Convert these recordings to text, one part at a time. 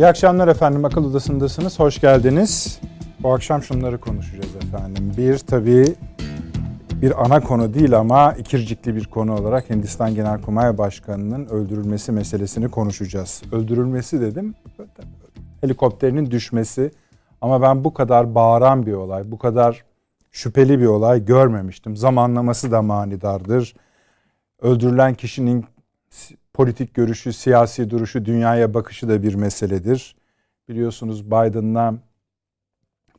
İyi akşamlar efendim. Akıl Odası'ndasınız. Hoş geldiniz. Bu akşam şunları konuşacağız efendim. Bir tabii bir ana konu değil ama ikircikli bir konu olarak Hindistan Genelkurmay Başkanı'nın öldürülmesi meselesini konuşacağız. Öldürülmesi dedim. Helikopterinin düşmesi. Ama ben bu kadar bağıran bir olay, bu kadar şüpheli bir olay görmemiştim. Zamanlaması da manidardır. Öldürülen kişinin politik görüşü, siyasi duruşu, dünyaya bakışı da bir meseledir. Biliyorsunuz Biden'la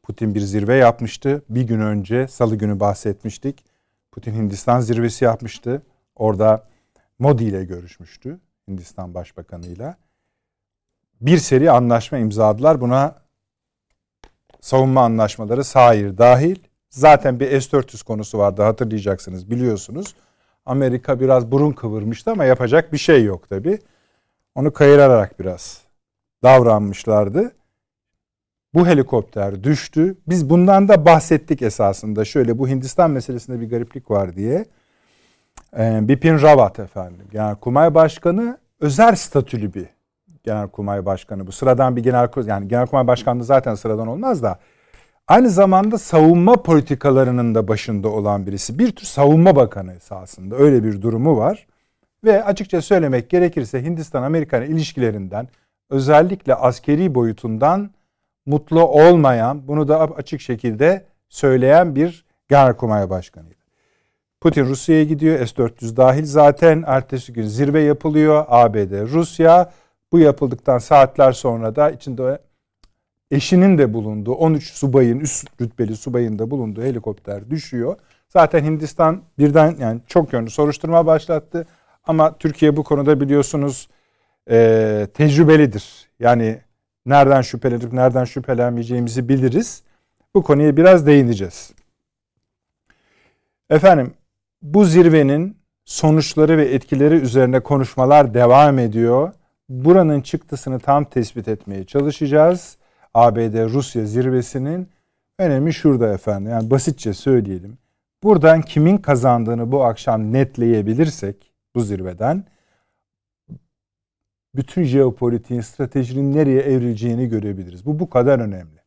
Putin bir zirve yapmıştı. Bir gün önce salı günü bahsetmiştik. Putin Hindistan zirvesi yapmıştı. Orada Modi ile görüşmüştü. Hindistan Başbakanı'yla. Bir seri anlaşma imzaladılar. Buna savunma anlaşmaları sahir dahil. Zaten bir S-400 konusu vardı hatırlayacaksınız biliyorsunuz. Amerika biraz burun kıvırmıştı ama yapacak bir şey yok tabi. Onu kayırarak biraz davranmışlardı. Bu helikopter düştü. Biz bundan da bahsettik esasında. Şöyle bu Hindistan meselesinde bir gariplik var diye. Ee, Bipin Rawat efendim. Yani Kumay Başkanı özel statülü bir Genelkurmay Başkanı. Bu sıradan bir genel yani Genelkurmay Başkanlığı zaten sıradan olmaz da Aynı zamanda savunma politikalarının da başında olan birisi. Bir tür savunma bakanı esasında öyle bir durumu var. Ve açıkça söylemek gerekirse Hindistan-Amerikan ilişkilerinden özellikle askeri boyutundan mutlu olmayan, bunu da açık şekilde söyleyen bir genelkurmay başkanıydı. Putin Rusya'ya gidiyor. S-400 dahil zaten ertesi gün zirve yapılıyor. ABD, Rusya. Bu yapıldıktan saatler sonra da içinde eşinin de bulunduğu 13 subayın üst rütbeli subayın da bulunduğu helikopter düşüyor. Zaten Hindistan birden yani çok yönlü soruşturma başlattı. Ama Türkiye bu konuda biliyorsunuz e, tecrübelidir. Yani nereden şüphelenip nereden şüphelenmeyeceğimizi biliriz. Bu konuya biraz değineceğiz. Efendim bu zirvenin sonuçları ve etkileri üzerine konuşmalar devam ediyor. Buranın çıktısını tam tespit etmeye çalışacağız. ABD-Rusya zirvesinin önemi şurada efendim. Yani basitçe söyleyelim. Buradan kimin kazandığını bu akşam netleyebilirsek bu zirveden bütün jeopolitiğin, stratejinin nereye evrileceğini görebiliriz. Bu bu kadar önemli.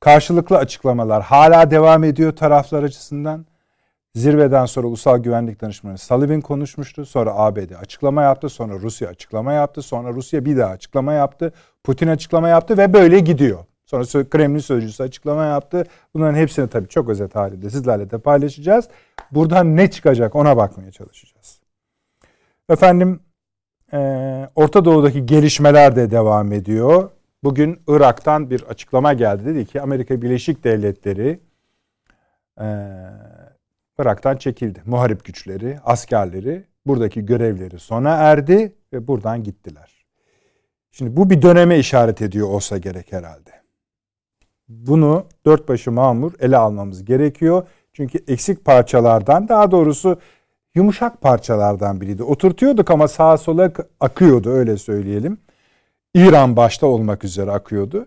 Karşılıklı açıklamalar hala devam ediyor taraflar açısından. Zirveden sonra Ulusal Güvenlik Danışmanı Sullivan konuşmuştu. Sonra ABD açıklama yaptı. Sonra Rusya açıklama yaptı. Sonra Rusya bir daha açıklama yaptı. Putin açıklama yaptı ve böyle gidiyor. Sonra Kremlin sözcüsü açıklama yaptı. Bunların hepsini tabii çok özet halinde sizlerle de paylaşacağız. Buradan ne çıkacak ona bakmaya çalışacağız. Efendim e, Orta Doğu'daki gelişmeler de devam ediyor. Bugün Irak'tan bir açıklama geldi. Dedi ki Amerika Birleşik Devletleri e, Irak'tan çekildi. Muharip güçleri, askerleri buradaki görevleri sona erdi ve buradan gittiler. Şimdi bu bir döneme işaret ediyor olsa gerek herhalde. Bunu dört başı mamur ele almamız gerekiyor. Çünkü eksik parçalardan daha doğrusu yumuşak parçalardan biriydi. Oturtuyorduk ama sağa sola akıyordu öyle söyleyelim. İran başta olmak üzere akıyordu.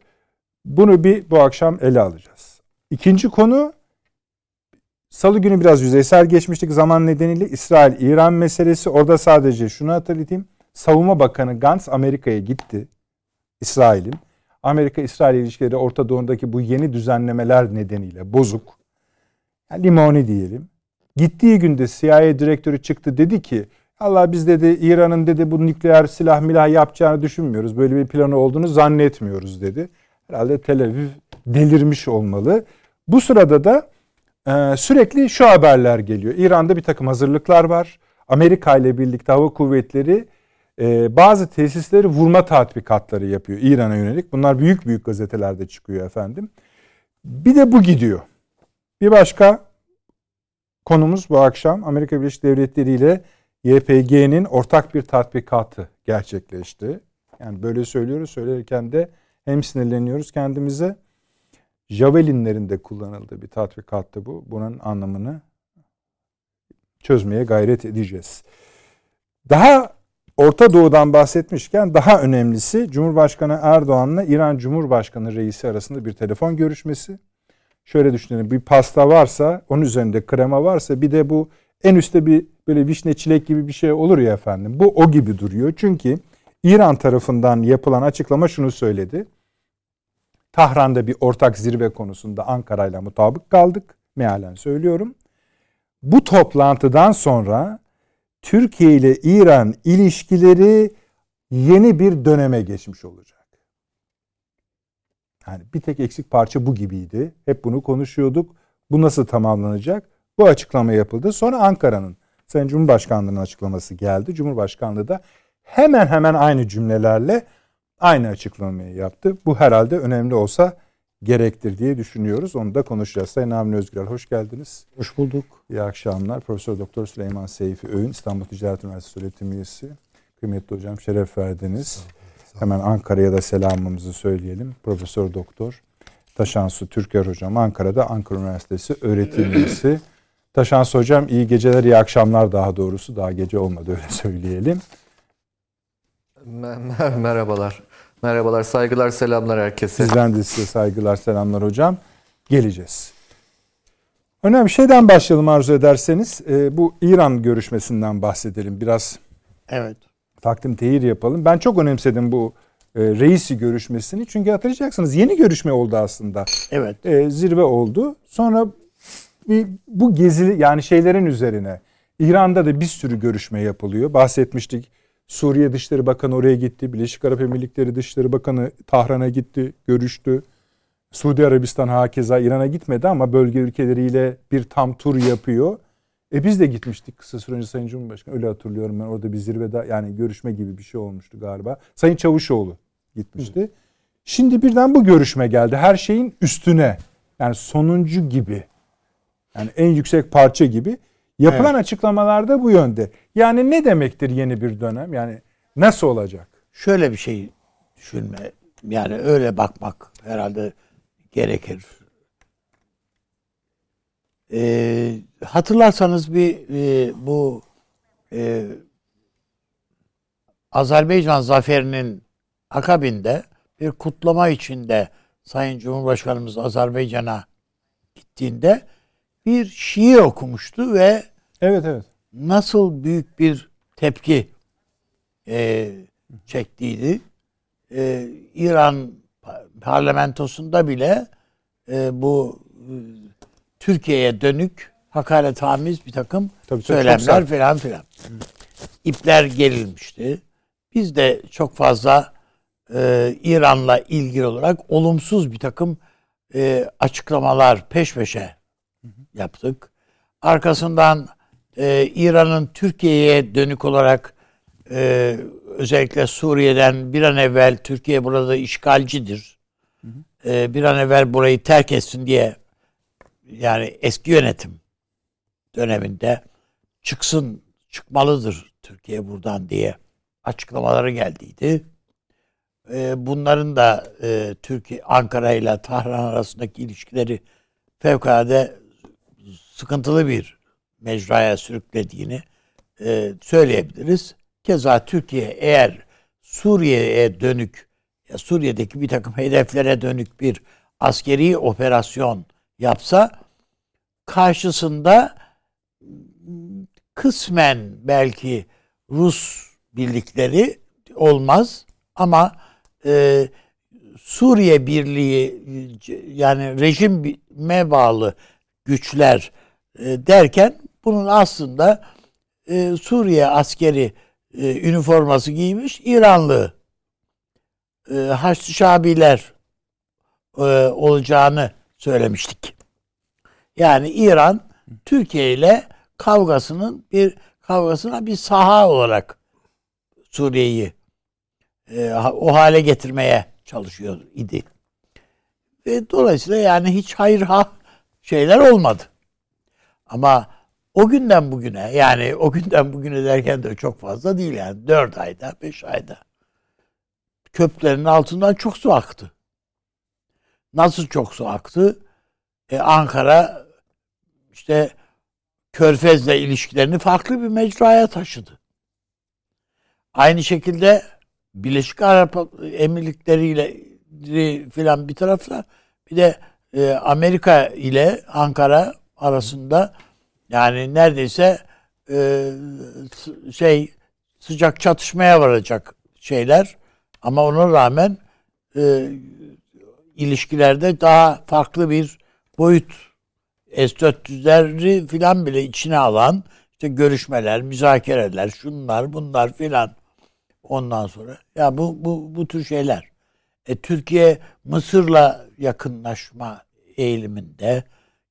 Bunu bir bu akşam ele alacağız. İkinci konu Salı günü biraz yüzeysel geçmiştik zaman nedeniyle İsrail-İran meselesi. Orada sadece şunu hatırlatayım. Savunma Bakanı Gantz Amerika'ya gitti. İsrail'in. Amerika-İsrail ilişkileri Orta Doğu'daki bu yeni düzenlemeler nedeniyle bozuk. Yani limoni diyelim. Gittiği günde CIA direktörü çıktı dedi ki Allah biz dedi İran'ın dedi bu nükleer silah milah yapacağını düşünmüyoruz. Böyle bir planı olduğunu zannetmiyoruz dedi. Herhalde Tel Aviv delirmiş olmalı. Bu sırada da e, sürekli şu haberler geliyor. İran'da bir takım hazırlıklar var. Amerika ile birlikte hava kuvvetleri e, bazı tesisleri vurma tatbikatları yapıyor İran'a yönelik. Bunlar büyük büyük gazetelerde çıkıyor efendim. Bir de bu gidiyor. Bir başka konumuz bu akşam Amerika Birleşik Devletleri ile YPG'nin ortak bir tatbikatı gerçekleşti. Yani böyle söylüyoruz. Söylerken de hem sinirleniyoruz kendimize. Javelinlerin de kullanıldığı bir tatbikattı bu. Bunun anlamını çözmeye gayret edeceğiz. Daha Orta Doğu'dan bahsetmişken daha önemlisi Cumhurbaşkanı Erdoğan'la İran Cumhurbaşkanı reisi arasında bir telefon görüşmesi. Şöyle düşünelim bir pasta varsa onun üzerinde krema varsa bir de bu en üstte bir böyle vişne çilek gibi bir şey olur ya efendim. Bu o gibi duruyor. Çünkü İran tarafından yapılan açıklama şunu söyledi. Tahran'da bir ortak zirve konusunda Ankara ile mutabık kaldık. Mealen söylüyorum. Bu toplantıdan sonra Türkiye ile İran ilişkileri yeni bir döneme geçmiş olacak. Yani bir tek eksik parça bu gibiydi. Hep bunu konuşuyorduk. Bu nasıl tamamlanacak? Bu açıklama yapıldı. Sonra Ankara'nın Sayın Cumhurbaşkanlığı'nın açıklaması geldi. Cumhurbaşkanlığı da hemen hemen aynı cümlelerle aynı açıklamayı yaptı. Bu herhalde önemli olsa gerektir diye düşünüyoruz. Onu da konuşacağız. Sayın Avni Özgürel hoş geldiniz. Hoş bulduk. İyi akşamlar. Profesör Doktor Süleyman Seyfi Öğün İstanbul Ticaret Üniversitesi öğretim üyesi. Kıymetli hocam şeref verdiniz. Hemen Ankara'ya da selamımızı söyleyelim. Profesör Doktor Taşansu Türker hocam Ankara'da Ankara Üniversitesi öğretim üyesi. Taşansu hocam iyi geceler, iyi akşamlar daha doğrusu. Daha gece olmadı öyle söyleyelim. Merhabalar. Merhabalar, saygılar, selamlar herkese. Sizden de size saygılar, selamlar hocam. Geleceğiz. Önemli bir şeyden başlayalım arzu ederseniz. Ee, bu İran görüşmesinden bahsedelim. Biraz evet. takdim tehir yapalım. Ben çok önemsedim bu e, reisi görüşmesini. Çünkü hatırlayacaksınız yeni görüşme oldu aslında. Evet. E, zirve oldu. Sonra bir, bu gezi yani şeylerin üzerine İran'da da bir sürü görüşme yapılıyor. Bahsetmiştik. Suriye Dışişleri Bakanı oraya gitti. Birleşik Arap Emirlikleri Dışişleri Bakanı Tahran'a gitti, görüştü. Suudi Arabistan hakeza İran'a gitmedi ama bölge ülkeleriyle bir tam tur yapıyor. E biz de gitmiştik kısa süre önce Sayın Cumhurbaşkanı. Öyle hatırlıyorum ben orada bir zirvede yani görüşme gibi bir şey olmuştu galiba. Sayın Çavuşoğlu gitmişti. Hı. Şimdi birden bu görüşme geldi. Her şeyin üstüne yani sonuncu gibi. Yani en yüksek parça gibi. Yapılan evet. açıklamalarda bu yönde. Yani ne demektir yeni bir dönem? Yani nasıl olacak? Şöyle bir şey düşünme. Yani öyle bakmak herhalde gerekir. Ee, hatırlarsanız bir e, bu e, Azerbaycan zaferinin akabinde bir kutlama içinde Sayın Cumhurbaşkanımız Azerbaycan'a gittiğinde bir şiir okumuştu ve evet evet nasıl büyük bir tepki e, çektiydi. E, İran parlamentosunda bile e, bu e, Türkiye'ye dönük hakaret hamiz bir takım Tabii, söylemler falan filan. İpler gerilmişti. Biz de çok fazla e, İran'la ilgili olarak olumsuz bir takım e, açıklamalar peş peşe yaptık. Arkasından e, İran'ın Türkiye'ye dönük olarak e, özellikle Suriye'den bir an evvel Türkiye burada işgalcidir. Hı hı. E, bir an evvel burayı terk etsin diye yani eski yönetim döneminde çıksın çıkmalıdır Türkiye buradan diye açıklamaları geldiydi. E, bunların da e, Türkiye Ankara ile Tahran arasındaki ilişkileri fevkalade sıkıntılı bir mecraya sürüklediğini e, söyleyebiliriz. Keza Türkiye eğer Suriye'ye dönük ya Suriye'deki bir takım hedeflere dönük bir askeri operasyon yapsa karşısında kısmen belki Rus birlikleri olmaz ama e, Suriye Birliği yani rejime bağlı güçler e, derken bunun aslında e, Suriye askeri e, üniforması giymiş İranlı e, Haçlı Şabiler e, olacağını söylemiştik. Yani İran Türkiye ile kavgasının bir kavgasına bir saha olarak Suriye'yi e, o hale getirmeye çalışıyor idi. Ve dolayısıyla yani hiç hayır ha şeyler olmadı. Ama o günden bugüne yani o günden bugüne derken de çok fazla değil yani. Dört ayda, beş ayda. Köprülerin altından çok su aktı. Nasıl çok su aktı? E, Ankara işte Körfez'le ilişkilerini farklı bir mecraya taşıdı. Aynı şekilde Birleşik Arap Emirlikleri ile filan bir tarafta bir de e, Amerika ile Ankara arasında yani neredeyse e, şey sıcak çatışmaya varacak şeyler ama ona rağmen e, ilişkilerde daha farklı bir boyut S-400'leri filan bile içine alan işte görüşmeler, müzakereler, şunlar, bunlar filan ondan sonra. Ya bu bu bu tür şeyler. E, Türkiye Mısır'la yakınlaşma eğiliminde.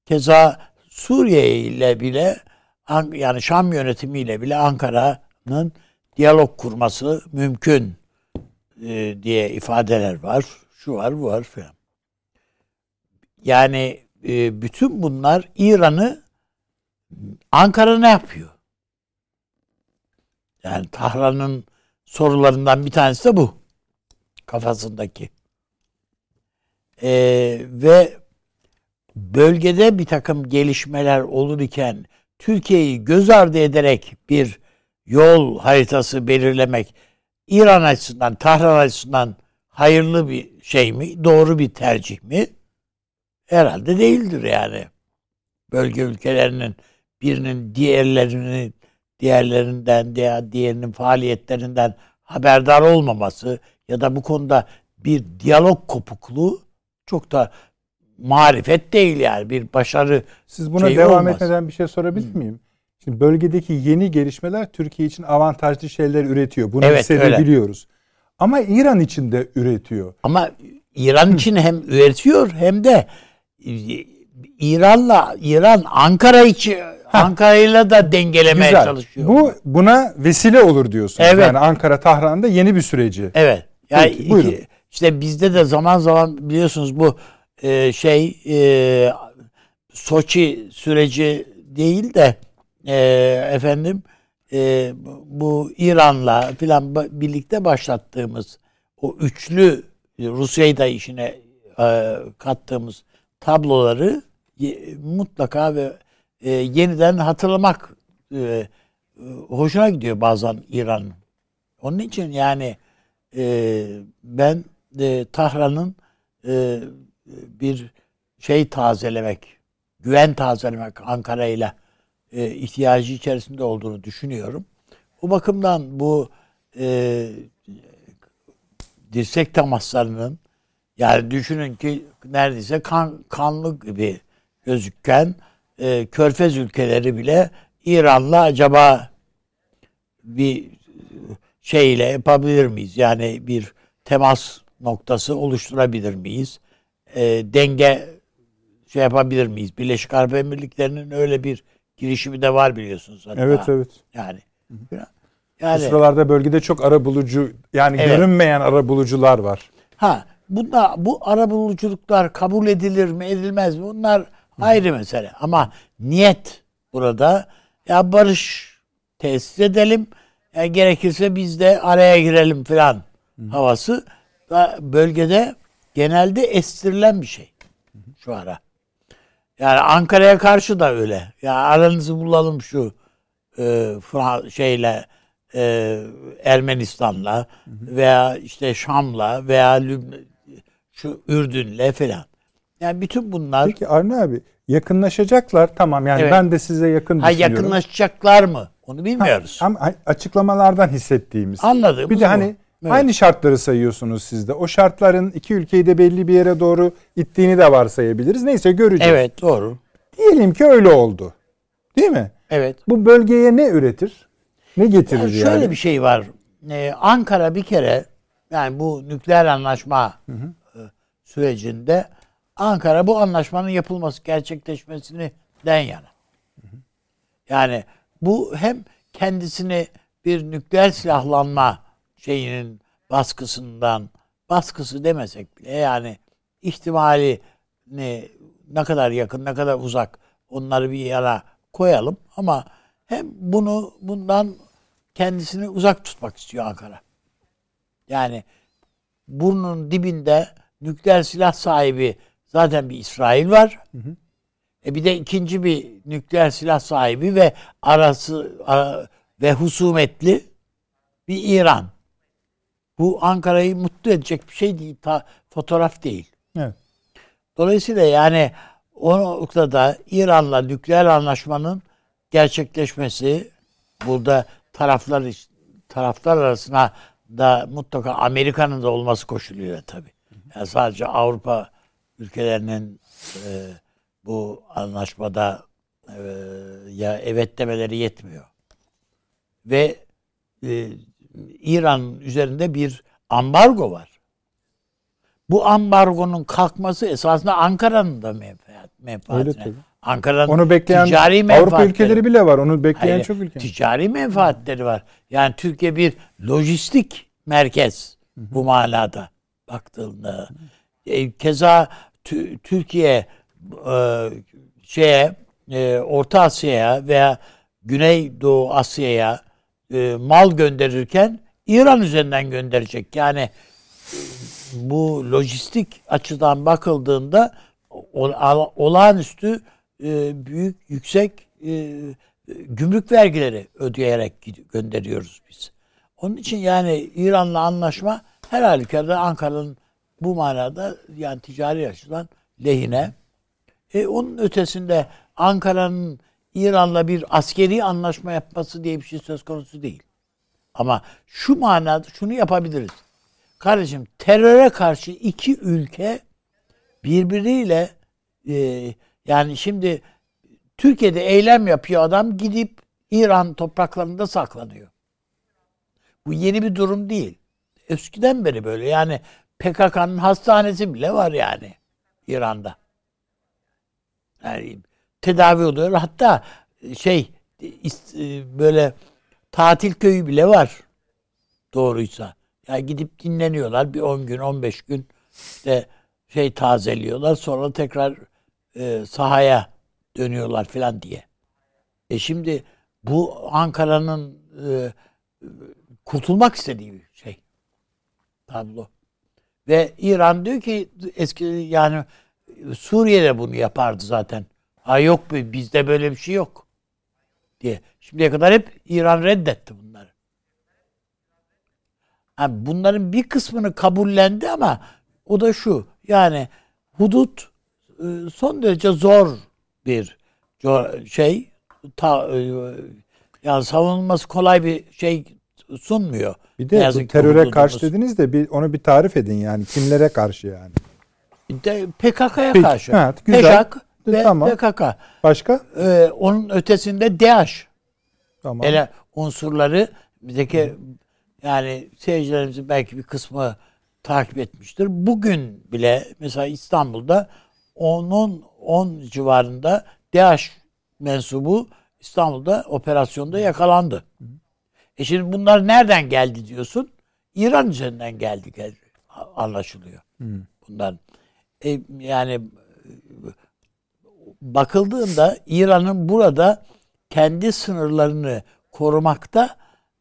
Keza Suriye ile bile yani Şam yönetimiyle bile Ankara'nın diyalog kurması mümkün e, diye ifadeler var. Şu var, bu var falan. Yani e, bütün bunlar İran'ı Ankara ne yapıyor? Yani Tahran'ın sorularından bir tanesi de bu. Kafasındaki. Ee, ve bölgede bir takım gelişmeler olurken Türkiye'yi göz ardı ederek bir yol haritası belirlemek İran açısından, Tahran açısından hayırlı bir şey mi? Doğru bir tercih mi? Herhalde değildir yani. Bölge ülkelerinin birinin diğerlerini diğerlerinden diğer diğerinin faaliyetlerinden haberdar olmaması ya da bu konuda bir diyalog kopukluğu çok da marifet değil yani bir başarı Siz buna devam olmaz. etmeden bir şey sorabilir miyim? Şimdi bölgedeki yeni gelişmeler Türkiye için avantajlı şeyler üretiyor. Bunu evet, hissedebiliyoruz. Ama İran için de üretiyor. Ama İran için hem üretiyor hem de e, İran'la İran Ankara için Ankara'yla da dengelemeye Güzel. çalışıyor. Bu buna vesile olur diyorsun. Evet. Yani Ankara Tahran'da yeni bir süreci. Evet. Yani Peki, iki, işte bizde de zaman zaman biliyorsunuz bu e, şey e, Soçi süreci değil de e, efendim e, bu İran'la filan birlikte başlattığımız o üçlü Rusya'yı da işine e, kattığımız tabloları e, mutlaka ve e, yeniden hatırlamak e, hoşuna gidiyor bazen İran. Onun için yani e, ben e, Tahran'ın e, bir şey tazelemek, güven tazelemek Ankara ile e, ihtiyacı içerisinde olduğunu düşünüyorum. Bu bakımdan bu e, dirsek temaslarının yani düşünün ki neredeyse kan, kanlı gibi gözükken e, körfez ülkeleri bile İran'la acaba bir şeyle yapabilir miyiz? Yani bir temas noktası oluşturabilir miyiz? E, denge şey yapabilir miyiz? Birleşik Arap Emirlikleri'nin öyle bir girişimi de var biliyorsunuz. Hatta. Evet evet. Yani yani, Bu sıralarda bölgede çok ara bulucu yani evet. görünmeyen ara bulucular var. Ha bunda bu ara buluculuklar kabul edilir mi edilmez mi? Bunlar ayrı mesele. Ama niyet burada ya barış tesis edelim. Ya gerekirse biz de araya girelim falan havası da bölgede genelde estirilen bir şey şu ara. Yani Ankara'ya karşı da öyle. Ya yani aranızı bulalım şu e, şeyle e, Ermenistan'la veya işte Şam'la veya Lübnan, şu Ürdün'le falan. Yani bütün bunlar... Peki Arne abi yakınlaşacaklar tamam yani evet. ben de size yakın ha, düşünüyorum. Yakınlaşacaklar mı? Onu bilmiyoruz. Ha, ama açıklamalardan hissettiğimiz. Anladım. Bir de hani evet. aynı şartları sayıyorsunuz siz de. O şartların iki ülkeyi de belli bir yere doğru ittiğini de varsayabiliriz. Neyse göreceğiz. Evet doğru. Diyelim ki öyle oldu. Değil mi? Evet. Bu bölgeye ne üretir? Ne getirir yani? Şöyle yani? bir şey var. Ee, Ankara bir kere yani bu nükleer anlaşma hı hı. E, sürecinde Ankara bu anlaşmanın yapılması, gerçekleşmesini den yana. Yani bu hem kendisini bir nükleer silahlanma şeyinin baskısından, baskısı demesek bile yani ihtimali ne, ne kadar yakın, ne kadar uzak onları bir yana koyalım ama hem bunu bundan kendisini uzak tutmak istiyor Ankara. Yani burnun dibinde nükleer silah sahibi zaten bir İsrail var. Hı hı. E bir de ikinci bir nükleer silah sahibi ve arası ara, ve husumetli bir İran. Bu Ankara'yı mutlu edecek bir şey değil, ta, fotoğraf değil. Evet. Dolayısıyla yani o noktada İran'la nükleer anlaşmanın gerçekleşmesi burada taraflar taraflar arasına da mutlaka Amerika'nın da olması koşuluyla tabii. Yani sadece Avrupa ülkelerinin e, bu anlaşmada e, ya evet demeleri yetmiyor. Ve e, İran üzerinde bir ambargo var. Bu ambargonun kalkması esasında Ankara'nın da menfaat, menfaatine. Ankara'nın onu bekleyen ticari Avrupa ülkeleri bile var. Onu bekleyen Hayır, çok ülke. Ticari menfaatleri var. Yani Türkiye bir lojistik merkez bu manada baktığında. E, keza Türkiye e, şeye e, Orta Asya'ya veya Güneydoğu Asya'ya e, mal gönderirken İran üzerinden gönderecek. Yani bu lojistik açıdan bakıldığında olağanüstü e, büyük yüksek e, gümrük vergileri ödeyerek gönderiyoruz biz. Onun için yani İran'la anlaşma her halükarda Ankara'nın bu manada yani ticari açıdan lehine. E, onun ötesinde Ankara'nın İran'la bir askeri anlaşma yapması diye bir şey söz konusu değil. Ama şu manada şunu yapabiliriz. Kardeşim teröre karşı iki ülke birbiriyle e, yani şimdi Türkiye'de eylem yapıyor adam gidip İran topraklarında saklanıyor. Bu yeni bir durum değil. Eskiden beri böyle yani PKK'nın hastanesi bile var yani İran'da. Yani tedavi oluyor. Hatta şey böyle tatil köyü bile var. Doğruysa. Yani gidip dinleniyorlar bir 10 gün 15 gün işte şey tazeliyorlar sonra tekrar e, sahaya dönüyorlar falan diye. E şimdi bu Ankara'nın e, kurtulmak istediği bir şey tablo. Ve İran diyor ki eski yani Suriye'de bunu yapardı zaten. Ha yok bizde böyle bir şey yok diye. Şimdiye kadar hep İran reddetti bunları. Yani bunların bir kısmını kabullendi ama o da şu. Yani hudut e, son derece zor bir şey ta, e, yani savunulması kolay bir şey sunmuyor. Bir de bu teröre karşı dediniz de bir onu bir tarif edin yani kimlere karşı yani? De, PKK'ya karşı. Evet, güzel. PEJAK ve tamam. PKK. Başka? Ee, onun ötesinde DAEŞ. Tamam. Ele unsurları bizdeki yani seyircilerimizin belki bir kısmı takip etmiştir. Bugün bile mesela İstanbul'da onun 10 civarında DAEŞ mensubu İstanbul'da operasyonda yakalandı. E şimdi bunlar nereden geldi diyorsun? İran üzerinden geldi, geldi anlaşılıyor. Hmm. Bunlar e, yani bakıldığında İran'ın burada kendi sınırlarını korumakta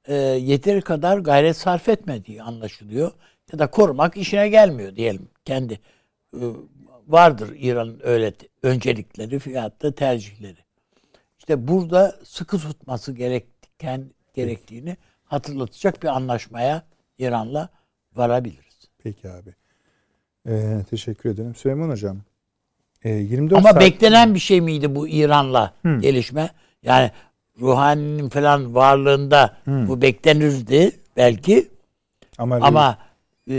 e, yeteri kadar gayret sarf etmediği anlaşılıyor. Ya da korumak işine gelmiyor diyelim. Kendi e, vardır İran'ın öyle öncelikleri fiyatta tercihleri. İşte burada sıkı tutması gereken gerektiğini hatırlatacak bir anlaşmaya İran'la varabiliriz. Peki abi. Ee, teşekkür ederim. Süleyman Hocam. E, 24 Ama saat... beklenen bir şey miydi bu İran'la hmm. gelişme? Yani ruhaninin falan varlığında hmm. bu beklenirdi belki. Ama, Ama e,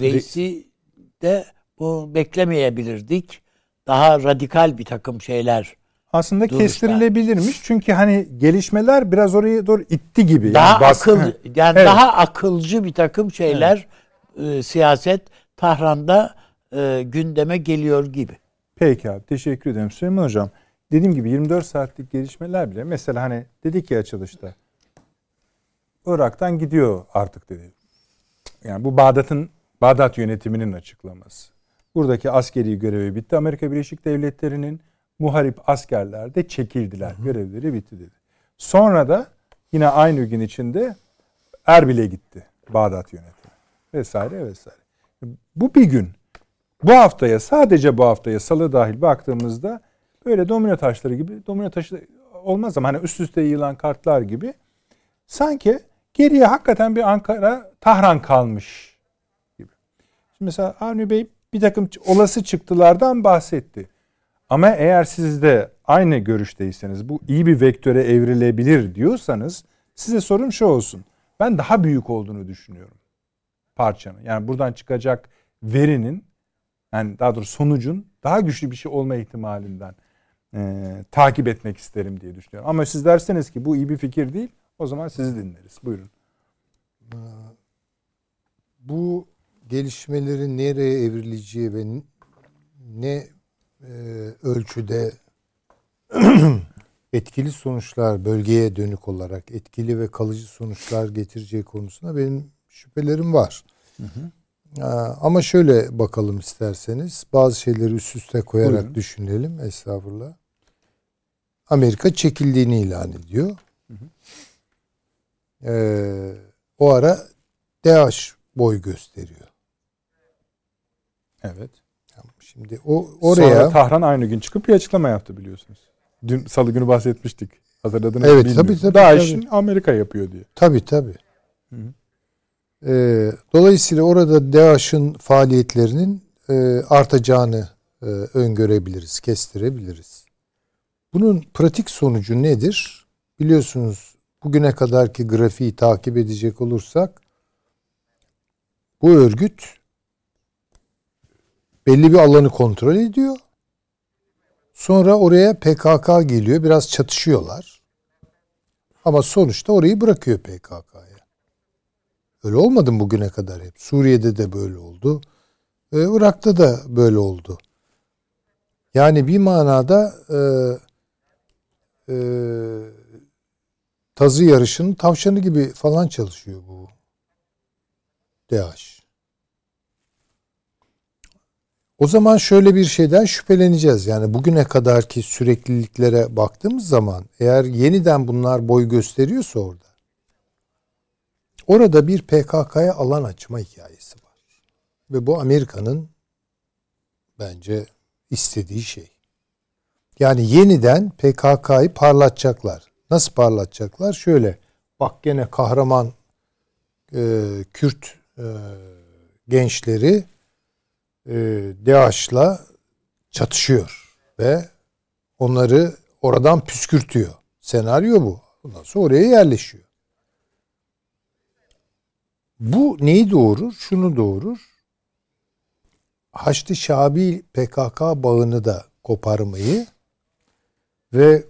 reisi de bu beklemeyebilirdik. Daha radikal bir takım şeyler aslında duruşlar. kestirilebilirmiş. Çünkü hani gelişmeler biraz oraya doğru itti gibi. Daha yani akıl yani evet. daha akılcı bir takım şeyler evet. e, siyaset Tahran'da e, gündeme geliyor gibi. Peki abi teşekkür ederim Süleyman Hocam. Dediğim gibi 24 saatlik gelişmeler bile mesela hani dedik ya açılışta Irak'tan gidiyor artık dedi. Yani bu Bağdat'ın Bağdat yönetiminin açıklaması. Buradaki askeri görevi bitti. Amerika Birleşik Devletleri'nin muharip askerler de çekildiler. Hı hı. Görevleri bitti dedi. Sonra da yine aynı gün içinde Erbil'e gitti Bağdat yönetimi vesaire vesaire. Bu bir gün. Bu haftaya sadece bu haftaya salı dahil baktığımızda böyle domino taşları gibi domino taşı olmaz ama hani üst üste yığılan kartlar gibi sanki geriye hakikaten bir Ankara Tahran kalmış gibi. Şimdi mesela Avni Bey bir takım olası çıktılardan bahsetti. Ama eğer siz de aynı görüşteyseniz bu iyi bir vektöre evrilebilir diyorsanız size sorum şu olsun. Ben daha büyük olduğunu düşünüyorum parçanın. Yani buradan çıkacak verinin yani daha doğrusu sonucun daha güçlü bir şey olma ihtimalinden e, takip etmek isterim diye düşünüyorum. Ama siz derseniz ki bu iyi bir fikir değil o zaman sizi dinleriz. Buyurun. Bu gelişmelerin nereye evrileceği ve ne e, ölçüde etkili sonuçlar bölgeye dönük olarak etkili ve kalıcı sonuçlar getireceği konusunda benim şüphelerim var. Hı hı. Ama şöyle bakalım isterseniz. Bazı şeyleri üst üste koyarak Buyurun. düşünelim. Estağfurullah. Amerika çekildiğini ilan ediyor. Hı hı. Ee, o ara DH boy gösteriyor. Evet. Şimdi o oraya Sonra Tahran aynı gün çıkıp bir açıklama yaptı biliyorsunuz. Dün salı günü bahsetmiştik. Hatırladınız evet, bilmiyorum. tabii tabii. DAEŞ'in Amerika yapıyor diye. Tabii tabii. Hı hı. Ee, dolayısıyla orada DAEŞ'in faaliyetlerinin e, artacağını e, öngörebiliriz, kestirebiliriz. Bunun pratik sonucu nedir? Biliyorsunuz bugüne kadarki grafiği takip edecek olursak bu örgüt belli bir alanı kontrol ediyor. Sonra oraya PKK geliyor. Biraz çatışıyorlar. Ama sonuçta orayı bırakıyor PKK'ya. Öyle olmadı mı bugüne kadar hep? Suriye'de de böyle oldu. Ee, Irak'ta da böyle oldu. Yani bir manada e, e, tazı yarışının tavşanı gibi falan çalışıyor bu DH. O zaman şöyle bir şeyden şüpheleneceğiz. Yani bugüne kadarki sürekliliklere baktığımız zaman eğer yeniden bunlar boy gösteriyorsa orada orada bir PKK'ya alan açma hikayesi var. Ve bu Amerika'nın bence istediği şey. Yani yeniden PKK'yı parlatacaklar. Nasıl parlatacaklar? Şöyle bak gene kahraman e, Kürt e, gençleri e, DAEŞ'la çatışıyor ve onları oradan püskürtüyor. Senaryo bu. Ondan sonra oraya yerleşiyor. Bu neyi doğurur? Şunu doğurur. Haçlı Şabi PKK bağını da koparmayı ve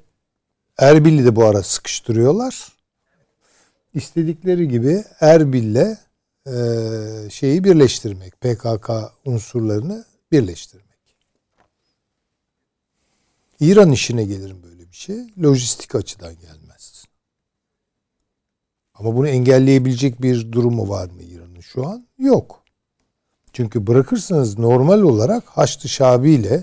Erbil'i de bu ara sıkıştırıyorlar. İstedikleri gibi Erbil'le e, şeyi birleştirmek, PKK unsurlarını birleştirmek. İran işine gelirim böyle bir şey. Lojistik açıdan gelmez. Ama bunu engelleyebilecek bir durumu var mı İran'ın şu an? Yok. Çünkü bırakırsanız normal olarak Haçlı Şabi ile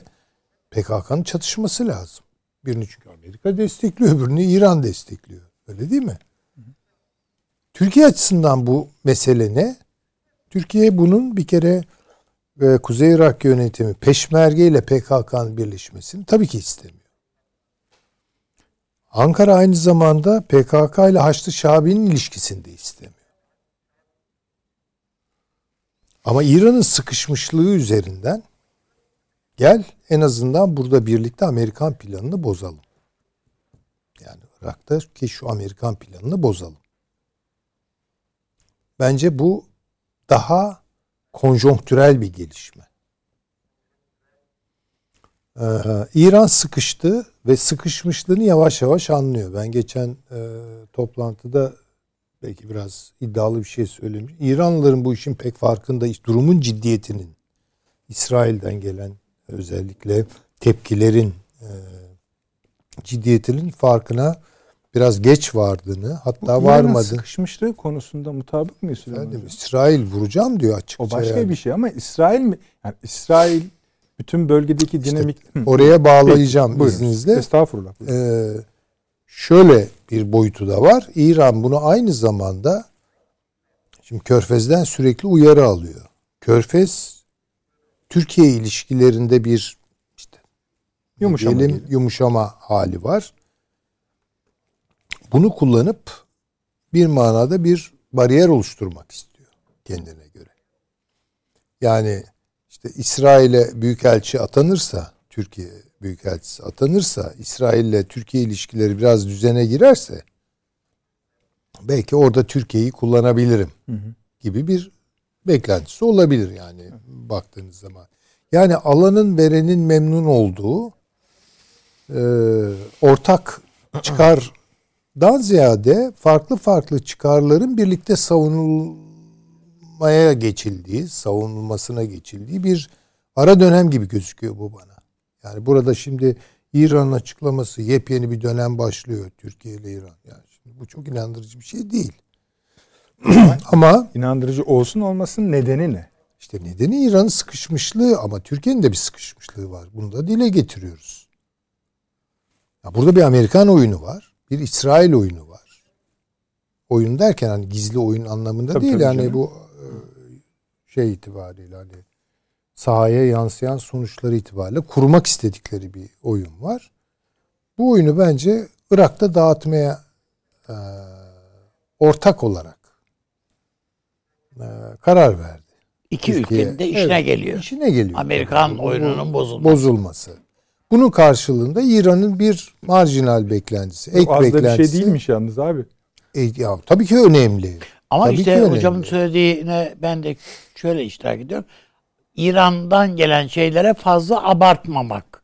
PKK'nın çatışması lazım. Birini çünkü Amerika destekliyor, öbürünü İran destekliyor. Öyle değil mi? Türkiye açısından bu mesele ne? Türkiye bunun bir kere e, Kuzey Irak yönetimi Peşmerge ile PKK'nın birleşmesini tabii ki istemiyor. Ankara aynı zamanda PKK ile Haçlı Şabi'nin ilişkisini de istemiyor. Ama İran'ın sıkışmışlığı üzerinden gel en azından burada birlikte Amerikan planını bozalım. Yani Irak'ta ki şu Amerikan planını bozalım. Bence bu daha konjonktürel bir gelişme. Ee, İran sıkıştı ve sıkışmışlığını yavaş yavaş anlıyor. Ben geçen e, toplantıda belki biraz iddialı bir şey söylemiş. İranlıların bu işin pek farkında, durumun ciddiyetinin İsrail'den gelen özellikle tepkilerin e, ciddiyetinin farkına biraz geç vardığını hatta Bu varmadı. sıkışmışlığı konusunda mutabık mıyız Efendim, İsrail vuracağım diyor açıkça. O başka yani. bir şey ama İsrail mi? Yani İsrail bütün bölgedeki dinamik... İşte oraya bağlayacağım Peki, izninizle. Estağfurullah. Ee, şöyle bir boyutu da var. İran bunu aynı zamanda şimdi Körfez'den sürekli uyarı alıyor. Körfez Türkiye ilişkilerinde bir işte yumuşama, diyelim, yumuşama hali var bunu kullanıp bir manada bir bariyer oluşturmak istiyor kendine göre. Yani işte İsrail'e büyükelçi atanırsa, Türkiye büyükelçisi atanırsa, İsrail ile Türkiye ilişkileri biraz düzene girerse belki orada Türkiye'yi kullanabilirim gibi bir beklentisi olabilir yani baktığınız zaman. Yani alanın verenin memnun olduğu e, ortak çıkardan ziyade farklı farklı çıkarların birlikte savunulmaya geçildiği, savunulmasına geçildiği bir ara dönem gibi gözüküyor bu bana. Yani burada şimdi İran'ın açıklaması yepyeni bir dönem başlıyor Türkiye ile İran. Yani şimdi bu çok inandırıcı bir şey değil. Ama İnandırıcı olsun olmasın nedeni ne? işte nedeni İran'ın sıkışmışlığı ama Türkiye'nin de bir sıkışmışlığı var. Bunu da dile getiriyoruz. Ya burada bir Amerikan oyunu var. Bir İsrail oyunu var. Oyun derken hani gizli oyun anlamında Tabii, değil. tabii yani canım. bu şey itibariyle hani sahaya yansıyan sonuçları itibariyle kurmak istedikleri bir oyun var. Bu oyunu bence Irak'ta dağıtmaya e, ortak olarak e, karar verdi. İki Türkiye- ülkenin de işine Evet, geliyor. İşine geliyor. Amerikan Bu- oyununun bozulması. bozulması. Bunun karşılığında İran'ın bir marjinal beklentisi, ek Bu az da bir beklentisi. şey değilmiş yalnız abi. E, ya, tabii ki önemli. Ama Tabii işte hocamın söylediğine ben de şöyle iştirak ediyorum. İran'dan gelen şeylere fazla abartmamak.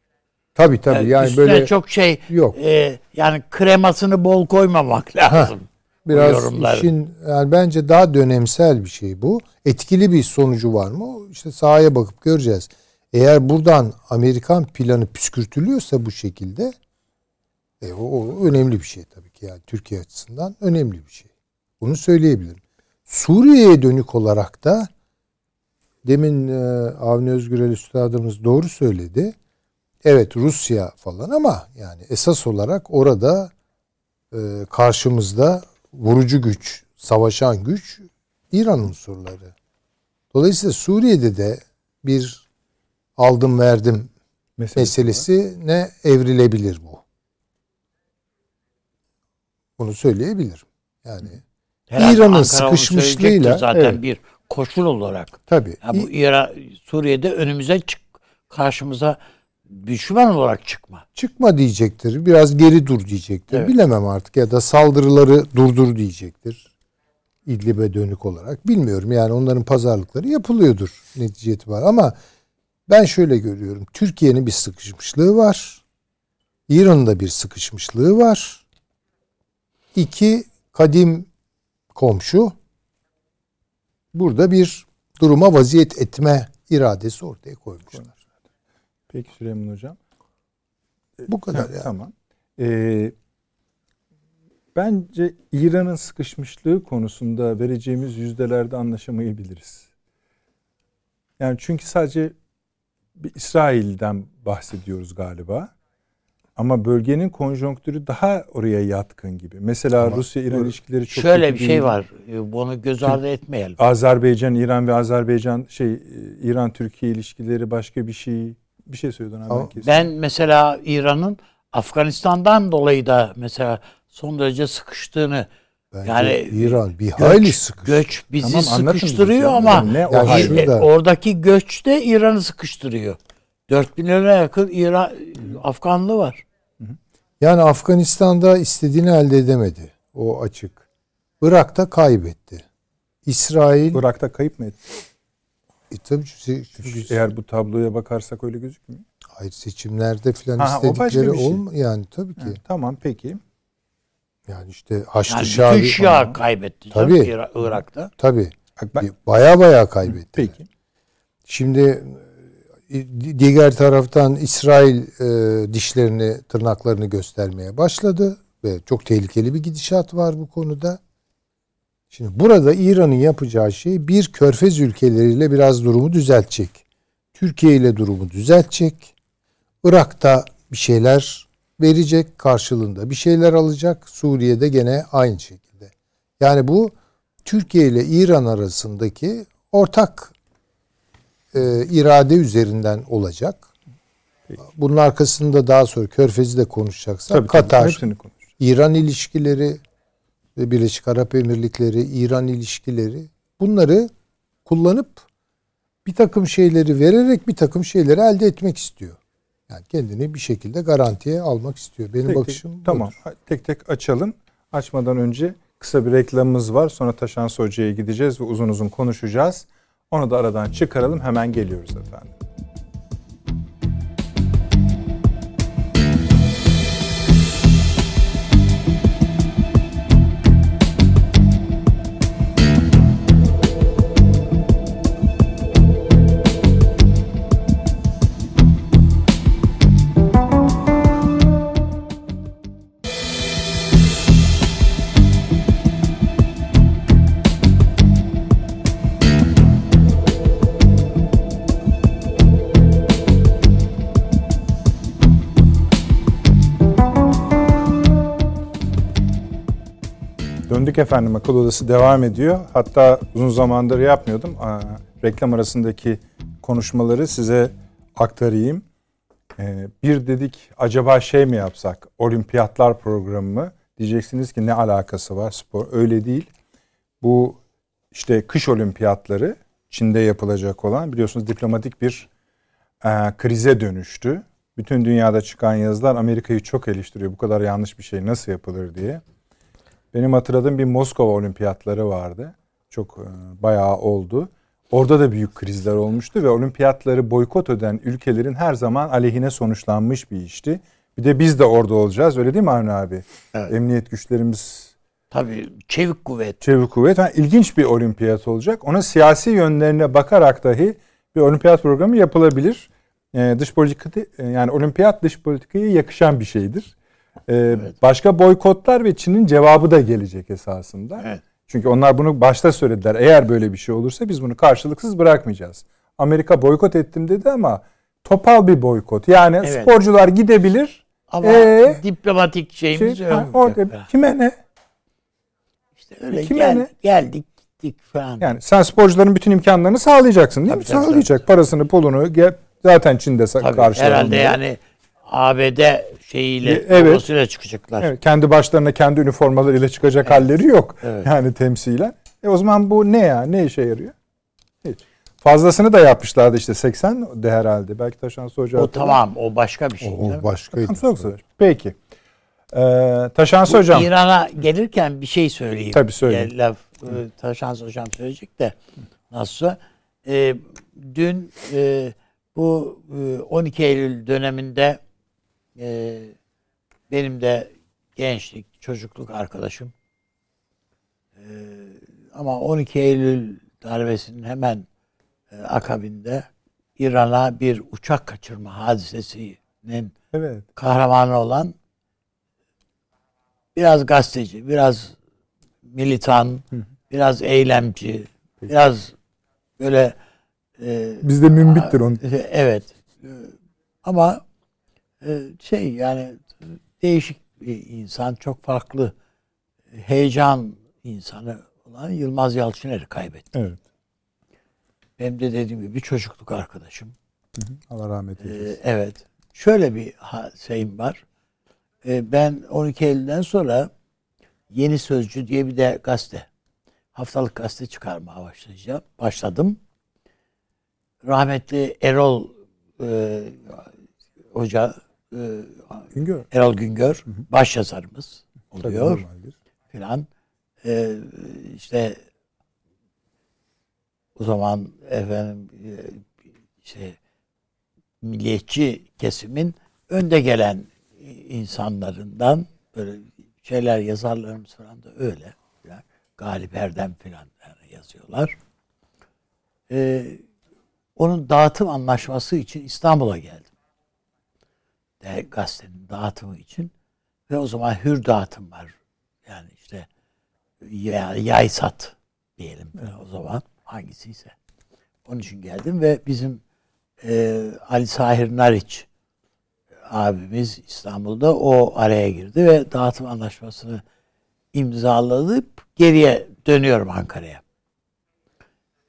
Tabii tabii. Yani Üstüne böyle çok şey yok. e, yani kremasını bol koymamak lazım. biraz işin yani bence daha dönemsel bir şey bu. Etkili bir sonucu var mı? İşte sahaya bakıp göreceğiz. Eğer buradan Amerikan planı püskürtülüyorsa bu şekilde e, o, o önemli bir şey tabii ki yani Türkiye açısından önemli bir şey. Bunu söyleyebilirim. Suriye'ye dönük olarak da demin e, Avni Özgürel Üstadımız doğru söyledi. Evet Rusya falan ama yani esas olarak orada e, karşımızda vurucu güç, savaşan güç İran unsurları. Dolayısıyla Suriye'de de bir aldım verdim Meselesi meselesi ne evrilebilir bu. Bunu söyleyebilirim. Yani Herhalde İran'ın sıkışmışlığıyla- zaten evet. bir koşul olarak. tabii Ya bu İran Suriye'de önümüze çık karşımıza düşman olarak çıkma. çıkma diyecektir. Biraz geri dur diyecektir. Evet. Bilemem artık ya da saldırıları durdur diyecektir. İdlib'e dönük olarak. Bilmiyorum yani onların pazarlıkları yapılıyordur netice itibariyle ama ben şöyle görüyorum. Türkiye'nin bir sıkışmışlığı var. İran'ın da bir sıkışmışlığı var. İki kadim komşu burada bir duruma vaziyet etme iradesi ortaya koymuşlar. Peki Süleyman Hocam. Bu kadar Ha, yani. Tamam. Ee, bence İran'ın sıkışmışlığı konusunda vereceğimiz yüzdelerde anlaşamayabiliriz. Yani çünkü sadece bir İsrail'den bahsediyoruz galiba. Ama bölgenin konjonktürü daha oraya yatkın gibi. Mesela Ama Rusya-İran ilişkileri çok Şöyle kötü bir şey değil. var. e, Bunu göz ardı etmeyelim. Azerbaycan, İran ve Azerbaycan şey e, İran-Türkiye ilişkileri başka bir şey. Bir şey söylüyordun abi. Ben mesela İran'ın Afganistan'dan dolayı da mesela son derece sıkıştığını Bence yani İran bir hayli sıkış. göç bizi Tamam, sıkıştırıyor ama Yani ne o Yani şurada- oradaki göç de İran'ı sıkıştırıyor. 4 milyona yakın İran Afganlı var. Yani Afganistan'da istediğini elde edemedi. O açık. Irak'ta kaybetti. İsrail Irak'ta kayıp mı etti? e, tabii se- çünkü Eğer bu tabloya bakarsak öyle gözükmüyor. hayır, seçimlerde filan Ha, istedikleri şey. olma yani tabii ki. Ha, tamam peki. Yani işte Haçlı Yani Şabi bütün Şia kaybetti Tabii. İra- Irak'ta. tabii baya baya kaybetti. peki. Şimdi diğer taraftan İsrail e, dişlerini, tırnaklarını göstermeye başladı ve çok tehlikeli bir gidişat var bu konuda. Şimdi burada İran'ın yapacağı şey bir körfez ülkeleriyle biraz durumu düzeltecek. Türkiye ile durumu düzeltecek. Irak'ta bir şeyler verecek karşılığında bir şeyler alacak. Suriye'de gene aynı şekilde. Yani bu Türkiye ile İran arasındaki ortak e, irade üzerinden olacak. Bunun arkasında daha sonra Körfez'i de konuşacaksak Tabii, tabii, Katar, konuşacağız. İran ilişkileri ve Birleşik Arap Emirlikleri, İran ilişkileri bunları kullanıp bir takım şeyleri vererek bir takım şeyleri elde etmek istiyor. Yani kendini bir şekilde garantiye almak istiyor. Benim Tek tek- bakışım budur. tamam. Tek tek açalım. Açmadan önce Kısa bir reklamımız var. Sonra Taşan Hoca'ya gideceğiz ve uzun uzun konuşacağız. Onu da aradan çıkaralım. Hemen geliyoruz efendim. Efendim akıl odası devam ediyor. Hatta uzun zamandır yapmıyordum. Reklam arasındaki konuşmaları size aktarayım. Ee, bir dedik acaba şey mi yapsak olimpiyatlar programı mı? Diyeceksiniz ki ne alakası var spor? Öyle değil. Bu işte kış olimpiyatları Çin'de yapılacak olan biliyorsunuz diplomatik bir e, krize dönüştü. Bütün dünyada çıkan yazılar Amerika'yı çok eleştiriyor. Bu kadar yanlış bir şey nasıl yapılır diye. Benim hatırladığım bir Moskova olimpiyatları vardı. Çok e, bayağı oldu. Orada da büyük krizler olmuştu ve olimpiyatları boykot eden ülkelerin her zaman aleyhine sonuçlanmış bir işti. Bir de biz de orada olacağız öyle değil mi Avni abi? Evet. Emniyet güçlerimiz Tabii çevik kuvvet. çevik kuvvet. Yani ilginç bir olimpiyat olacak. Ona siyasi yönlerine bakarak dahi bir olimpiyat programı yapılabilir. Ee, dış politika yani olimpiyat dış politikaya yakışan bir şeydir. Ee, Başka boykotlar ve Çin'in cevabı da gelecek esasında. Evet. Çünkü onlar bunu başta söylediler. Eğer böyle bir şey olursa biz bunu karşılıksız bırakmayacağız. Amerika boykot ettim dedi ama topal bir boykot. Yani Evet. sporcular gidebilir. Ama Ee, diplomatik şeyimiz Şey, yok. ha, orada kime ne? İşte öyle Kime gel- ne? geldik gittik falan. Yani sen sporcuların bütün imkanlarını sağlayacaksın değil Tabii, mi? tabii, Sağlayacak. Parasını, pulunu ge- zaten Çin'de Tabii, karşılar herhalde yani ABD şeyiyle E, evet. çıkacaklar. Evet, kendi başlarına kendi üniformalarıyla çıkacak halleri yok. Evet. Yani temsilen. E o zaman bu ne ya? Ne işe yarıyor? Hiç. Fazlasını da yapmışlardı işte 80 de herhalde. Belki Taşan Hoca O tamam o başka bir şey. O canım. başkaydı. Peki. Ee, Taşan Bu Hocam. İran'a gelirken bir şey söyleyeyim. Tabii, söyle. Ya, Laf, e, Taşans hocam söyleyecek de nasılsa. E, dün e, bu e, 12 Eylül döneminde e, benim de gençlik, çocukluk arkadaşım e, ama 12 Eylül darbesinin hemen e, akabinde İran'a bir uçak kaçırma hadisesinin Evet. kahramanı olan biraz gazeteci, biraz militan, biraz eylemci, biraz böyle e, Bizde mümbittir onun. evet E, ama şey yani değişik bir insan, çok farklı heyecan insanı olan Yılmaz Yalçıner'i kaybettim. Evet. Benim de dediğim gibi bir çocukluk arkadaşım. Allah rahmet Ee, eylesin. evet. Şöyle bir şeyim var. Ee, ben 12 Eylül'den sonra Yeni Sözcü diye bir de gazete, haftalık gazete çıkarmaya başlayacağım. Başladım. Rahmetli Erol e, Hoca, e, Güngör. Erol Güngör, baş yazarımız oluyor filan. Ee, işte o zaman efendim e, işte milliyetçi kesimin önde gelen insanlarından böyle şeyler yazarlarımız falan da öyle. Yani Galip Erdem falan yani yazıyorlar. Ee, onun dağıtım anlaşması için İstanbul'a geldim. De, gazetenin dağıtımı için. Ve o zaman hür dağıtım var. Yani işte ya- yay sat diyelim o zaman hangisiyse. Onun için geldim ve bizim e, Ali Sahir Nariç abimiz İstanbul'da o araya girdi ve dağıtım anlaşmasını imzaladıp geriye dönüyorum Ankara'ya.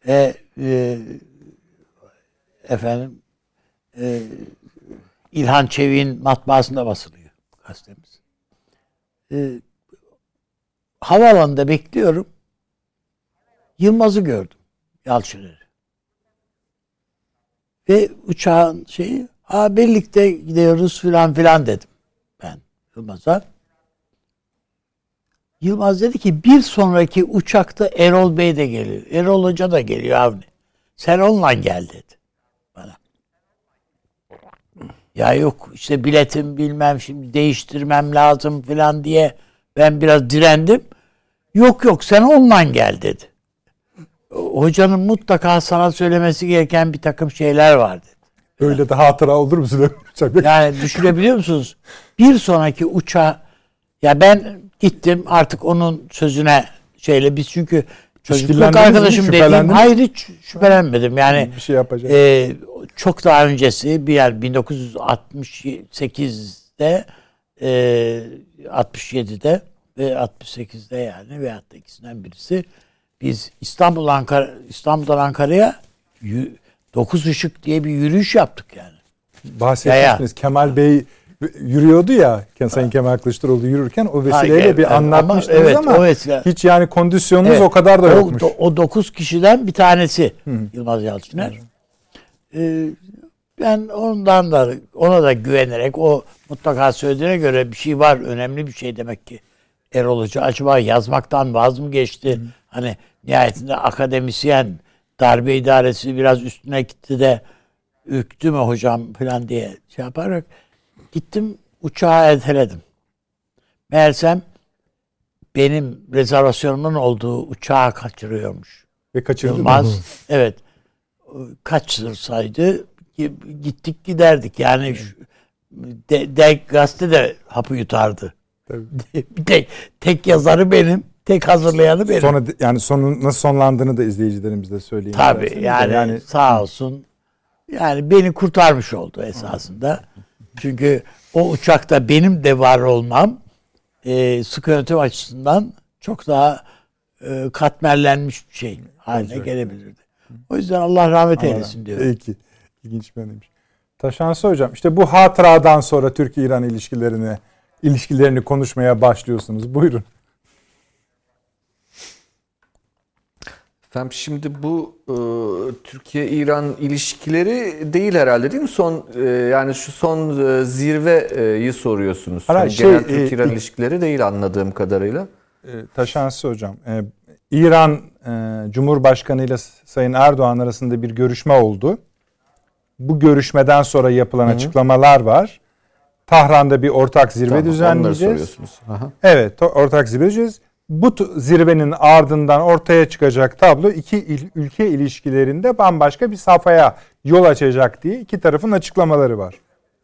E, e, efendim e, İlhan Çevik'in matbaasında basılıyor gazetemiz. E, havaalanında bekliyorum. Yılmaz'ı gördüm. Yalçıner'i. Ve uçağın şeyi ha birlikte gidiyoruz filan filan dedim ben Yılmaz'a. Yılmaz dedi ki bir sonraki uçakta Erol Bey de geliyor. Erol Hoca da geliyor Avni. Sen onunla gel dedi bana. Ya yok işte biletim bilmem şimdi değiştirmem lazım falan diye ben biraz direndim. Yok yok sen onunla gel dedi. Hocanın mutlaka sana söylemesi gereken bir takım şeyler var dedi. Öyle de hatıra olur mu Hocam? Yani düşünebiliyor musunuz? Bir sonraki uçağa ya ben gittim artık onun sözüne şeyle biz çünkü çocukluk arkadaşım dediğim hayır hiç şüphelenmedim. Yani bir şey yapacak. e, çok daha öncesi bir yer 1968'de e, 67'de ve 68'de yani veyahut da ikisinden birisi biz İstanbul Ankara İstanbul'dan Ankara'ya 9 ışık diye bir yürüyüş yaptık yani. Bahsetmiştiniz. Kemal Bey yürüyordu ya. Sayın Kemal Kılıçdaroğlu yürürken o vesileyle Hayır, bir evet, anlatmıştınız ama- evet, ama, o vesile- hiç yani kondisyonunuz Evet, o kadar da o, yokmuş. O 9 kişiden bir tanesi Yılmaz Yalçıner. Ee, ben ondan da ona da güvenerek o mutlaka söylediğine göre bir şey var önemli bir şey demek ki Erol Hoca acaba yazmaktan vaz mı geçti? Hani nihayetinde akademisyen darbe idaresi biraz üstüne gitti de üktü mü hocam falan diye şey yaparak gittim uçağı erteledim. Meğersem benim rezervasyonumun olduğu uçağı kaçırıyormuş. Ve kaçırdınız. Yılmaz. evet. Kaçırsaydı gittik giderdik. Yani şu, de, de, gazete de hapı yutardı. Tabii. tek, tek yazarı benim. Tek hazırlayanı benim. Sonra yani sonun nasıl sonlandığını da izleyicilerimize söyleyin. Tabii isterseniz de. yani, yani sağ olsun. Yani beni kurtarmış oldu esasında. Çünkü o uçakta benim de var olmam e, sıkı yönetim açısından çok daha e, katmerlenmiş bir şey haline gelebilirdi. O yüzden Allah rahmet eylesin diyorum. Peki. İlginç bir anıymış. Taşansı hocam işte bu hatıradan sonra Türkiye-İran ilişkilerini ilişkilerini konuşmaya başlıyorsunuz. Buyurun. Efendim şimdi bu e, Türkiye-İran ilişkileri değil herhalde değil mi? Son e, yani şu son e, zirveyi soruyorsunuz. Hayır, Son şey, genel e, Türk-İran e, ilişkileri değil anladığım kadarıyla. E, Taşansı hocam. e, İran e, Cumhurbaşkanı ile Sayın Erdoğan arasında bir görüşme oldu. Bu görüşmeden sonra yapılan açıklamalar var. Tahran'da bir ortak zirve Tamam, düzenleyeceğiz. Evet, ortak zirve düzenleyeceğiz. Bu zirvenin ardından ortaya çıkacak tablo iki il- ülke ilişkilerinde bambaşka bir safhaya yol açacak diye iki tarafın açıklamaları var.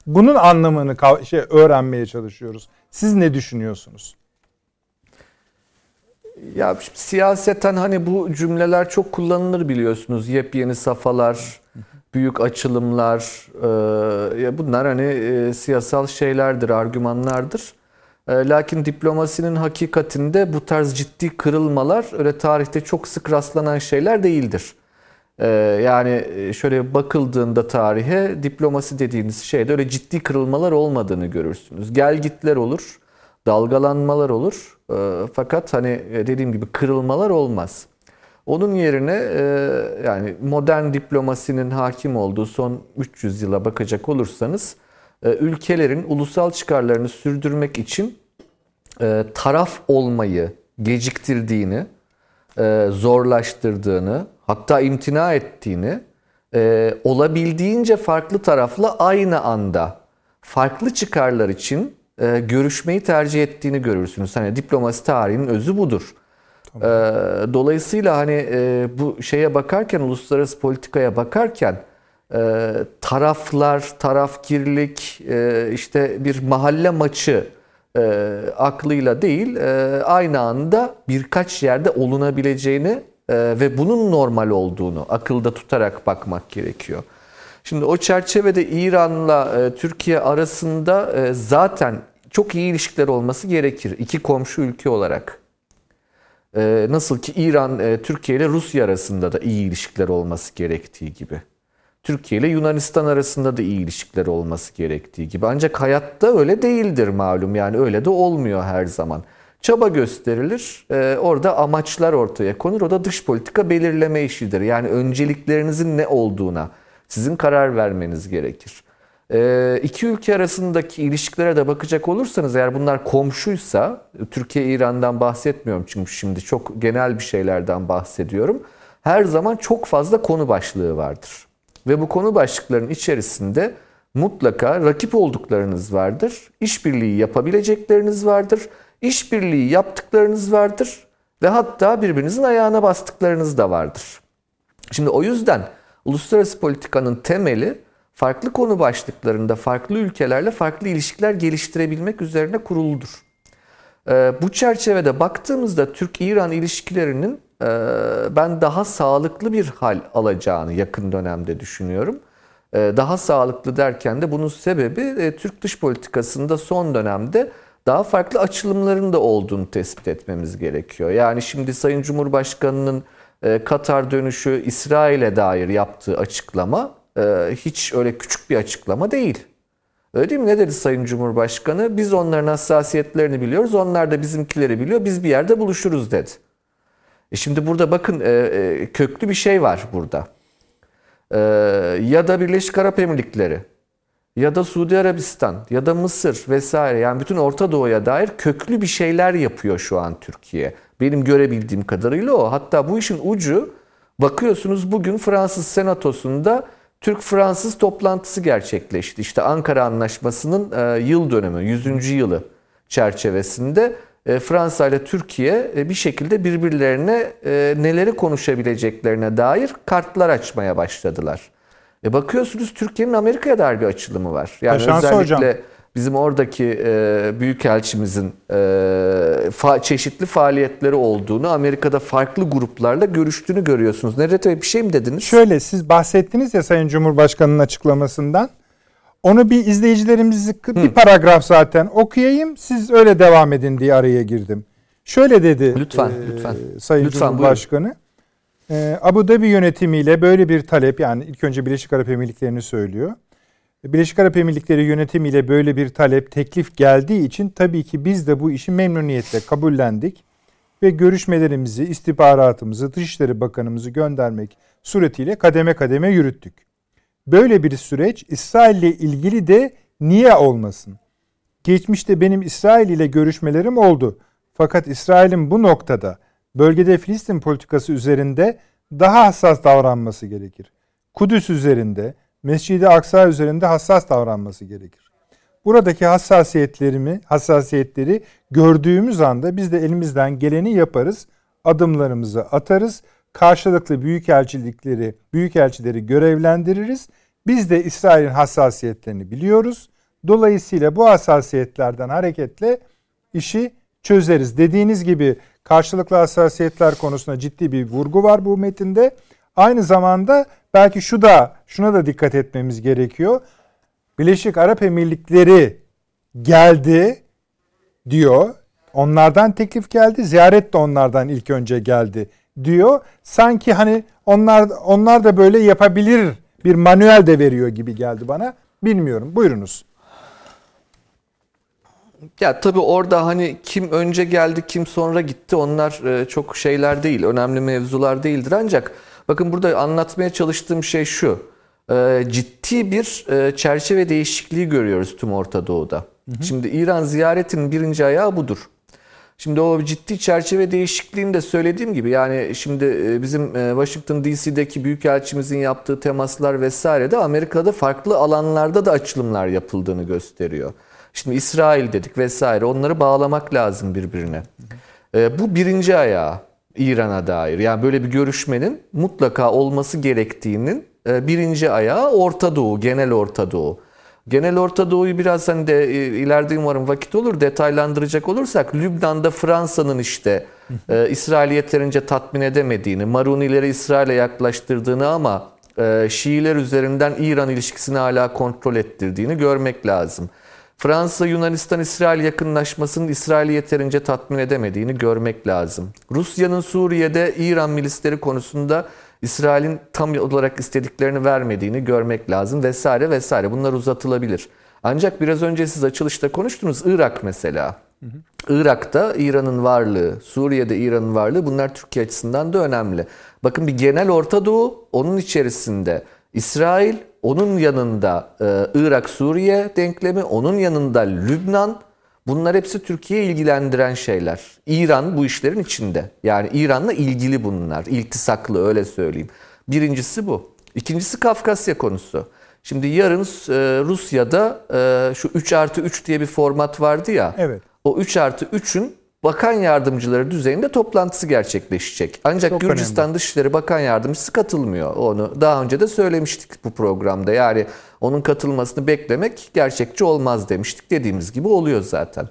Bunun anlamını şey öğrenmeye çalışıyoruz. Siz ne düşünüyorsunuz? Ya siyaseten hani bu cümleler çok kullanılır biliyorsunuz. Yepyeni safhalar, büyük açılımlar. e, bunlar hani e, siyasal şeylerdir, argümanlardır. E, lakin diplomasinin hakikatinde bu tarz ciddi kırılmalar öyle tarihte çok sık rastlanan şeyler değildir. E, yani e, şöyle bakıldığında tarihe diplomasi dediğiniz şeyde öyle ciddi kırılmalar olmadığını görürsünüz. Gelgitler olur, dalgalanmalar olur. Fakat hani dediğim gibi kırılmalar olmaz. Onun yerine yani modern diplomasinin hakim olduğu son 300 yıla bakacak olursanız ülkelerin ulusal çıkarlarını sürdürmek için e, taraf olmayı geciktirdiğini, e, zorlaştırdığını, hatta imtina ettiğini, e, olabildiğince farklı tarafla aynı anda farklı çıkarlar için e, görüşmeyi tercih ettiğini görürsünüz. Hani diplomasi tarihinin özü budur. E, dolayısıyla hani e, bu şeye bakarken, uluslararası politikaya bakarken e, taraflar, tarafkirlik, e, işte bir mahalle maçı e, aklıyla değil, e, aynı anda birkaç yerde olunabileceğini e, ve bunun normal olduğunu akılda tutarak bakmak gerekiyor. Şimdi o çerçevede İran'la e, Türkiye arasında e, zaten çok iyi ilişkiler olması gerekir. İki komşu ülke olarak. E, nasıl ki İran, e, Türkiye ile Rusya arasında da iyi ilişkiler olması gerektiği gibi. Türkiye ile Yunanistan arasında da iyi ilişkiler olması gerektiği gibi. Ancak hayatta öyle değildir malum. Yani öyle de olmuyor her zaman. Çaba gösterilir, e, orada amaçlar ortaya konur. O da dış politika belirleme işidir. Yani önceliklerinizin ne olduğuna sizin karar vermeniz gerekir. E, iki ülke arasındaki ilişkilere de bakacak olursanız eğer bunlar komşuysa, Türkiye İran'dan bahsetmiyorum çünkü şimdi çok genel bir şeylerden bahsediyorum. Her zaman çok fazla konu başlığı vardır. Ve bu konu başlıklarının içerisinde mutlaka rakip olduklarınız vardır. işbirliği yapabilecekleriniz vardır. işbirliği yaptıklarınız vardır. Ve hatta birbirinizin ayağına bastıklarınız da vardır. Şimdi o yüzden uluslararası politikanın temeli farklı konu başlıklarında farklı ülkelerle farklı ilişkiler geliştirebilmek üzerine kuruludur. Ee, bu çerçevede baktığımızda Türk-İran ilişkilerinin ben daha sağlıklı bir hal alacağını yakın dönemde düşünüyorum. Ee, daha sağlıklı derken de bunun sebebi e, Türk dış politikasında son dönemde daha farklı açılımların da olduğunu tespit etmemiz gerekiyor. Yani şimdi Sayın Cumhurbaşkanı'nın e, Katar dönüşü İsrail'e dair yaptığı açıklama e, hiç öyle küçük bir açıklama değil. Öyle değil mi? Ne dedi Sayın Cumhurbaşkanı? Biz onların hassasiyetlerini biliyoruz, onlar da bizimkileri biliyor, biz bir yerde buluşuruz dedi. E şimdi burada bakın köklü bir şey var burada. Ya da Birleşik Arap Emirlikleri ya da Suudi Arabistan ya da Mısır vesaire yani bütün Orta Doğu'ya dair köklü bir şeyler yapıyor şu an Türkiye. Benim görebildiğim kadarıyla o. Hatta bu işin ucu bakıyorsunuz bugün Fransız Senatosu'nda Türk-Fransız toplantısı gerçekleşti. İşte Ankara Anlaşması'nın e, yıl dönümü, 100. yılı çerçevesinde e, Fransa ile Türkiye e, bir şekilde birbirlerine neleri konuşabileceklerine dair kartlar açmaya başladılar. E bakıyorsunuz Türkiye'nin Amerika'ya dair bir açılımı var. Yani Şansı özellikle hocam. bizim oradaki e, büyükelçimizin e, fa- çeşitli faaliyetleri olduğunu, Amerika'da farklı gruplarla görüştüğünü görüyorsunuz. Nerede bir şey mi dediniz? Şöyle siz bahsettiniz ya Sayın Cumhurbaşkanı'nın açıklamasından. Onu bir izleyicilerimizi bir paragraf zaten okuyayım. Siz öyle devam edin diye araya girdim. Şöyle dedi Lütfen, e, lütfen. Sayın Lütfen, Cumhurbaşkanı. E, Abu Dhabi yönetimiyle böyle bir talep yani ilk önce Birleşik Arap Emirlikleri'ni söylüyor. Birleşik Arap Emirlikleri yönetimiyle böyle bir talep, teklif geldiği için tabii ki biz de bu işi memnuniyetle kabullendik ve görüşmelerimizi, istihbaratımızı, Dışişleri Bakanımızı göndermek suretiyle kademe kademe yürüttük. Böyle bir süreç İsrail ile ilgili de niye olmasın? Geçmişte benim İsrail ile görüşmelerim oldu. Fakat İsrail'in bu noktada bölgede Filistin politikası üzerinde daha hassas davranması gerekir. Kudüs üzerinde, Mescid-i Aksa üzerinde hassas davranması gerekir. Buradaki hassasiyetlerimi, hassasiyetleri gördüğümüz anda biz de elimizden geleni yaparız, adımlarımızı atarız, karşılıklı büyükelçilikleri, büyükelçileri görevlendiririz. Biz de İsrail'in hassasiyetlerini biliyoruz. Dolayısıyla bu hassasiyetlerden hareketle işi çözeriz. Dediğiniz gibi karşılıklı hassasiyetler konusunda ciddi bir vurgu var bu metinde. Aynı zamanda belki şu da şuna da dikkat etmemiz gerekiyor. Birleşik Arap Emirlikleri geldi diyor. Onlardan teklif geldi. Ziyaret de onlardan ilk önce geldi diyor. Sanki hani onlar onlar da böyle yapabilir bir manuel de veriyor gibi geldi bana. Bilmiyorum. Buyurunuz. Ya tabii orada hani kim önce geldi kim sonra gitti onlar e, çok şeyler değil. Önemli mevzular değildir ancak bakın burada anlatmaya çalıştığım şey şu. E, ciddi bir e, çerçeve değişikliği görüyoruz tüm Orta Doğu'da. Hı hı. Şimdi İran ziyaretinin birinci ayağı budur. Şimdi o ciddi çerçeve değişikliğini de söylediğim gibi yani şimdi bizim Washington DC'deki büyükelçimizin yaptığı temaslar vesaire de Amerika'da farklı alanlarda da açılımlar yapıldığını gösteriyor. Şimdi İsrail dedik vesaire onları bağlamak lazım birbirine. E, bu birinci ayağı İran'a dair. Yani böyle bir görüşmenin mutlaka olması gerektiğinin e, birinci ayağı Orta Doğu, genel Orta Doğu. Genel Orta Doğu'yu biraz hani de e, ileride umarım vakit olur detaylandıracak olursak Lübnan'da Fransa'nın işte e, İsrail'i yeterince tatmin edemediğini, Marunileri İsrail'e yaklaştırdığını ama e, Şiiler üzerinden İran ilişkisini hala kontrol ettirdiğini görmek lazım. Fransa, Yunanistan, İsrail yakınlaşmasının İsrail'i yeterince tatmin edemediğini görmek lazım. Rusya'nın Suriye'de İran milisleri konusunda İsrail'in tam olarak istediklerini vermediğini görmek lazım vesaire vesaire. Bunlar uzatılabilir. Ancak biraz önce siz açılışta konuştunuz Irak mesela. Hı hı. Irak'ta İran'ın varlığı, Suriye'de İran'ın varlığı bunlar Türkiye açısından da önemli. Bakın bir genel Orta Doğu onun içerisinde İsrail onun yanında e, Irak-Suriye denklemi, onun yanında Lübnan. Bunlar hepsi Türkiye'yi ilgilendiren şeyler. İran bu işlerin içinde. Yani İran'la ilgili bunlar. İltisaklı öyle söyleyeyim. Birincisi bu. İkincisi Kafkasya konusu. Şimdi yarın e, Rusya'da e, şu 3 artı 3 diye bir format vardı ya. Evet. O 3 artı 3'ün bakan yardımcıları düzeyinde toplantısı gerçekleşecek. Ancak Çok Gürcistan önemli. Dışişleri Bakan Yardımcısı katılmıyor. Onu daha önce de söylemiştik bu programda. Yani onun katılmasını beklemek gerçekçi olmaz demiştik. Dediğimiz gibi oluyor zaten.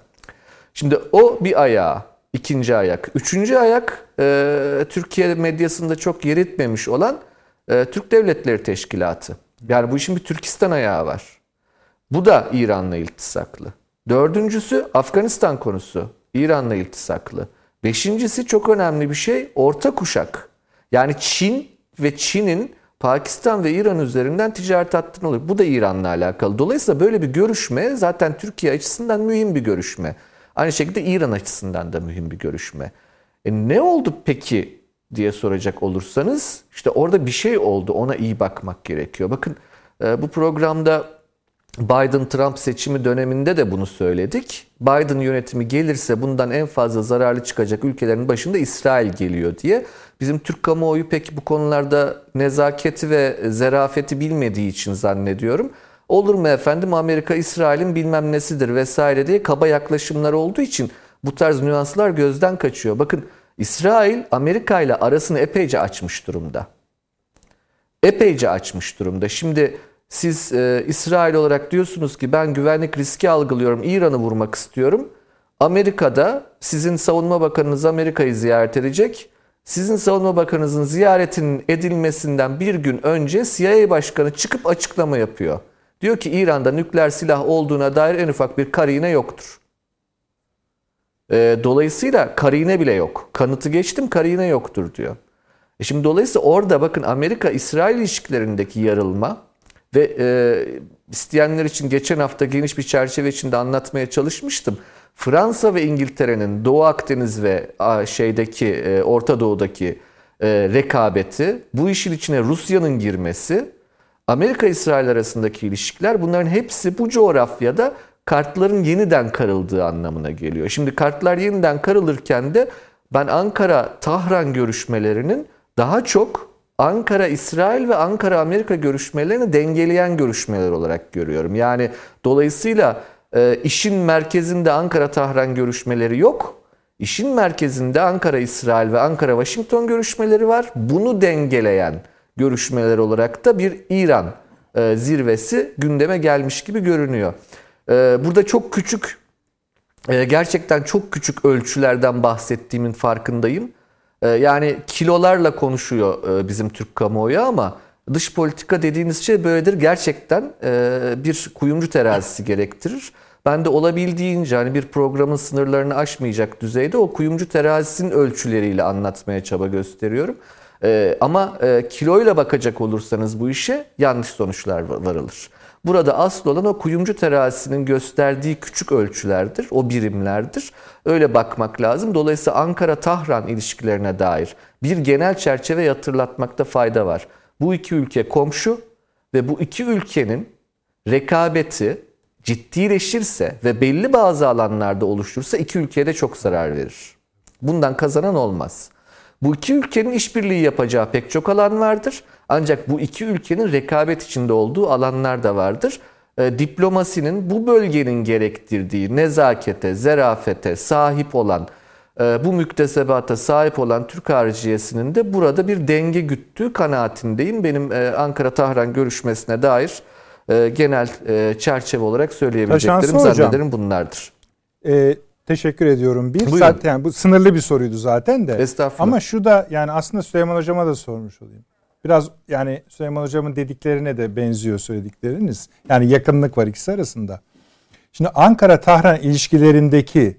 Şimdi o bir ayağı, ikinci ayak. Üçüncü ayak e, Türkiye medyasında çok yer etmemiş olan e, Türk Devletleri Teşkilatı. Yani bu işin bir Türkistan ayağı var. Bu da İran'la iltisaklı. Dördüncüsü Afganistan konusu. İran'la iltisaklı. Beşincisi çok önemli bir şey orta kuşak. Yani Çin ve Çin'in Pakistan ve İran üzerinden ticaret hattını oluyor. Bu da İran'la alakalı. Dolayısıyla böyle bir görüşme zaten Türkiye açısından mühim bir görüşme. Aynı şekilde İran açısından da mühim bir görüşme. E ne oldu peki diye soracak olursanız işte orada bir şey oldu ona iyi bakmak gerekiyor. Bakın e, bu programda Biden-Trump seçimi döneminde de bunu söyledik. Biden yönetimi gelirse bundan en fazla zararlı çıkacak ülkelerin başında İsrail geliyor diye. Bizim Türk kamuoyu pek bu konularda nezaketi ve zerafeti bilmediği için zannediyorum. Olur mu efendim Amerika İsrail'in bilmem nesidir vesaire diye kaba yaklaşımlar olduğu için bu tarz nüanslar gözden kaçıyor. Bakın İsrail Amerika ile arasını epeyce açmış durumda epeyce açmış durumda. Şimdi siz e, İsrail olarak diyorsunuz ki ben güvenlik riski algılıyorum, İran'ı vurmak istiyorum. Amerika'da sizin savunma bakanınız Amerika'yı ziyaret edecek. Sizin savunma bakanınızın ziyaretinin edilmesinden bir gün önce CIA başkanı çıkıp açıklama yapıyor. Diyor ki İran'da nükleer silah olduğuna dair en ufak bir karine yoktur. E, dolayısıyla karine bile yok. Kanıtı geçtim karine yoktur diyor. E şimdi dolayısıyla orada bakın Amerika-İsrail ilişkilerindeki yarılma ve e, isteyenler için geçen hafta geniş bir çerçeve içinde anlatmaya çalışmıştım. Fransa ve İngiltere'nin Doğu Akdeniz ve şeydeki e, Orta Doğu'daki e, rekabeti, bu işin içine Rusya'nın girmesi, Amerika-İsrail arasındaki ilişkiler bunların hepsi bu coğrafyada kartların yeniden karıldığı anlamına geliyor. Şimdi kartlar yeniden karılırken de ben Ankara-Tahran görüşmelerinin daha çok Ankara-İsrail ve Ankara-Amerika görüşmelerini dengeleyen görüşmeler olarak görüyorum. Yani dolayısıyla e, işin merkezinde Ankara-Tahran görüşmeleri yok. İşin merkezinde Ankara-İsrail ve Ankara-Washington görüşmeleri var. Bunu dengeleyen görüşmeler olarak da bir İran e, zirvesi gündeme gelmiş gibi görünüyor. E, burada çok küçük, e, gerçekten çok küçük ölçülerden bahsettiğimin farkındayım. E, yani kilolarla konuşuyor e, bizim Türk kamuoyu ama dış politika dediğiniz şey böyledir. Gerçekten e, bir kuyumcu terazisi gerektirir. Ben de olabildiğince hani bir programın sınırlarını aşmayacak düzeyde o kuyumcu terazisinin ölçüleriyle anlatmaya çaba gösteriyorum. Ee, ama e, kiloyla bakacak olursanız bu işe yanlış sonuçlar varılır. Burada asıl olan o kuyumcu terazisinin gösterdiği küçük ölçülerdir, o birimlerdir. Öyle bakmak lazım. Dolayısıyla Ankara-Tahran ilişkilerine dair bir genel çerçeve hatırlatmakta fayda var. Bu iki ülke komşu ve bu iki ülkenin rekabeti ciddileşirse ve belli bazı alanlarda oluşursa iki ülkeye de çok zarar verir. Bundan kazanan olmaz. Bu iki ülkenin işbirliği yapacağı pek çok alan vardır. Ancak bu iki ülkenin rekabet içinde olduğu alanlar da vardır. E, diplomasinin bu bölgenin gerektirdiği nezakete, zerafete sahip olan, e, bu müktesebata sahip olan Türk hariciyesinin de burada bir denge güttüğü kanaatindeyim. Benim e, Ankara-Tahran görüşmesine dair e, genel e, çerçeve olarak söyleyebileceklerim zannederim bunlardır. Ee, teşekkür ediyorum. Bir Buyurun. zaten yani bu sınırlı bir soruydu zaten de. Estağfurullah. Ama şu da yani aslında Süleyman hocama da sormuş olayım. Biraz yani Süleyman hocamın dediklerine de benziyor söyledikleriniz. Yani yakınlık var ikisi arasında. Şimdi Ankara-Tahran ilişkilerindeki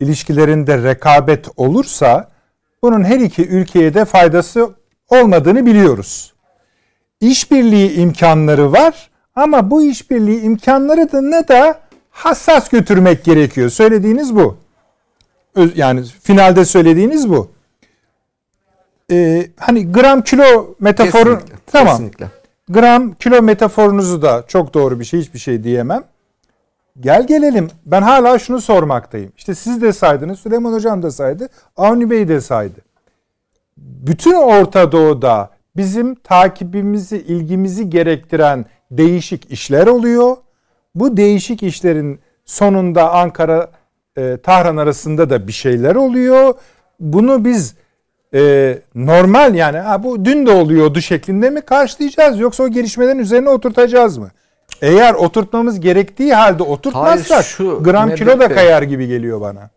ilişkilerinde rekabet olursa bunun her iki ülkeye de faydası olmadığını biliyoruz. İşbirliği imkanları var ama bu işbirliği imkanlarını da hassas götürmek gerekiyor. Söylediğiniz bu. Yani finalde söylediğiniz bu. Ee, hani gram kilo metaforu Kesinlikle. tamam. Kesinlikle. gram kilo metaforunuzu da çok doğru bir şey hiçbir şey diyemem. Gel gelelim ben hala şunu sormaktayım. İşte siz de saydınız Süleyman Hocam da saydı Avni Bey de saydı. Bütün Orta Doğu'da bizim takibimizi ilgimizi gerektiren değişik işler oluyor. Bu değişik işlerin sonunda Ankara e, Tahran arasında da bir şeyler oluyor. Bunu biz e, normal yani ha, bu dün de oluyordu şeklinde mi karşılayacağız yoksa o gelişmelerin üzerine oturtacağız mı? Eğer oturtmamız gerektiği halde oturtmazsak Hayır, şu, gram kilo da kayar gibi geliyor bana.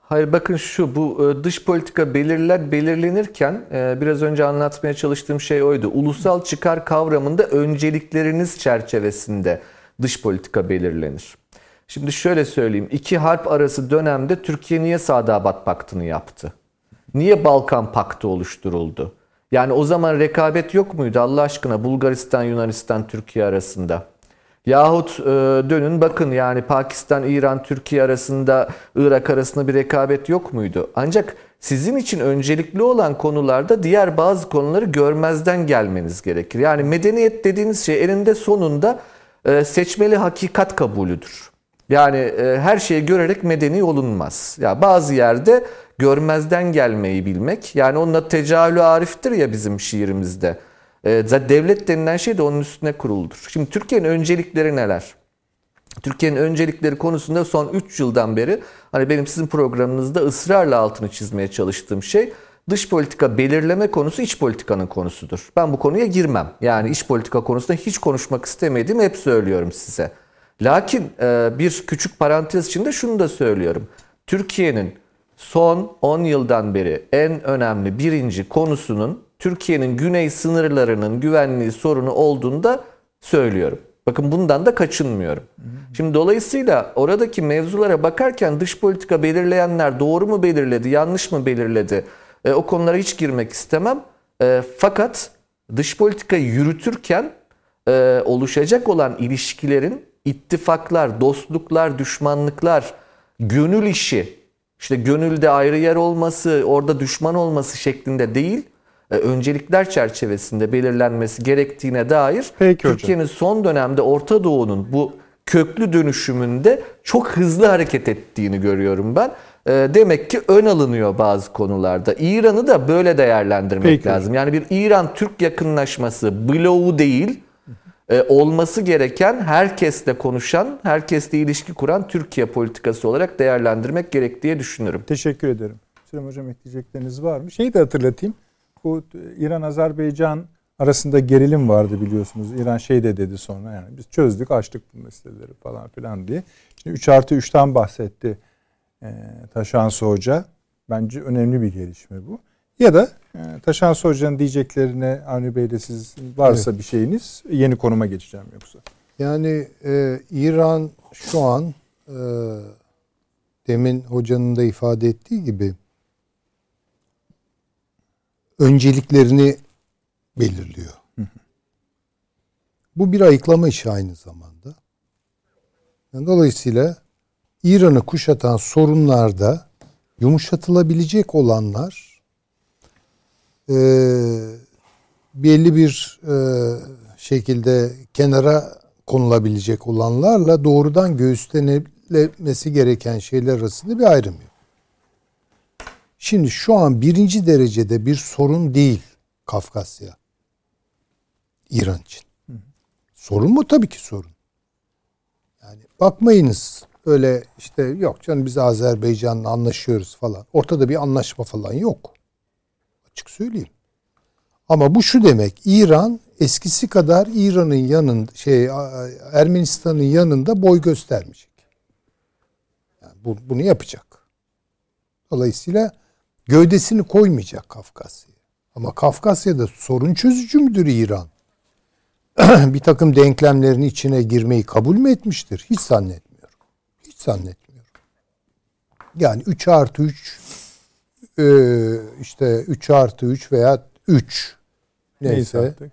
Hayır bakın şu bu e, dış politika belirler belirlenirken e, biraz önce anlatmaya çalıştığım şey oydu. Ulusal çıkar kavramında öncelikleriniz çerçevesinde dış politika belirlenir. Şimdi şöyle söyleyeyim. iki harp arası dönemde Türkiye niye Sadabat Paktı'nı yaptı? Niye Balkan Paktı oluşturuldu? Yani o zaman rekabet yok muydu Allah aşkına Bulgaristan, Yunanistan, Türkiye arasında? Yahut e, dönün bakın yani Pakistan, İran, Türkiye arasında, Irak arasında bir rekabet yok muydu? Ancak sizin için öncelikli olan konularda diğer bazı konuları görmezden gelmeniz gerekir. Yani medeniyet dediğiniz şey elinde sonunda e, seçmeli hakikat kabulüdür. Yani e, her şeyi görerek medeni olunmaz. Ya bazı yerde görmezden gelmeyi bilmek. Yani onunla tecahülü ariftir ya bizim şiirimizde. E, devlet denilen şey de onun üstüne kuruludur. Şimdi Türkiye'nin öncelikleri neler? Türkiye'nin öncelikleri konusunda son 3 yıldan beri hani benim sizin programınızda ısrarla altını çizmeye çalıştığım şey dış politika belirleme konusu iç politikanın konusudur. Ben bu konuya girmem. Yani iç politika konusunda hiç konuşmak istemediğimi hep söylüyorum size. Lakin e, bir küçük parantez içinde şunu da söylüyorum. Türkiye'nin son 10 yıldan beri en önemli birinci konusunun Türkiye'nin güney sınırlarının güvenliği sorunu olduğunu da söylüyorum. Bakın bundan da kaçınmıyorum. Şimdi dolayısıyla oradaki mevzulara bakarken dış politika belirleyenler doğru mu belirledi, yanlış mı belirledi? E, o konulara hiç girmek istemem. E, fakat dış politikayı yürütürken e, oluşacak olan ilişkilerin ittifaklar, dostluklar, düşmanlıklar, gönül işi, işte gönülde ayrı yer olması, orada düşman olması şeklinde değil, e, öncelikler çerçevesinde belirlenmesi gerektiğine dair Peki. Türkiye'nin son dönemde Orta Doğu'nun bu köklü dönüşümünde çok hızlı hareket ettiğini görüyorum ben. E, Demek ki ön alınıyor bazı konularda. İran'ı da böyle değerlendirmek Peki. lazım. Yani bir İran-Türk yakınlaşması bloğu değil, e, olması gereken herkesle konuşan, herkesle ilişki kuran Türkiye politikası olarak değerlendirmek gerek diye düşünürüm. Teşekkür ederim. Süleyman Hocam ekleyecekleriniz var mı? Şeyi de hatırlatayım. Bu İran-Azerbaycan arasında gerilim vardı biliyorsunuz. İran şey de dedi sonra yani biz çözdük açtık bu meseleleri falan filan diye. Şimdi 3 artı 3'ten bahsetti e, Taşansı Hoca. Bence önemli bir gelişme bu. Ya da e, Taşansı Hoca'nın diyeceklerine Avni Bey'de siz varsa bir şeyiniz yeni konuma geçeceğim yoksa. Yani e, İran şu an e, demin hocanın da ifade ettiği gibi önceliklerini belirliyor. Bu bir ayıklama işi aynı zamanda. Yani dolayısıyla İran'ı kuşatan sorunlarda yumuşatılabilecek olanlar e, belli bir e, şekilde kenara konulabilecek olanlarla doğrudan göğüslenmesi gereken şeyler arasında bir ayrım yok. Şimdi şu an birinci derecede bir sorun değil Kafkasya. İran için. Sorun mu? Tabii ki sorun. Yani bakmayınız öyle işte yok canım biz Azerbaycan'la anlaşıyoruz falan. Ortada bir anlaşma falan yok. Açık söyleyeyim. Ama bu şu demek. İran eskisi kadar İran'ın yanında şey Ermenistan'ın yanında boy göstermeyecek. Yani bu, bunu yapacak. Dolayısıyla gövdesini koymayacak Kafkasya'ya. Ama Kafkasya'da sorun çözücü müdür İran? bir takım denklemlerin içine girmeyi kabul mü etmiştir? Hiç zannetmiyorum. Hiç zannetmiyorum. Yani 3 artı 3 e, işte 3 artı 3 veya 3 neyse. artık.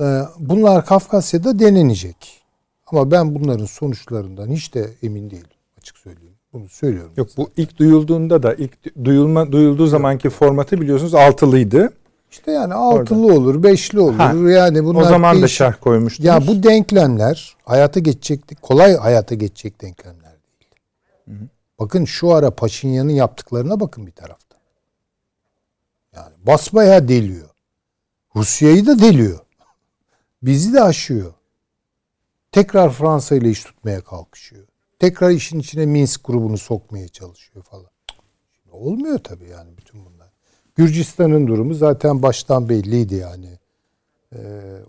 e, bunlar Kafkasya'da denenecek. Ama ben bunların sonuçlarından hiç de emin değilim. Açık söyleyeyim. Bunu söylüyorum. Yok bu ilk duyulduğunda da ilk duyulma duyulduğu zamanki formatı biliyorsunuz altılıydı. İşte yani altılı olur, beşli olur. Ha, yani bunlar o zaman da değişik. şerh koymuştunuz. Ya bu denklemler hayata geçecek, kolay hayata geçecek denklemler değil. Bakın şu ara Paşinyan'ın yaptıklarına bakın bir tarafta. Yani basbaya deliyor. Rusya'yı da deliyor. Bizi de aşıyor. Tekrar Fransa ile iş tutmaya kalkışıyor. Tekrar işin içine Minsk grubunu sokmaya çalışıyor falan. Olmuyor tabii yani bütün bunlar. Gürcistan'ın durumu zaten baştan belliydi yani. Ee,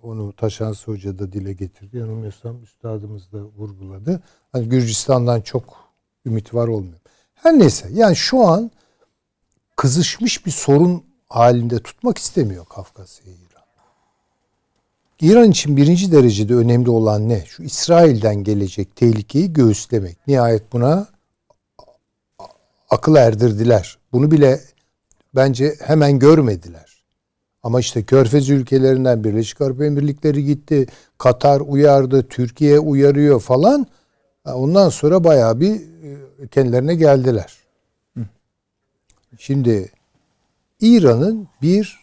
onu Taşansı Hoca da dile getirdi. Yanılmıyorsam üstadımız da vurguladı. Hani Gürcistan'dan çok ümit var olmuyor. Her neyse yani şu an kızışmış bir sorun halinde tutmak istemiyor Kafkasya'yı İran. İran için birinci derecede önemli olan ne? Şu İsrail'den gelecek tehlikeyi göğüslemek. Nihayet buna akıl erdirdiler. Bunu bile bence hemen görmediler. Ama işte Körfez ülkelerinden Birleşik Arap Emirlikleri gitti. Katar uyardı, Türkiye uyarıyor falan. Ondan sonra bayağı bir e, kendilerine geldiler. Şimdi İran'ın bir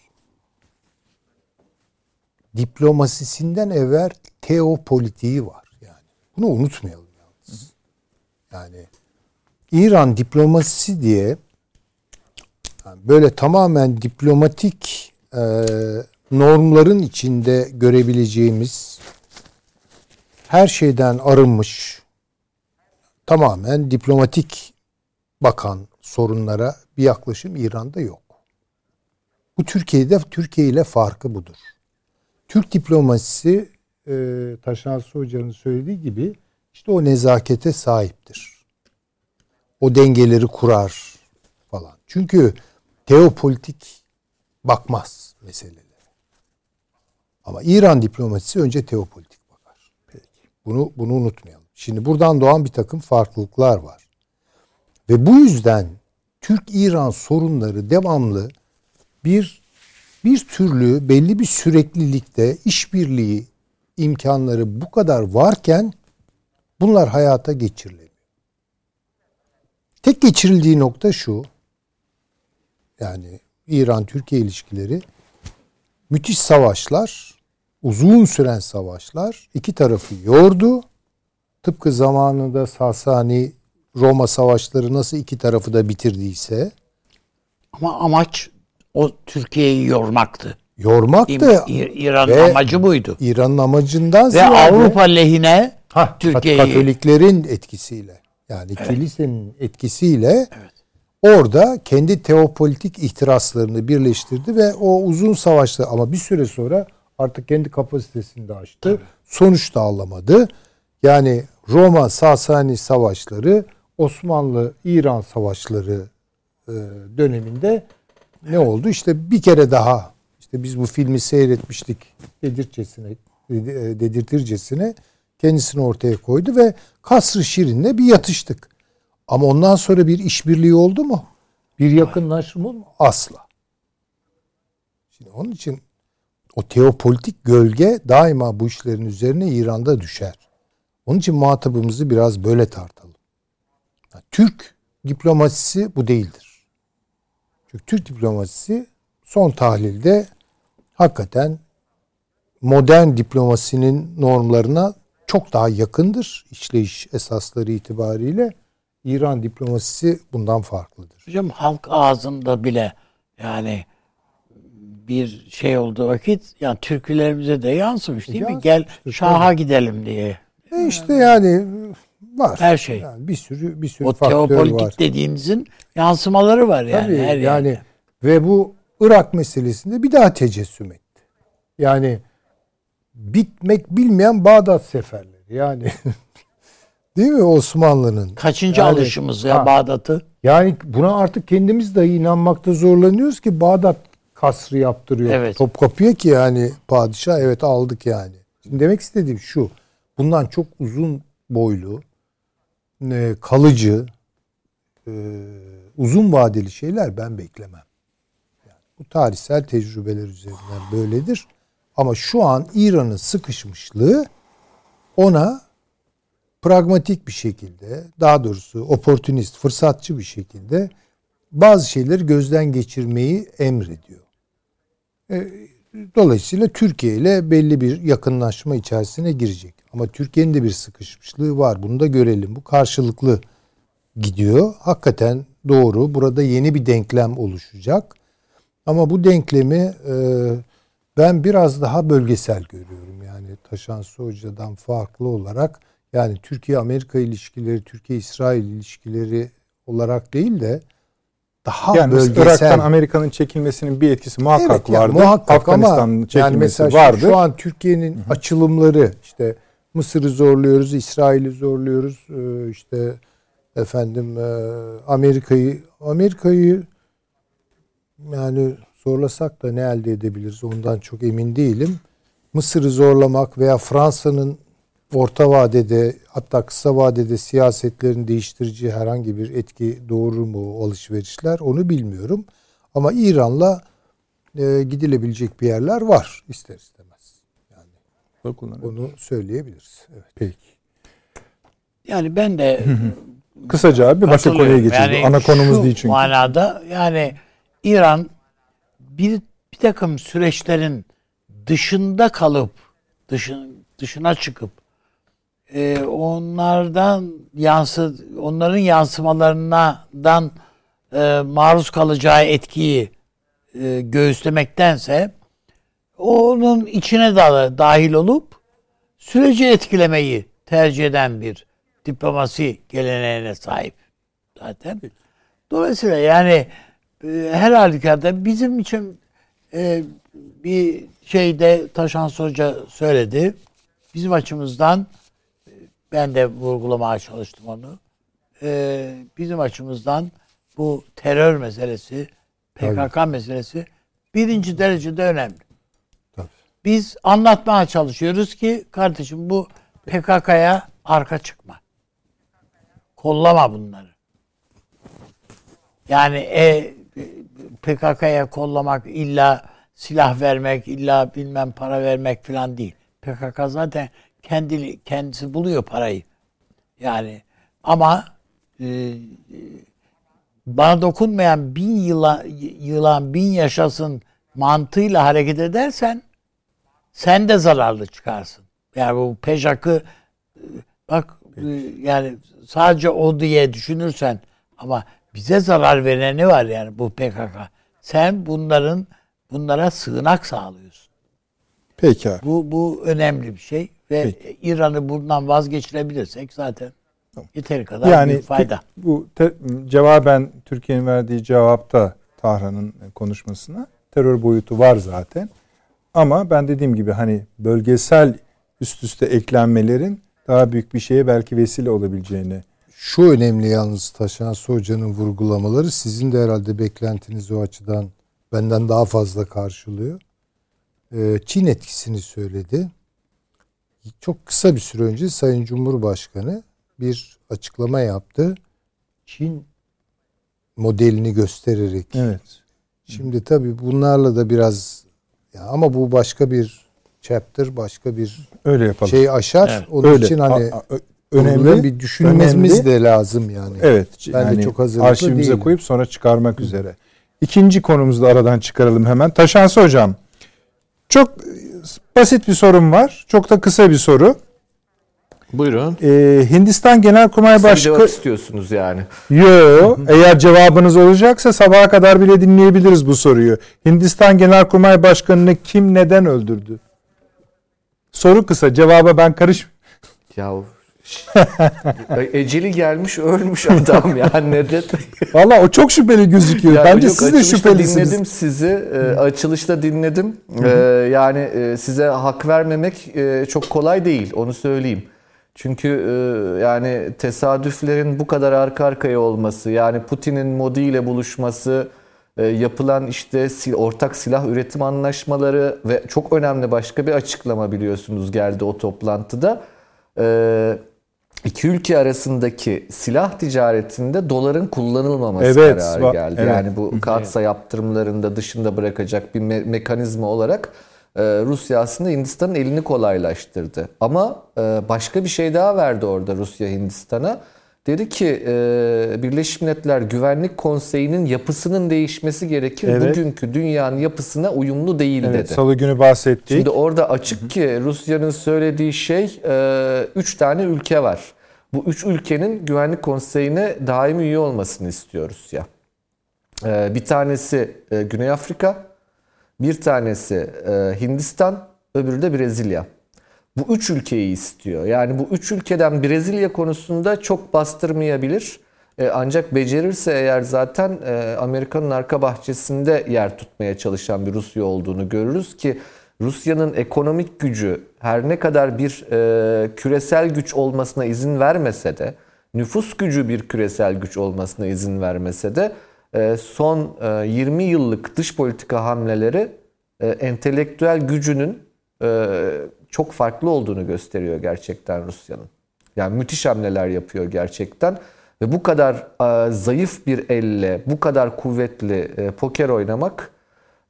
diplomasisinden evvel teopolitiği var. Yani bunu unutmayalım yalnız. Yani İran diplomasisi diye yani böyle tamamen diplomatik e, normların içinde görebileceğimiz her şeyden arınmış tamamen diplomatik bakan sorunlara bir yaklaşım İran'da yok. Bu Türkiye'de Türkiye ile farkı budur. Türk diplomasisi e, Taşansı Hoca'nın söylediği gibi işte o nezakete sahiptir. O dengeleri kurar falan. Çünkü teopolitik bakmaz meselelere. Ama İran diplomasisi önce teopolitik bakar. Peki. Bunu bunu unutmayalım. Şimdi buradan doğan bir takım farklılıklar var. Ve bu yüzden Türk-İran sorunları devamlı bir bir türlü belli bir süreklilikte işbirliği imkanları bu kadar varken bunlar hayata geçirilemiyor. Tek geçirildiği nokta şu. Yani İran-Türkiye ilişkileri müthiş savaşlar, uzun süren savaşlar iki tarafı yordu. Tıpkı zamanında Sasani Roma savaşları nasıl iki tarafı da bitirdiyse Ama amaç o Türkiye'yi yormaktı. yormaktı. İ- İran'ın amacı buydu. İran'ın amacından Ve ziyade Avrupa lehine ha, Türkiye'yi- Katoliklerin etkisiyle yani kilisenin etkisiyle orada kendi teopolitik ihtiraslarını birleştirdi ve o uzun savaşta ama bir süre sonra artık kendi kapasitesini de aştı. Sonuç da alamadı. Yani Roma Sasani savaşları Osmanlı İran savaşları e, döneminde ne oldu? İşte bir kere daha işte biz bu filmi seyretmiştik dedirtçesine dedi- dedirtircesine kendisini ortaya koydu ve Kasr-ı Şirin'le bir yatıştık. Ama ondan sonra bir işbirliği oldu mu? Bir yakınlaşma oldu mu? Asla. Şimdi onun için o teopolitik gölge daima bu işlerin üzerine İran'da düşer. Onun için muhatabımızı biraz böyle tartalım. Yani Türk diplomasisi bu değildir. Çünkü Türk diplomasisi son tahlilde hakikaten modern diplomasinin normlarına çok daha yakındır işleyiş esasları itibariyle. İran diplomasisi bundan farklıdır. Hocam halk ağzında bile yani bir şey olduğu vakit yani türkülerimize de yansımış değil mi? Gel Yansımıştır, Şah'a gidelim diye. E işte yani var. Her şey. Yani bir sürü bir sürü O faktör teopolitik var. dediğinizin yansımaları var yani. Tabii her yani yerde. ve bu Irak meselesinde bir daha tecessüm etti. Yani bitmek bilmeyen Bağdat seferleri. Yani değil mi Osmanlı'nın? Kaçıncı Yani- alışımız ya. Bağdat'ı? Yani buna artık kendimiz dahi inanmakta zorlanıyoruz ki Bağdat kasrı yaptırıyor. Evet. Topkapı'ya ki yani padişah evet aldık yani. Şimdi demek istediğim şu. Bundan çok uzun boylu, e, kalıcı, e, uzun vadeli şeyler ben beklemem. Yani bu tarihsel tecrübeler üzerinden böyledir. Ama şu an İran'ın sıkışmışlığı ona pragmatik bir şekilde, daha doğrusu oportunist, fırsatçı bir şekilde bazı şeyleri gözden geçirmeyi emrediyor. E, dolayısıyla Türkiye ile belli bir yakınlaşma içerisine girecek. Ama Türkiye'nin de bir sıkışmışlığı var. Bunu da görelim. Bu karşılıklı gidiyor. Hakikaten doğru. Burada yeni bir denklem oluşacak. Ama bu denklemi e, ben biraz daha bölgesel görüyorum. Yani Taşansı Hoca'dan farklı olarak yani Türkiye-Amerika ilişkileri, Türkiye-İsrail ilişkileri olarak değil de daha yani bölgesel. Irak'tan Amerika'nın çekilmesinin bir etkisi muhakkak evet, yani vardı. Muhakkak Afganistan'ın ama çekilmesi yani mesela vardı. Şu an Türkiye'nin açılımları işte Mısır'ı zorluyoruz, İsrail'i zorluyoruz, e, işte efendim e, Amerika'yı Amerika'yı yani zorlasak da ne elde edebiliriz ondan çok emin değilim. Mısır'ı zorlamak veya Fransa'nın orta vadede hatta kısa vadede siyasetlerini değiştirici herhangi bir etki doğurur mu alışverişler onu bilmiyorum. Ama İran'la e, gidilebilecek bir yerler var ister istemez. Yani onu söyleyebiliriz. Evet. Peki. Yani ben de Kısaca abi başka konuya geçelim. Yani Ana konumuz değil çünkü. manada yani İran bir, bir takım süreçlerin dışında kalıp dışın, dışına çıkıp e, onlardan yansı onların yansımalarından e, maruz kalacağı etkiyi e, göğüslemektense onun içine da dahil olup süreci etkilemeyi tercih eden bir diplomasi geleneğine sahip zaten. Dolayısıyla yani e, her halükarda bizim için e, bir şeyde Taşan Hoca söyledi. Bizim açımızdan e, ben de vurgulamaya çalıştım onu. E, bizim açımızdan bu terör meselesi, PKK meselesi birinci derecede önemli. Biz anlatmaya çalışıyoruz ki kardeşim bu PKK'ya arka çıkma. Kollama bunları. Yani e, PKK'ya kollamak illa silah vermek, illa bilmem para vermek falan değil. PKK zaten kendi kendisi buluyor parayı. Yani ama e, bana dokunmayan bin yıla, yılan bin yaşasın mantığıyla hareket edersen sen de zararlı çıkarsın. Yani bu pejakı e, bak e, yani sadece o diye düşünürsen ama bize zarar vereni var yani bu PKK. Sen bunların bunlara sığınak sağlıyorsun. Peki. Bu bu önemli bir şey ve. İran'ı bundan vazgeçirebilirsek zaten yeteri kadar Yani büyük fayda. bu te- cevaben Türkiye'nin verdiği cevapta Tahran'ın konuşmasına terör boyutu var zaten. Ama ben dediğim gibi hani bölgesel üst üste eklenmelerin daha büyük bir şeye belki vesile olabileceğini. Şu önemli yalnız Taşan Hoca'nın vurgulamaları sizin de herhalde beklentiniz o açıdan benden daha fazla karşılıyor. Ee, Çin etkisini söyledi. Çok kısa bir süre önce Sayın Cumhurbaşkanı bir açıklama yaptı. Çin modelini göstererek. Evet. Şimdi tabii bunlarla da biraz ya ama bu başka bir chapter, başka bir Öyle yapalım. şey aşar. Evet. Onun Öyle. için hani A- a- önemli bir düşünmemiz önemli. de lazım yani. Evet. Ben de yani çok hazırlıklı arşivimize değilim. koyup sonra çıkarmak üzere. İkinci konumuzu da aradan çıkaralım hemen. Taşansı hocam. Çok basit bir sorum var. Çok da kısa bir soru. Buyurun. Ee, Hindistan Genelkurmay Siz cevap Başkanı istiyorsunuz yani. Yo, eğer cevabınız olacaksa sabaha kadar bile dinleyebiliriz bu soruyu. Hindistan Genelkurmay Başkanı'nı kim neden öldürdü? Soru kısa, cevaba ben karış. Ya eceli gelmiş ölmüş adam ya neden? Valla o çok şüpheli gözüküyor. Ya Bence yok, siz de şüphelisiniz. dinledim sizi. e, açılışta dinledim. E, yani e, size hak vermemek e, çok kolay değil. Onu söyleyeyim. Çünkü e, yani tesadüflerin bu kadar arka arkaya olması, yani Putin'in Modi ile buluşması, e, yapılan işte sil- ortak silah üretim anlaşmaları ve çok önemli başka bir açıklama biliyorsunuz geldi o toplantıda. E, iki ülke arasındaki silah ticaretinde doların kullanılmaması Evet, kararı geldi. evet. Yani bu katsa yaptırımlarında dışında bırakacak bir me- mekanizma olarak Rusya aslında Hindistan'ın elini kolaylaştırdı. Ama e, başka bir şey daha verdi orada Rusya Hindistan'a. Dedi ki e, Birleşmiş Milletler Güvenlik Konseyi'nin yapısının değişmesi gerekir. Evet. Bugünkü dünyanın yapısına uyumlu değil Evet, dedi. Salı günü bahsettik. Şimdi orada açık ki Rusya'nın söylediği şey e, üç tane ülke var. Bu üç ülkenin Güvenlik Konseyi'ne daimi üye olmasını istiyor Rusya. E, bir tanesi e, Güney Afrika, bir tanesi e, Hindistan, öbürü de Brezilya. Bu üç ülkeyi istiyor. Yani bu üç ülkeden Brezilya konusunda çok bastırmayabilir. E, ancak becerirse eğer zaten e, Amerika'nın arka bahçesinde yer tutmaya çalışan bir Rusya olduğunu görürüz ki Rusya'nın ekonomik gücü her ne kadar bir küresel güç olmasına izin vermese de nüfus gücü bir küresel güç olmasına izin vermese de son e, 20 yıllık dış politika hamleleri e, entelektüel gücünün e, çok farklı olduğunu gösteriyor gerçekten Rusya'nın. Yani müthiş hamleler yapıyor gerçekten. Ve bu kadar e, zayıf bir elle, bu kadar kuvvetli e, poker oynamak,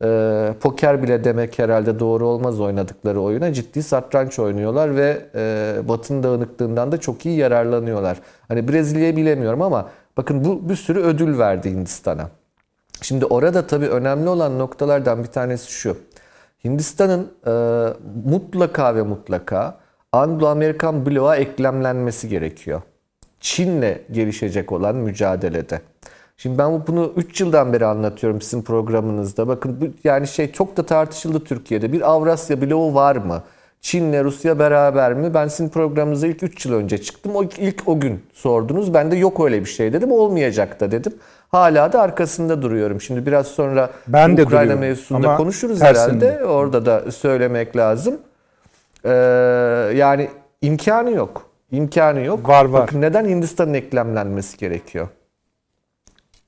e, poker bile demek herhalde doğru olmaz oynadıkları oyuna. Ciddi satranç oynuyorlar ve e, Batı'nın dağınıklığından da çok iyi yararlanıyorlar. Hani Brezilya'yı bilemiyorum ama bakın bu bir sürü ödül verdi Hindistan'a. Şimdi orada tabii önemli olan noktalardan bir tanesi şu. Hindistan'ın e, mutlaka ve mutlaka Anglo-Amerikan bloğa eklemlenmesi gerekiyor. Çin'le gelişecek olan mücadelede. Şimdi ben bunu 3 yıldan beri anlatıyorum sizin programınızda. Bakın bu yani şey çok da tartışıldı Türkiye'de. Bir Avrasya bloğu var mı? Çin'le Rusya beraber mi? Ben sizin programınıza ilk 3 yıl önce çıktım. O ilk o gün sordunuz. Ben de yok öyle bir şey dedim. Olmayacak da dedim. Hala da arkasında duruyorum. Şimdi biraz sonra Ben de Ukrayna duruyorum. mevzusunda Ama konuşuruz tersinde. herhalde. Orada da söylemek lazım. Ee, yani imkanı yok. İmkanı yok. Var, var. Bakın neden Hindistan'ın eklemlenmesi gerekiyor?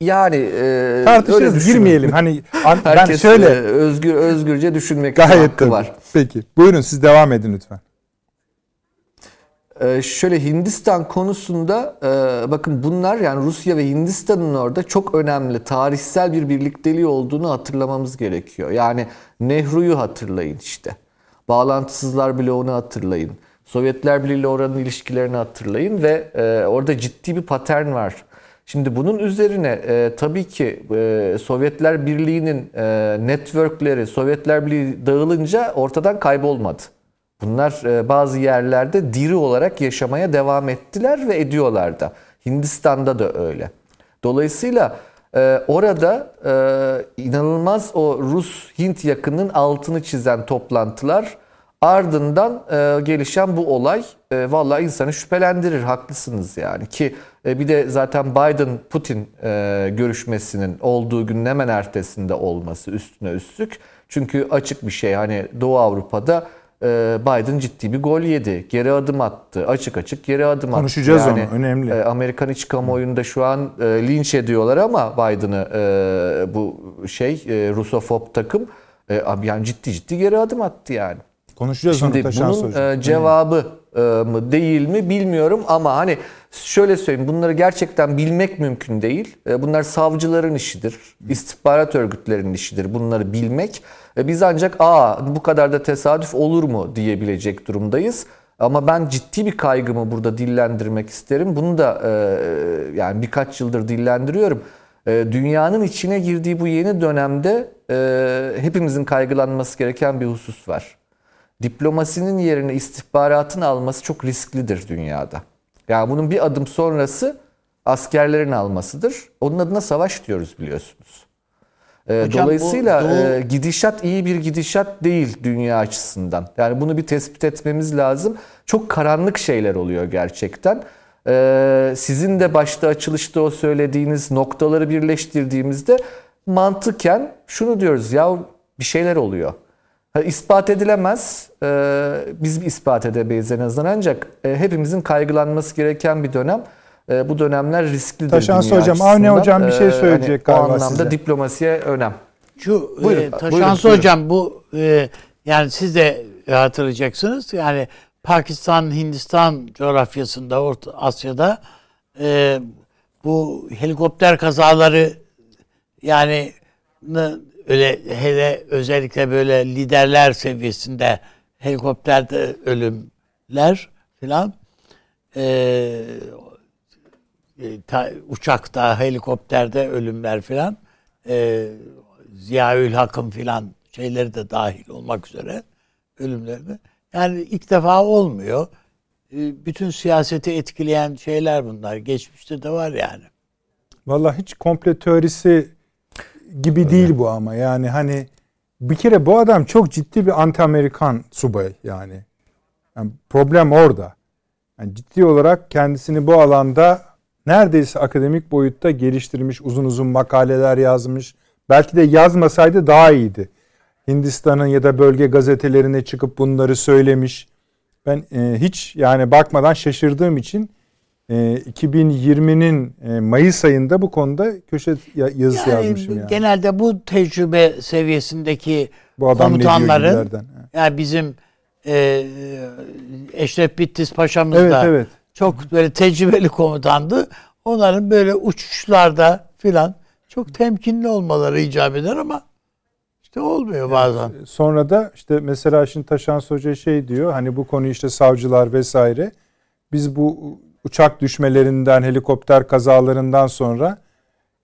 Yani e, Tartışırız girmeyelim. Hani an- ben Herkes şöyle e, özgür özgürce düşünmek gayet hakkı tabii. var. Peki. Buyurun siz devam edin lütfen. Ee, şöyle Hindistan konusunda e, bakın bunlar yani Rusya ve Hindistan'ın orada çok önemli tarihsel bir birlikteliği olduğunu hatırlamamız gerekiyor. Yani Nehru'yu hatırlayın işte. Bağlantısızlar bloğunu hatırlayın. Sovyetler Birliği ile oranın ilişkilerini hatırlayın ve e, orada ciddi bir patern var. Şimdi bunun üzerine e, tabii ki e, Sovyetler Birliği'nin e, networkleri Sovyetler Birliği dağılınca ortadan kaybolmadı. Bunlar e, bazı yerlerde diri olarak yaşamaya devam ettiler ve ediyorlar da. Hindistan'da da öyle. Dolayısıyla e, orada e, inanılmaz o Rus-Hint yakının altını çizen toplantılar ardından e, gelişen bu olay e, vallahi insanı şüphelendirir haklısınız yani ki e, bir de zaten Biden-Putin e, görüşmesinin olduğu günün hemen ertesinde olması üstüne üstlük. Çünkü açık bir şey hani Doğu Avrupa'da e, Biden ciddi bir gol yedi. Geri adım attı. Açık açık geri adım attı. Konuşacağız onu, önemli. e, Amerikan iç kamuoyunda şu an e, linç ediyorlar ama Biden'ı e, bu şey e, Rusofob takım e, yani ciddi ciddi geri adım attı yani. Konuşacağız onu Şimdi bunun e, cevabı e, mı değil mi bilmiyorum ama hani şöyle söyleyeyim bunları gerçekten bilmek mümkün değil. E, Bunlar savcıların işidir, istihbarat örgütlerinin işidir bunları bilmek. E, Biz ancak aa bu kadar da tesadüf olur mu diyebilecek durumdayız. Ama ben ciddi bir kaygımı burada dillendirmek isterim. Bunu da e, yani birkaç yıldır dillendiriyorum. E, Dünyanın içine girdiği bu yeni dönemde e, hepimizin kaygılanması gereken bir husus var diplomasinin yerine istihbaratın alması çok risklidir dünyada. Yani bunun bir adım sonrası askerlerin almasıdır. Onun adına savaş diyoruz biliyorsunuz. Ee, Hocam bu Dolayısıyla Doğu- e, gidişat iyi bir gidişat değil dünya açısından. Yani bunu bir tespit etmemiz lazım. Çok karanlık şeyler oluyor gerçekten. Ee, sizin de başta açılışta o söylediğiniz noktaları birleştirdiğimizde mantıken şunu diyoruz ya bir şeyler oluyor. Ha, ispat edilemez. Ee, biz bir ispat edemeyiz en azından ancak e, hepimizin kaygılanması gereken bir dönem. E, bu dönemler risklidir Taşansı hocam, Avni açısından. hocam bir şey Ee, söyleyecek hani O galiba anlamda size. diplomasiye önem. Şu Buyurun, e, buyurun, Taşansı buyurun. hocam bu e, yani siz de hatırlayacaksınız. Yani Pakistan, Hindistan coğrafyasında, Orta Asya'da e, bu helikopter kazaları yani öyle hele özellikle böyle liderler seviyesinde helikopterde ölümler filan e, e, ta, uçakta, helikopterde ölümler filan e, Ziyaül Hakım filan şeyleri de dahil olmak üzere ölümlerde. Yani ilk defa olmuyor. E, bütün siyaseti etkileyen şeyler bunlar. Geçmişte de var yani. Vallahi hiç komple teorisi gibi Öyle. değil bu ama. Yani hani bir kere bu adam çok ciddi bir anti-Amerikan subay yani. yani problem orada. Yani ciddi olarak kendisini bu alanda neredeyse akademik boyutta geliştirmiş, uzun uzun makaleler yazmış. Belki de yazmasaydı daha iyiydi. Hindistan'ın ya da bölge gazetelerine çıkıp bunları söylemiş. Ben e, hiç yani bakmadan şaşırdığım için 2020'nin e, Mayıs ayında bu konuda köşe yazısı yani, yazmışım yani. Genelde bu tecrübe seviyesindeki bu adam komutanların yani bizim e, Eşref Bittis Paşa'mız evet, da evet. çok böyle tecrübeli komutandı. Onların böyle uçuşlarda filan çok temkinli olmaları icap eder ama işte olmuyor bazen. Sonra da işte mesela şimdi Taşan Hoca şey diyor hani bu konu işte savcılar vesaire biz bu uçak düşmelerinden helikopter kazalarından sonra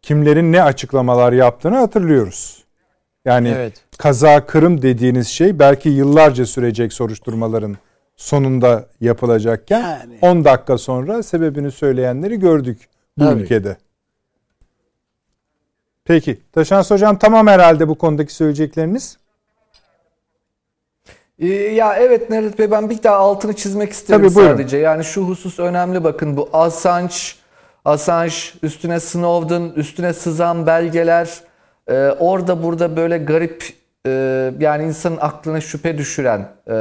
kimlerin ne açıklamalar yaptığını hatırlıyoruz. Yani evet. kaza kırım dediğiniz şey belki yıllarca sürecek soruşturmaların sonunda yapılacakken yani. 10 dakika sonra sebebini söyleyenleri gördük bu Tabii. ülkede. Peki. Taşans Hocam tamam herhalde bu konudaki söyleyecekleriniz. Ee, ya evet Nerit Bey ben bir daha altını çizmek isterim Tabii, sadece. Yani şu husus önemli bakın bu Assange, Assange üstüne Snowden, üstüne sızan belgeler e, orada burada böyle garip e, yani insanın aklına şüphe düşüren e,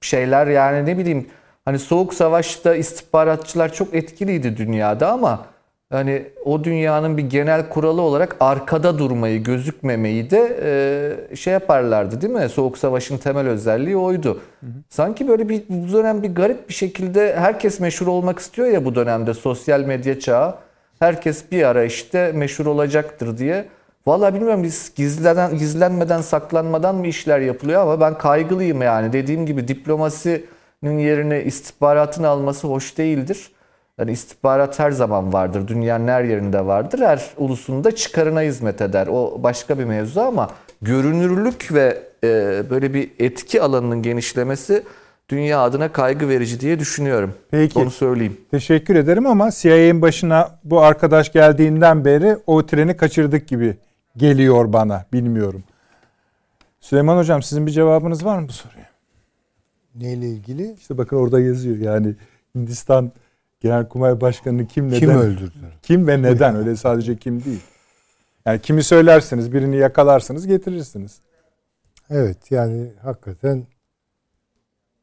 şeyler yani ne bileyim hani soğuk savaşta istihbaratçılar çok etkiliydi dünyada ama hani o dünyanın bir genel kuralı olarak arkada durmayı, gözükmemeyi de e, şey yaparlardı değil mi? Soğuk Savaş'ın temel özelliği oydu. Hı hı. Sanki böyle bir bu dönem bir garip bir şekilde herkes meşhur olmak istiyor ya bu dönemde sosyal medya çağı. Herkes bir ara işte meşhur olacaktır diye. Vallahi bilmiyorum biz gizlenen, gizlenmeden saklanmadan mı işler yapılıyor ama ben kaygılıyım yani. Dediğim gibi diplomasinin yerine istihbaratın alması hoş değildir. Yani istihbarat her zaman vardır. Dünyanın her yerinde vardır. Her ulusunda çıkarına hizmet eder. O başka bir mevzu ama görünürlük ve e, böyle bir etki alanının genişlemesi dünya adına kaygı verici diye düşünüyorum. Peki. Onu söyleyeyim. Teşekkür ederim ama CIA'nin başına bu arkadaş geldiğinden beri o treni kaçırdık gibi geliyor bana. Bilmiyorum. Süleyman Hocam sizin bir cevabınız var mı bu soruya? Neyle ilgili? İşte bakın orada yazıyor yani Hindistan Genelkurmay Başkanı'nı kim neden? Kim öldürdü? Kim ve neden? Öyle sadece kim değil. Yani kimi söylerseniz, birini yakalarsınız, getirirsiniz. Evet yani hakikaten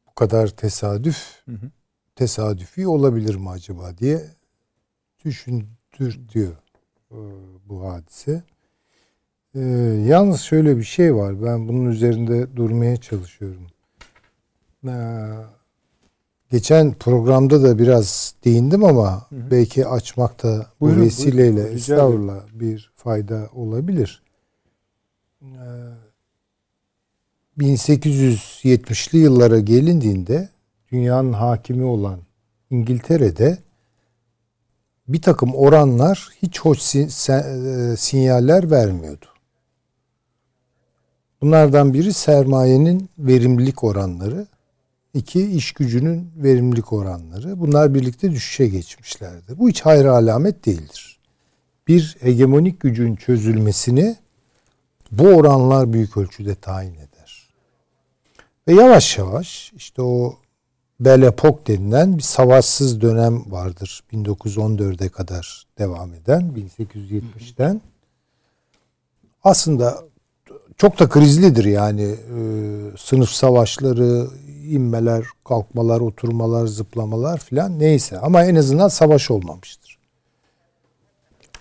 bu kadar tesadüf hı hı. tesadüfi olabilir mi acaba diye düşündürtüyor e, bu hadise. Ee, yalnız şöyle bir şey var. Ben bunun üzerinde durmaya çalışıyorum. Ee, geçen programda da biraz değindim ama hı hı. belki açmakta bu buyurun, vesileyle buyurun, estağfurullah bir fayda olabilir. Ee, 1870'li yıllara gelindiğinde dünyanın hakimi olan İngiltere'de bir takım oranlar hiç hoş e, sinyaller vermiyordu. Bunlardan biri sermayenin verimlilik oranları, iki iş gücünün verimlilik oranları. Bunlar birlikte düşüşe geçmişlerdi. Bu hiç hayır alamet değildir. Bir hegemonik gücün çözülmesini bu oranlar büyük ölçüde tayin eder. Ve yavaş yavaş işte o Belle denilen bir savaşsız dönem vardır. 1914'e kadar devam eden 1870'ten. Aslında çok da krizlidir yani e, sınıf savaşları, inmeler, kalkmalar, oturmalar, zıplamalar filan neyse ama en azından savaş olmamıştır.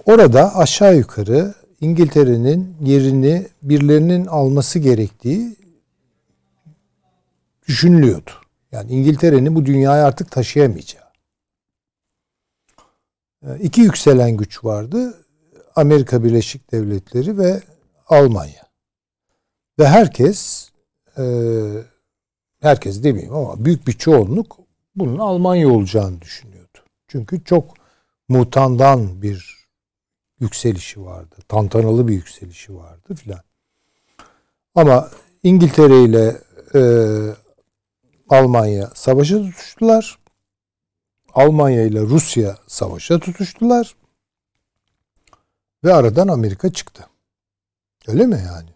Orada aşağı yukarı İngiltere'nin yerini birilerinin alması gerektiği düşünülüyordu. Yani İngiltere'nin bu dünyayı artık taşıyamayacağı. E, iki yükselen güç vardı. Amerika Birleşik Devletleri ve Almanya. Ve herkes e, herkes demeyeyim ama büyük bir çoğunluk bunun Almanya olacağını düşünüyordu. Çünkü çok mutandan bir yükselişi vardı. Tantanalı bir yükselişi vardı filan. Ama İngiltere ile e, Almanya savaşa tutuştular. Almanya ile Rusya savaşa tutuştular. Ve aradan Amerika çıktı. Öyle mi yani?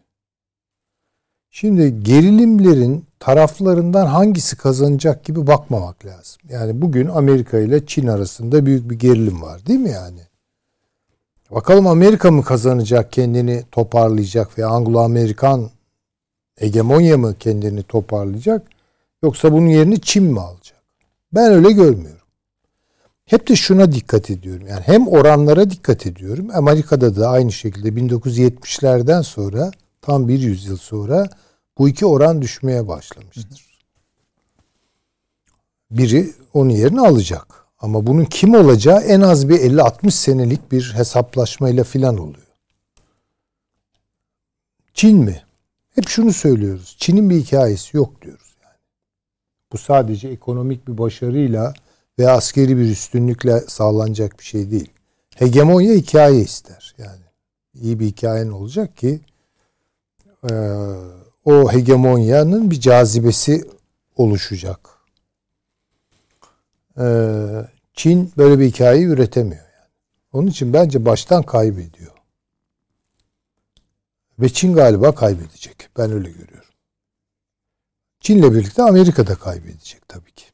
Şimdi gerilimlerin taraflarından hangisi kazanacak gibi bakmamak lazım. Yani bugün Amerika ile Çin arasında büyük bir gerilim var değil mi yani? Bakalım Amerika mı kazanacak kendini toparlayacak ve Anglo-Amerikan hegemonya mı kendini toparlayacak yoksa bunun yerini Çin mi alacak? Ben öyle görmüyorum. Hep de şuna dikkat ediyorum. Yani hem oranlara dikkat ediyorum. Amerika'da da aynı şekilde 1970'lerden sonra tam bir yüzyıl sonra bu iki oran düşmeye başlamıştır. Biri onun yerini alacak. Ama bunun kim olacağı en az bir 50-60 senelik bir hesaplaşmayla filan oluyor. Çin mi? Hep şunu söylüyoruz. Çin'in bir hikayesi yok diyoruz yani. Bu sadece ekonomik bir başarıyla ve askeri bir üstünlükle sağlanacak bir şey değil. Hegemonya hikaye ister. Yani iyi bir hikayen olacak ki e, o hegemonyanın bir cazibesi oluşacak. E, Çin böyle bir hikayeyi üretemiyor. Yani. Onun için bence baştan kaybediyor. Ve Çin galiba kaybedecek. Ben öyle görüyorum. Çin'le birlikte Amerika da kaybedecek tabii ki.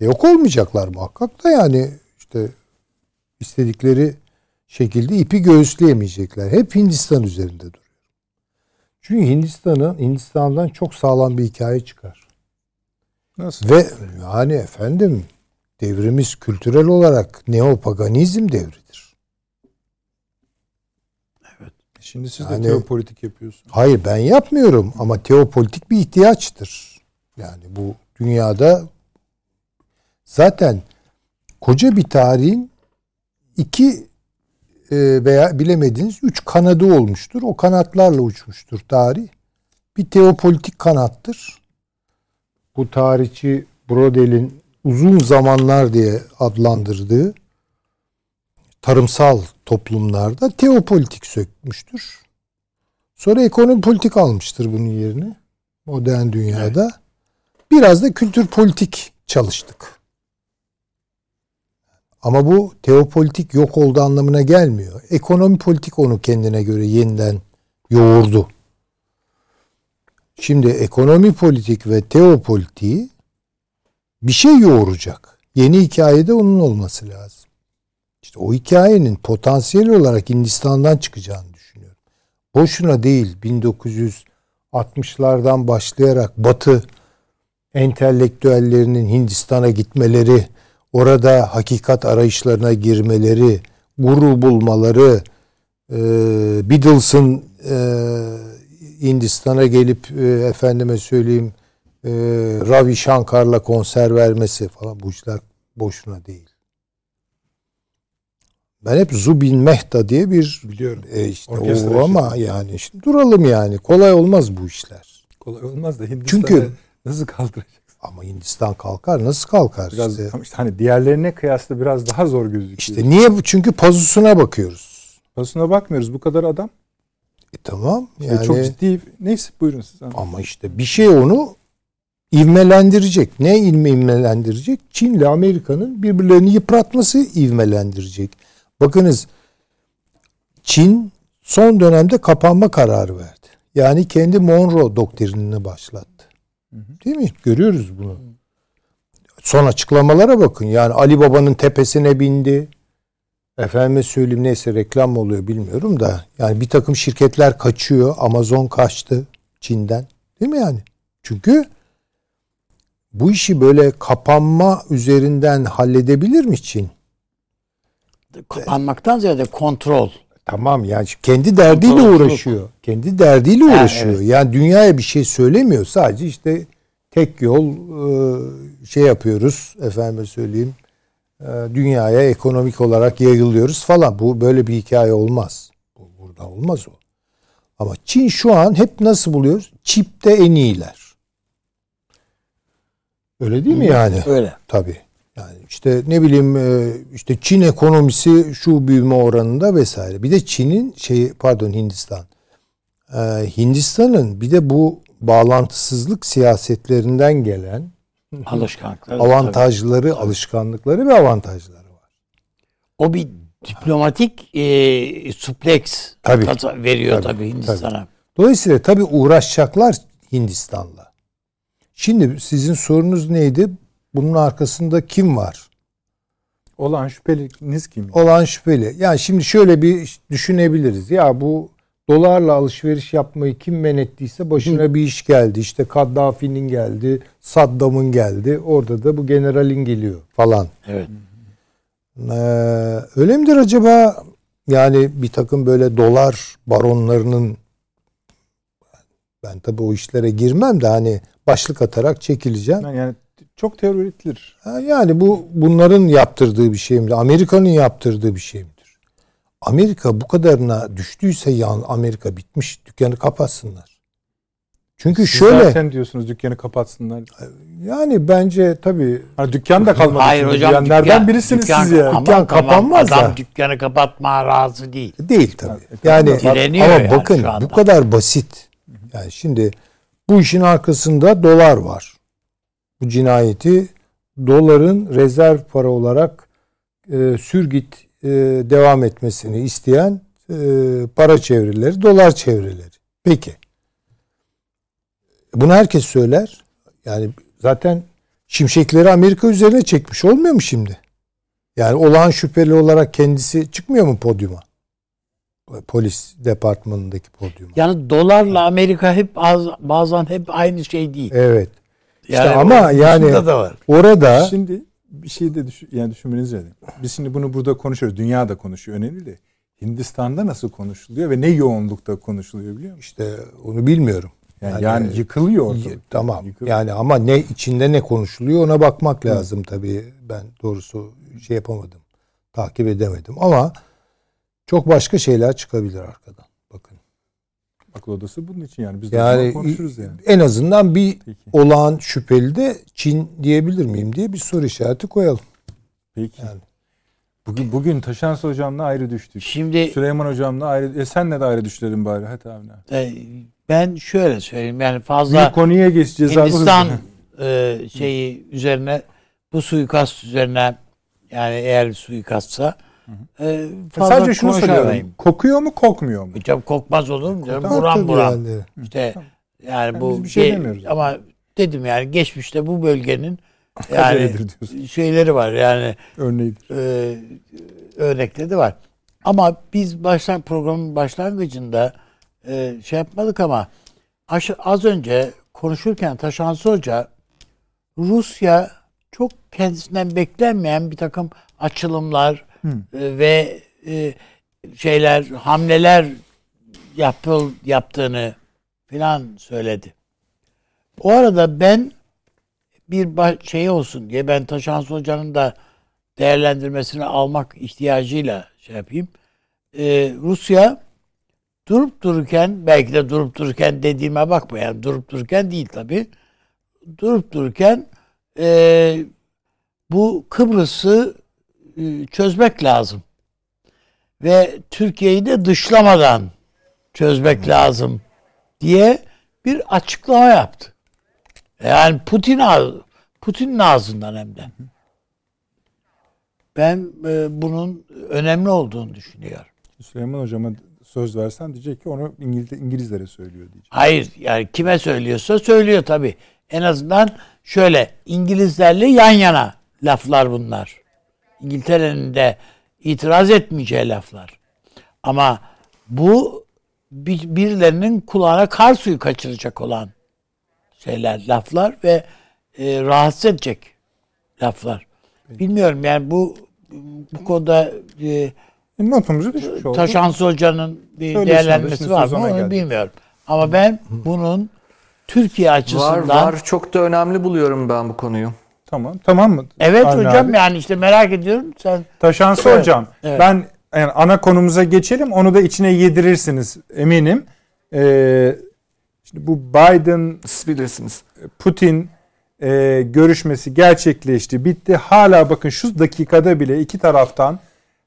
E, yok olmayacaklar muhakkak da yani işte istedikleri şekilde ipi göğüsleyemeyecekler. Hep Hindistan üzerinde duruyor. Çünkü Hindistan'ın Hindistan'dan çok sağlam bir hikaye çıkar. Nasıl? Ve yani efendim devrimiz kültürel olarak neopaganizm devridir. Şimdi siz de Yani- teopolitik yapıyorsunuz. Hayır ben yapmıyorum ama teopolitik bir ihtiyaçtır. Yani bu dünyada zaten koca bir tarihin iki veya bilemediğiniz üç kanadı olmuştur. O kanatlarla uçmuştur tarih. Bir teopolitik kanattır. Bu tarihçi Brodel'in uzun zamanlar diye adlandırdığı tarımsal toplumlarda teopolitik sökmüştür. Sonra ekonomi politik almıştır bunun yerini modern dünyada. Biraz da kültür politik çalıştık. Ama bu teopolitik yok oldu anlamına gelmiyor. Ekonomi politik onu kendine göre yeniden yoğurdu. Şimdi ekonomi politik ve teopolitiği bir şey yoğuracak. Yeni hikayede onun olması lazım. İşte o hikayenin potansiyel olarak Hindistan'dan çıkacağını düşünüyorum. Boşuna değil 1960'lardan başlayarak Batı entelektüellerinin Hindistan'a gitmeleri, orada hakikat arayışlarına girmeleri, guru bulmaları, e, Beatles'ın e, Hindistan'a gelip e, efendime söyleyeyim e, Ravi Shankar'la konser vermesi falan bu işler boşuna değil. Ben hep Zubin Mehta diye bir Biliyorum. e işte Orkestra o ama şefi. yani şimdi duralım yani kolay olmaz bu işler. Kolay olmaz da Hindistan'ı Çünkü- nasıl kaldıracak? Ama Hindistan kalkar nasıl kalkar Biraz işte. işte hani diğerlerine kıyasla biraz daha zor gözüküyor. İşte niye bu? Çünkü pazusuna bakıyoruz. Basına bakmıyoruz bu kadar adam. E tamam İşte yani çok ciddi. Neyse buyurun siz. anlatın. ama işte bir şey onu ivmelendirecek. Ne ivme ivmelendirecek? Çin ile Amerika'nın birbirlerini yıpratması ivmelendirecek. Bakınız Çin son dönemde kapanma kararı verdi. Yani kendi Monroe doktrinini başlattı. Değil mi? Görüyoruz bunu. Son açıklamalara bakın. Yani Ali Baba'nın tepesine bindi. Efendime söyleyeyim neyse reklam mı oluyor bilmiyorum da. Yani bir takım şirketler kaçıyor. Amazon kaçtı Çin'den. Değil mi yani? Çünkü bu işi böyle kapanma üzerinden halledebilir mi Çin? Kapanmaktan ziyade kontrol. Tamam yani kendi derdiyle uğraşıyor. Kendi derdiyle Yani uğraşıyor. Yani dünyaya bir şey söylemiyor. Sadece işte tek yol e, şey yapıyoruz efendime söyleyeyim. e, Dünyaya ekonomik olarak yayılıyoruz falan. Bu böyle bir hikaye olmaz. Bu burada olmaz o. Ama Çin şu an hep nasıl buluyoruz? Çipte en iyiler. Öyle değil mi yani? Öyle. Tabii. İşte ne bileyim e, işte Çin ekonomisi şu büyüme oranında vesaire. Bir de Çin'in şey pardon Hindistan. Ee, Hindistan'ın bir de bu bağlantısızlık siyasetlerinden gelen Alışkanlıklar. avantajları, alışkanlıkları ve avantajları var. O bir diplomatik e, suplex Tabii. veriyor Tabii, tabii, Hindistan'a. Dolayısıyla tabii uğraşacaklar Hindistan'la. Şimdi sizin sorunuz neydi? Bunun arkasında kim var? Olan şüpheliniz kim? Olan şüpheli. Yani şimdi şöyle bir düşünebiliriz. Ya bu dolarla alışveriş yapmayı kim men ettiyse başına bir iş geldi. İşte Kaddafi'nin geldi, Saddam'ın geldi. Orada da bu generalin geliyor falan. Evet. Ee, öyle midir acaba? Yani bir takım böyle dolar baronlarının ben tabii o işlere girmem de hani başlık atarak çekileceğim. Yani, yani çok teori üretilir. Ha, Yani bu bunların yaptırdığı bir şey midir? Amerika'nın yaptırdığı bir şey midir? Amerika bu kadarına düştüyse yan Amerika bitmiş. Dükkanı kapatsınlar. Çünkü Siz şöyle zaten diyorsunuz dükkanı kapatsınlar. yani bence tabii Hani dükkan da kalmadı. Hayır şimdi hocam. dükkan- birisiniz dükkan- siz ya. Ama Dükkan tamam, kapanmaz Adam da. dükkanı kapatmaya razı değil. değil tabii. e, Yani Direniyor ama yani bakın bu kadar basit. Yani şimdi bu işin arkasında dolar var. Bu cinayeti doların rezerv para olarak e, sürgit e, devam etmesini isteyen e, para çevreleri, dolar çevreleri. Peki. Bunu herkes söyler. Yani zaten şimşekleri Amerika üzerine çekmiş olmuyor mu şimdi? Yani olağan şüpheli olarak kendisi çıkmıyor mu podyuma? Polis departmanındaki podyuma. Yani dolarla Amerika hep az, bazen hep aynı şey değil. Evet. İşte Yani ama onun yani da var. orada Şimdi bir şey de düşün, yani düşünmeniz lazım. Biz şimdi bunu burada konuşuyoruz. Dünya da konuşuyor. Önemli de. Hindistan'da nasıl konuşuluyor ve ne yoğunlukta konuşuluyor biliyor musun? işte onu bilmiyorum. Yani, Yani- yani, yıkılıyor ortalık. Y- Tamam. Yıkılıyor. Yani ama ne içinde ne konuşuluyor ona bakmak lazım tabii. Ben doğrusu şey yapamadım. Takip edemedim ama çok başka şeyler çıkabilir arkadan. Akıl odası bunun için yani. Biz de Yani yani, konuşuruz yani. en azından bir Peki. olağan şüpheli de Çin diyebilir miyim diye bir soru işareti koyalım. Peki. Yani. Bugün bugün Taşans hocamla ayrı düştük. Şimdi Süleyman hocamla ayrı e senle de ayrı düşelim bari. Hadi abi. e, ben şöyle söyleyeyim yani Bir fazla konuya geçeceğiz. Hindistan e, şeyi üzerine bu suikast üzerine yani eğer suikastsa e, fazla Sadece şunu soruyorum. Kokuyor mu kokmuyor mu? Hocam kokmaz olur mu? Tabii Buram buram. yani. İşte yani Yani bu bir şey demiyoruz. ama dedim yani geçmişte bu bölgenin yani şeyleri var yani Örneğidir. e, örnekleri de var. Ama biz baştan programın başlangıcında e, şey yapmadık ama aşı- az önce konuşurken Taşansı Hoca Rusya çok kendisinden beklenmeyen bir takım açılımlar e, ve e, şeyler hamleler yapıl, yaptığını filan söyledi. O arada ben bir şey olsun diye ben Taşans Hoca'nın da değerlendirmesini almak ihtiyacıyla şey yapayım. Ee, Rusya durup dururken belki de durup dururken dediğime bakma yani durup dururken değil tabi. Durup dururken e, bu Kıbrıs'ı çözmek lazım. Ve Türkiye'yi de dışlamadan çözmek lazım diye bir açıklama yaptı. Yani Putin Putin'in ağzından hem de. Ben e, bunun önemli olduğunu düşünüyorum. Süleyman hocama söz versen diyecek ki onu İngiliz, İngilizlere söylüyor diyecek. Hayır yani kime söylüyorsa söylüyor tabii. En azından şöyle İngilizlerle yan yana laflar bunlar. İngiltere'nin de itiraz etmeyeceği laflar. Ama bu bir- birilerinin kulağına kar suyu kaçıracak olan şeyler, laflar ve e, rahatsız edecek laflar. Bilmiyorum yani bu bu konuda e, notumuzu düşmüş oldu. Taşansı Hoca'nın bir Söylesin değerlendirmesi var mı onu geldi. bilmiyorum. Ama ben bunun Türkiye Var açısından var çok da önemli buluyorum ben bu konuyu. Tamam. Tamam mı? Evet Avni hocam abi? yani işte merak ediyorum sen Taşansı Evet, hocam. evet. Ben yani ana konumuza geçelim. Onu da içine yedirirsiniz eminim. Ee, şimdi bu Biden, Siz bilirsiniz. Putin e, görüşmesi gerçekleşti, bitti. Hala bakın şu dakikada bile iki taraftan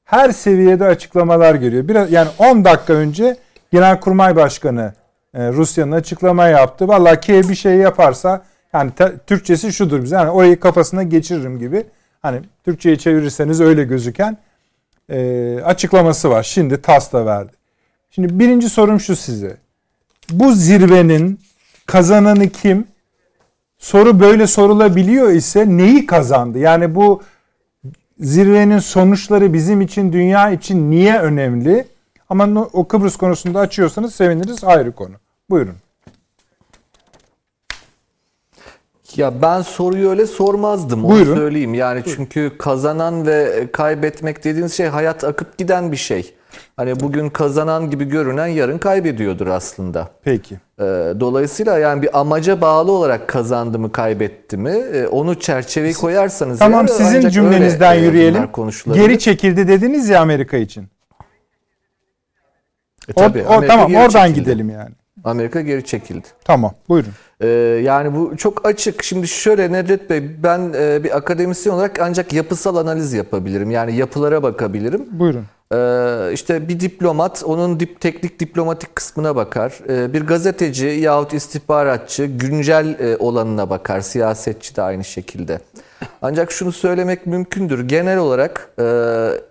her seviyede açıklamalar görüyor. Biraz yani 10 dakika önce Genelkurmay Başkanı e, Rusya'nın açıklama yaptı. Vallahi Kiev bir şey yaparsa yani te, Türkçesi şudur bize. Yani orayı kafasına geçiririm gibi. Hani Türkçe'ye çevirirseniz öyle gözüken e, açıklaması var. Şimdi TAS da verdi. Şimdi birinci sorum şu size. Bu zirvenin kazananı kim? Soru böyle sorulabiliyor ise neyi kazandı? Yani bu zirvenin sonuçları bizim için, dünya için niye önemli? Ama o Kıbrıs konusunda açıyorsanız seviniriz ayrı konu. Buyurun. Ya ben soruyu öyle sormazdım onu Buyurun. söyleyeyim. Yani çünkü kazanan ve kaybetmek dediğiniz şey hayat akıp giden bir şey. Hani bugün kazanan gibi görünen yarın kaybediyordur aslında. Peki. Ee, dolayısıyla yani bir amaca bağlı olarak kazandı mı kaybetti mi e, onu çerçeveyi koyarsanız Tamam eğer sizin cümlenizden e, yürüyelim. Geri çekildi dediniz ya Amerika için. E, O, tabii, o- Amerika tamam oradan çekildi. gidelim yani. Amerika geri çekildi. Tamam buyurun. Ee, yani bu çok açık. Şimdi şöyle Nedret Bey ben e, bir akademisyen olarak ancak yapısal analiz yapabilirim. Yani yapılara bakabilirim. Buyurun. Ee, işte bir diplomat onun dip, teknik diplomatik kısmına bakar. Ee, bir gazeteci yahut istihbaratçı güncel e, olanına bakar. Siyasetçi de aynı şekilde. Ancak şunu söylemek mümkündür. Genel olarak e,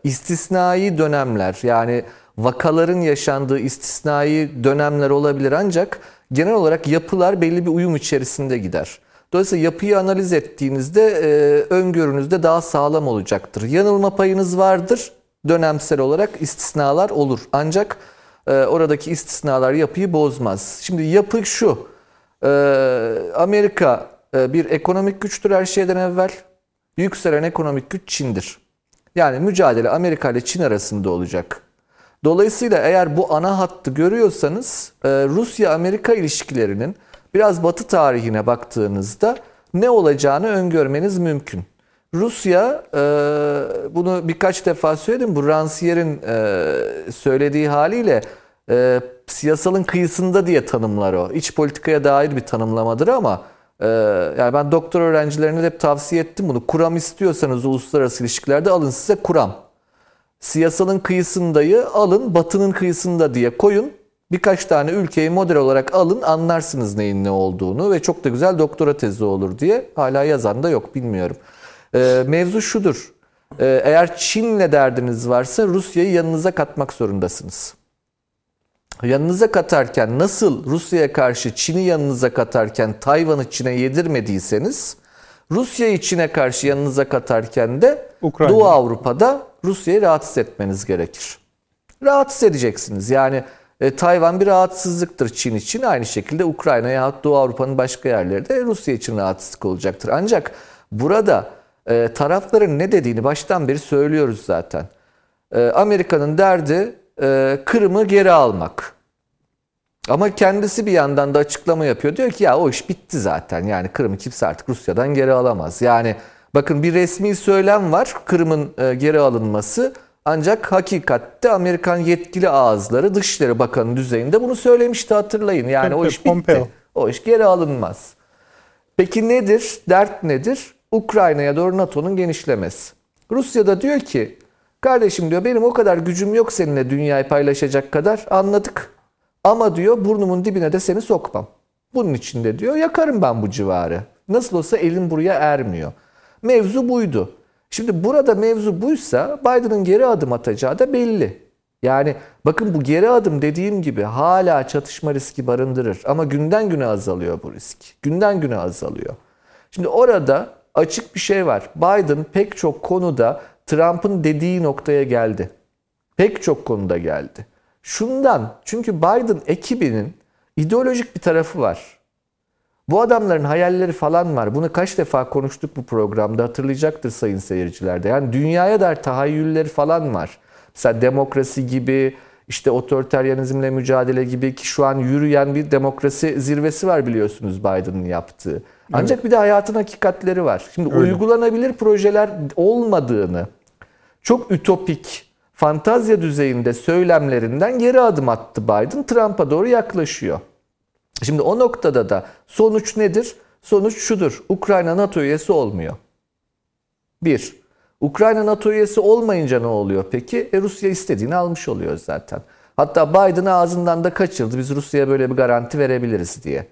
istisnai dönemler yani vakaların yaşandığı istisnai dönemler olabilir ancak genel olarak yapılar belli bir uyum içerisinde gider. Dolayısıyla yapıyı analiz ettiğinizde e, öngörünüzde daha sağlam olacaktır. Yanılma payınız vardır dönemsel olarak istisnalar olur. Ancak e, oradaki istisnalar yapıyı bozmaz. Şimdi yapı şu. e, Amerika e, bir ekonomik güçtür her şeyden evvel. Yükselen ekonomik güç Çin'dir. Yani mücadele Amerika ile Çin arasında olacak. Dolayısıyla eğer bu ana hattı görüyorsanız e, Rusya-Amerika ilişkilerinin biraz batı tarihine baktığınızda ne olacağını öngörmeniz mümkün. Rusya e, bunu birkaç defa söyledim. Bu Rancière'in e, söylediği haliyle siyasalın kıyısında diye tanımlar o. İç politikaya dair bir tanımlamadır ama yani ben doktor öğrencilerine de hep tavsiye ettim bunu. Kuram istiyorsanız uluslararası ilişkilerde alın size kuram. Siyasalın kıyısındayı alın batının kıyısında diye koyun. Birkaç tane ülkeyi model olarak alın anlarsınız neyin ne olduğunu ve çok da güzel doktora tezi olur diye. Hala yazan da yok bilmiyorum. Ee, mevzu şudur. Ee, eğer Çin'le derdiniz varsa Rusya'yı yanınıza katmak zorundasınız. Yanınıza katarken nasıl Rusya'ya karşı Çin'i yanınıza katarken Tayvan'ı Çin'e yedirmediyseniz Rusya'yı Çin'e karşı yanınıza katarken de Ukrayna. Doğu Avrupa'da Rusya'yı rahatsız etmeniz gerekir. Rahatsız edeceksiniz. Yani e, Tayvan bir rahatsızlıktır Çin için. Aynı şekilde Ukrayna yahut Doğu Avrupa'nın başka yerleri de Rusya için rahatsızlık olacaktır. Ancak burada e, tarafların ne dediğini baştan beri söylüyoruz zaten. E, Amerika'nın derdi e, Kırım'ı geri almak. Ama kendisi bir yandan da açıklama yapıyor. Diyor ki ya o iş bitti zaten. Yani Kırım'ı kimse artık Rusya'dan geri alamaz. Yani bakın bir resmi söylem var Kırım'ın e, geri alınması. Ancak hakikatte Amerikan yetkili ağızları Dışişleri Bakanı düzeyinde bunu söylemişti hatırlayın. Yani o Tabii, iş bitti. Pompeo. O iş geri alınmaz. Peki nedir? Dert nedir? Ukrayna'ya doğru NATO'nun genişlemesi. Rusya da diyor ki kardeşim diyor benim o kadar gücüm yok seninle dünyayı paylaşacak kadar anladık. Ama diyor burnumun dibine de seni sokmam. Bunun için de diyor yakarım ben bu civarı. Nasıl olsa elim buraya ermiyor. Mevzu buydu. Şimdi burada mevzu buysa Biden'ın geri adım atacağı da belli. Yani bakın bu geri adım dediğim gibi hala çatışma riski barındırır. Ama günden güne azalıyor bu risk. Günden güne azalıyor. Şimdi orada açık bir şey var. Biden pek çok konuda Trump'ın dediği noktaya geldi. Pek çok konuda geldi. Şundan çünkü Biden ekibinin ideolojik bir tarafı var. Bu adamların hayalleri falan var. Bunu kaç defa konuştuk bu programda hatırlayacaktır sayın seyirciler de. Yani dünyaya dair tahayyülleri falan var. Mesela demokrasi gibi, işte otoriteryanizmle mücadele gibi ki şu an yürüyen bir demokrasi zirvesi var biliyorsunuz Biden'ın yaptığı. Ancak bir de hayatın hakikatleri var. Şimdi uygulanabilir projeler olmadığını, çok ütopik, fantazya düzeyinde söylemlerinden geri adım attı Biden. Trump'a doğru yaklaşıyor. Şimdi o noktada da sonuç nedir? Sonuç şudur. Ukrayna NATO üyesi olmuyor. Bir. Ukrayna NATO üyesi olmayınca ne oluyor peki? E Rusya istediğini almış oluyor zaten. Hatta Biden ağzından da kaçırdı. Biz Rusya'ya böyle bir garanti verebiliriz diye.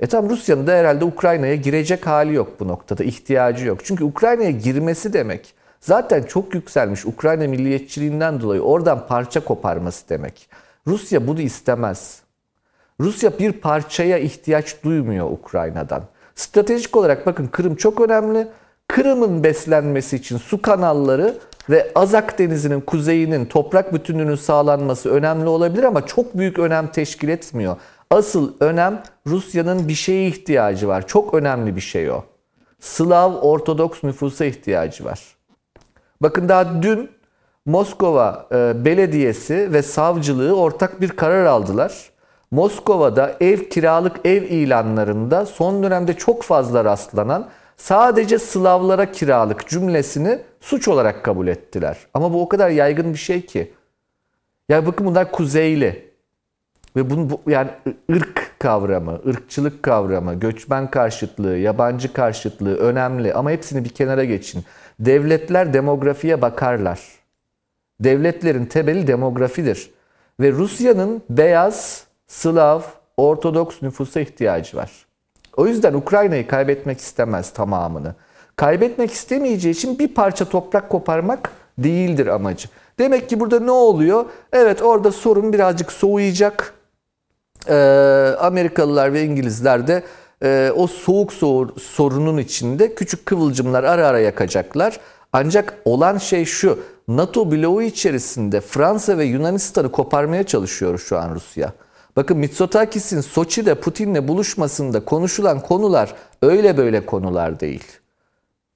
E tam Rusya'nın da herhalde Ukrayna'ya girecek hali yok bu noktada. ihtiyacı yok. Çünkü Ukrayna'ya girmesi demek zaten çok yükselmiş Ukrayna milliyetçiliğinden dolayı oradan parça koparması demek. Rusya bunu istemez. Rusya bir parçaya ihtiyaç duymuyor Ukrayna'dan. Stratejik olarak bakın Kırım çok önemli. Kırım'ın beslenmesi için su kanalları ve Azak Denizi'nin kuzeyinin toprak bütünlüğünün sağlanması önemli olabilir ama çok büyük önem teşkil etmiyor. Asıl önem Rusya'nın bir şeye ihtiyacı var. Çok önemli bir şey o. Slav Ortodoks nüfusa ihtiyacı var. Bakın daha dün Moskova e, Belediyesi ve savcılığı ortak bir karar aldılar. Moskova'da ev kiralık ev ilanlarında son dönemde çok fazla rastlanan sadece Slavlara kiralık cümlesini suç olarak kabul ettiler. Ama bu o kadar yaygın bir şey ki. Ya bakın bunlar kuzeyli. Ve bunu bu, yani ırk kavramı, ırkçılık kavramı, göçmen karşıtlığı, yabancı karşıtlığı önemli ama hepsini bir kenara geçin. Devletler demografiye bakarlar. Devletlerin temeli demografidir. Ve Rusya'nın beyaz, Slav, Ortodoks nüfusa ihtiyacı var. O yüzden Ukrayna'yı kaybetmek istemez tamamını. Kaybetmek istemeyeceği için bir parça toprak koparmak değildir amacı. Demek ki burada ne oluyor? Evet orada sorun birazcık soğuyacak. Ee, Amerikalılar ve İngilizler de e, o soğuk soğur, sorunun içinde küçük kıvılcımlar ara ara yakacaklar. Ancak olan şey şu. NATO bloğu içerisinde Fransa ve Yunanistan'ı koparmaya çalışıyor şu an Rusya. Bakın Mitsotakis'in Soçi'de Putin'le buluşmasında konuşulan konular öyle böyle konular değil.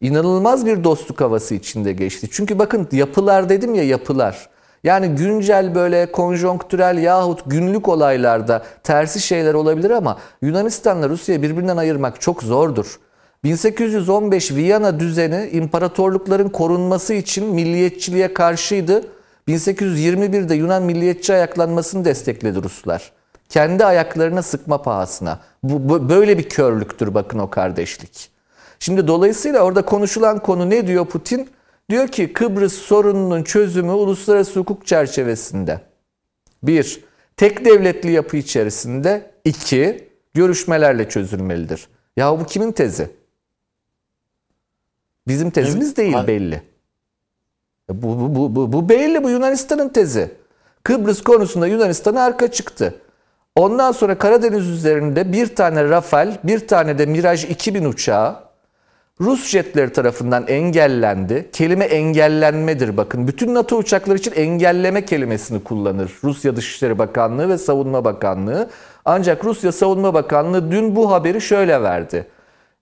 İnanılmaz bir dostluk havası içinde geçti. Çünkü bakın yapılar dedim ya yapılar. Yani güncel böyle konjonktürel yahut günlük olaylarda tersi şeyler olabilir ama Yunanistan'la Rusya'yı birbirinden ayırmak çok zordur. 1815 Viyana düzeni imparatorlukların korunması için milliyetçiliğe karşıydı. 1821'de Yunan milliyetçi ayaklanmasını destekledi Ruslar. Kendi ayaklarına sıkma pahasına. Bu, bu böyle bir körlüktür bakın o kardeşlik. Şimdi dolayısıyla orada konuşulan konu ne diyor Putin? Diyor ki Kıbrıs sorununun çözümü uluslararası hukuk çerçevesinde. Bir, tek devletli yapı içerisinde. iki görüşmelerle çözülmelidir. Ya bu kimin tezi? Bizim tezimiz değil belli. Bu, bu, bu, bu, bu belli bu Yunanistan'ın tezi. Kıbrıs konusunda Yunanistan arka çıktı. Ondan sonra Karadeniz üzerinde bir tane Rafale, bir tane de Miraj 2000 uçağı Rus jetleri tarafından engellendi. Kelime engellenmedir bakın. Bütün NATO uçakları için engelleme kelimesini kullanır. Rusya Dışişleri Bakanlığı ve Savunma Bakanlığı. Ancak Rusya Savunma Bakanlığı dün bu haberi şöyle verdi.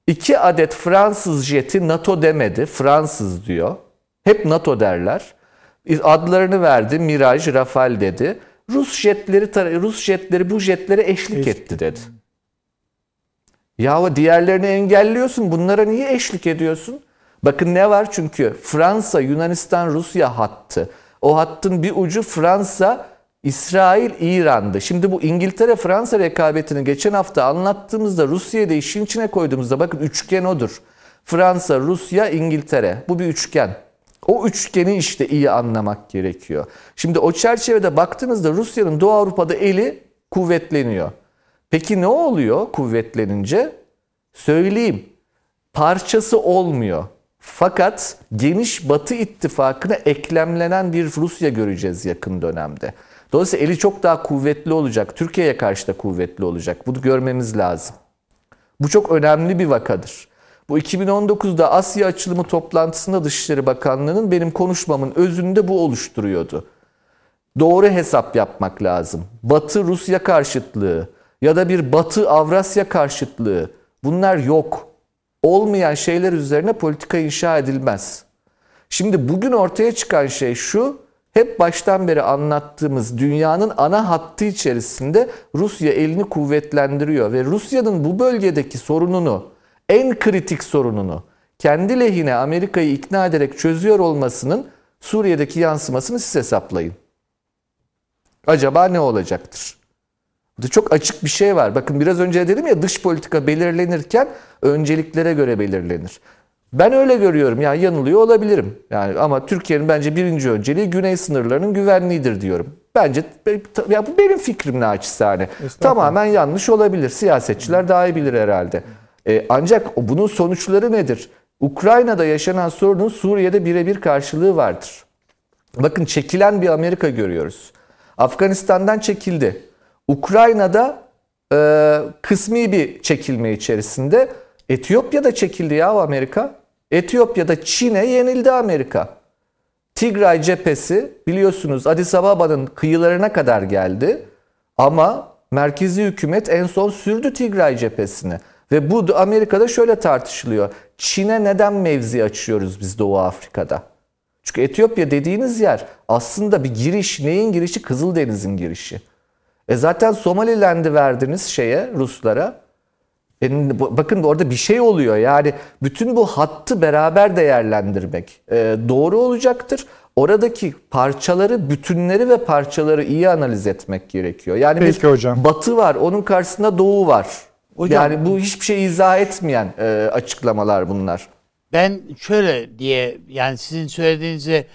İki adet Fransız jeti NATO demedi. Fransız diyor. Hep NATO derler. Adlarını verdi. Miraj, Rafale dedi. Rus jetleri Rus jetleri bu jetlere eşlik, eşlik etti dedi. Yahu diğerlerini engelliyorsun. Bunlara niye eşlik ediyorsun? Bakın ne var çünkü Fransa, Yunanistan, Rusya hattı. O hattın bir ucu Fransa, İsrail, İran'dı. Şimdi bu İngiltere-Fransa rekabetini geçen hafta anlattığımızda Rusya'yı da işin içine koyduğumuzda bakın üçgen odur. Fransa, Rusya, İngiltere. Bu bir üçgen. O üçgeni işte iyi anlamak gerekiyor. Şimdi o çerçevede baktığınızda Rusya'nın Doğu Avrupa'da eli kuvvetleniyor. Peki ne oluyor kuvvetlenince? Söyleyeyim. Parçası olmuyor. Fakat geniş Batı ittifakına eklemlenen bir Rusya göreceğiz yakın dönemde. Dolayısıyla eli çok daha kuvvetli olacak. Türkiye'ye karşı da kuvvetli olacak. Bunu görmemiz lazım. Bu çok önemli bir vakadır. Bu 2019'da Asya açılımı toplantısında Dışişleri Bakanlığı'nın benim konuşmamın özünde bu oluşturuyordu. Doğru hesap yapmak lazım. Batı Rusya karşıtlığı ya da bir Batı Avrasya karşıtlığı bunlar yok. Olmayan şeyler üzerine politika inşa edilmez. Şimdi bugün ortaya çıkan şey şu, hep baştan beri anlattığımız dünyanın ana hattı içerisinde Rusya elini kuvvetlendiriyor ve Rusya'nın bu bölgedeki sorununu en kritik sorununu kendi lehine Amerika'yı ikna ederek çözüyor olmasının Suriye'deki yansımasını siz hesaplayın. Acaba ne olacaktır? Burada çok açık bir şey var. Bakın biraz önce dedim ya dış politika belirlenirken önceliklere göre belirlenir. Ben öyle görüyorum. Yani yanılıyor olabilirim. Yani ama Türkiye'nin bence birinci önceliği güney sınırlarının güvenliğidir diyorum. Bence ya bu benim fikrim naçizane. Tamamen yanlış olabilir. Siyasetçiler daha iyi bilir herhalde. E, ancak bunun sonuçları nedir? Ukrayna'da yaşanan sorunun Suriye'de birebir karşılığı vardır. Bakın çekilen bir Amerika görüyoruz. Afganistan'dan çekildi. Ukrayna'da e, kısmi bir çekilme içerisinde. Etiyopya'da çekildi ya Amerika. Etiyopya'da Çin'e yenildi Amerika. Tigray cephesi biliyorsunuz Addis Ababa'nın kıyılarına kadar geldi. Ama merkezi hükümet en son sürdü Tigray cephesini. Ve bu Amerika'da şöyle tartışılıyor. Çin'e neden mevzi açıyoruz biz Doğu Afrika'da? Çünkü Etiyopya dediğiniz yer aslında bir giriş. Neyin girişi? Kızıldeniz'in girişi. E zaten Somaliland'i verdiniz şeye Ruslara. E bakın orada bir şey oluyor. Yani bütün bu hattı beraber değerlendirmek e, doğru olacaktır. Oradaki parçaları, bütünleri ve parçaları iyi analiz etmek gerekiyor. Yani Peki bir hocam. batı var, onun karşısında doğu var. Hocam- yani bu hiçbir şey izah etmeyen e, açıklamalar bunlar. Ben şöyle diye yani sizin söylediğinize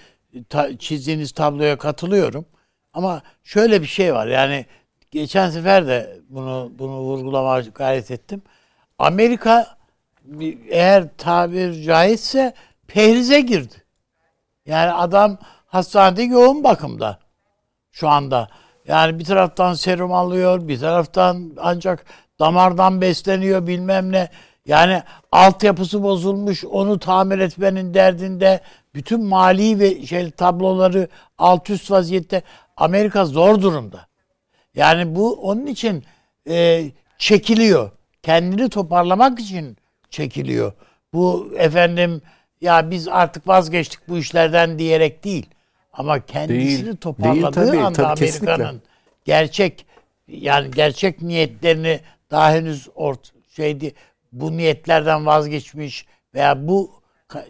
ta- çizdiğiniz tabloya katılıyorum. Ama şöyle bir şey var. Yani geçen sefer de bunu bunu vurgulamaya gayret ettim. Amerika eğer tabir caizse pehrize girdi. Yani adam hastanede yoğun bakımda şu anda. Yani bir taraftan serum alıyor, bir taraftan ancak damardan besleniyor bilmem ne. Yani altyapısı bozulmuş, onu tamir etmenin derdinde bütün mali ve şey tabloları alt üst vaziyette. Amerika zor durumda. Yani bu onun için e, çekiliyor. Kendini toparlamak için çekiliyor. Bu efendim ya biz artık vazgeçtik bu işlerden diyerek değil. Ama kendisini Değil. toparladığı Değil tabii, anda tabii, kesinlikle. Amerika'nın gerçek yani gerçek niyetlerini daha henüz ort şeydi bu niyetlerden vazgeçmiş veya bu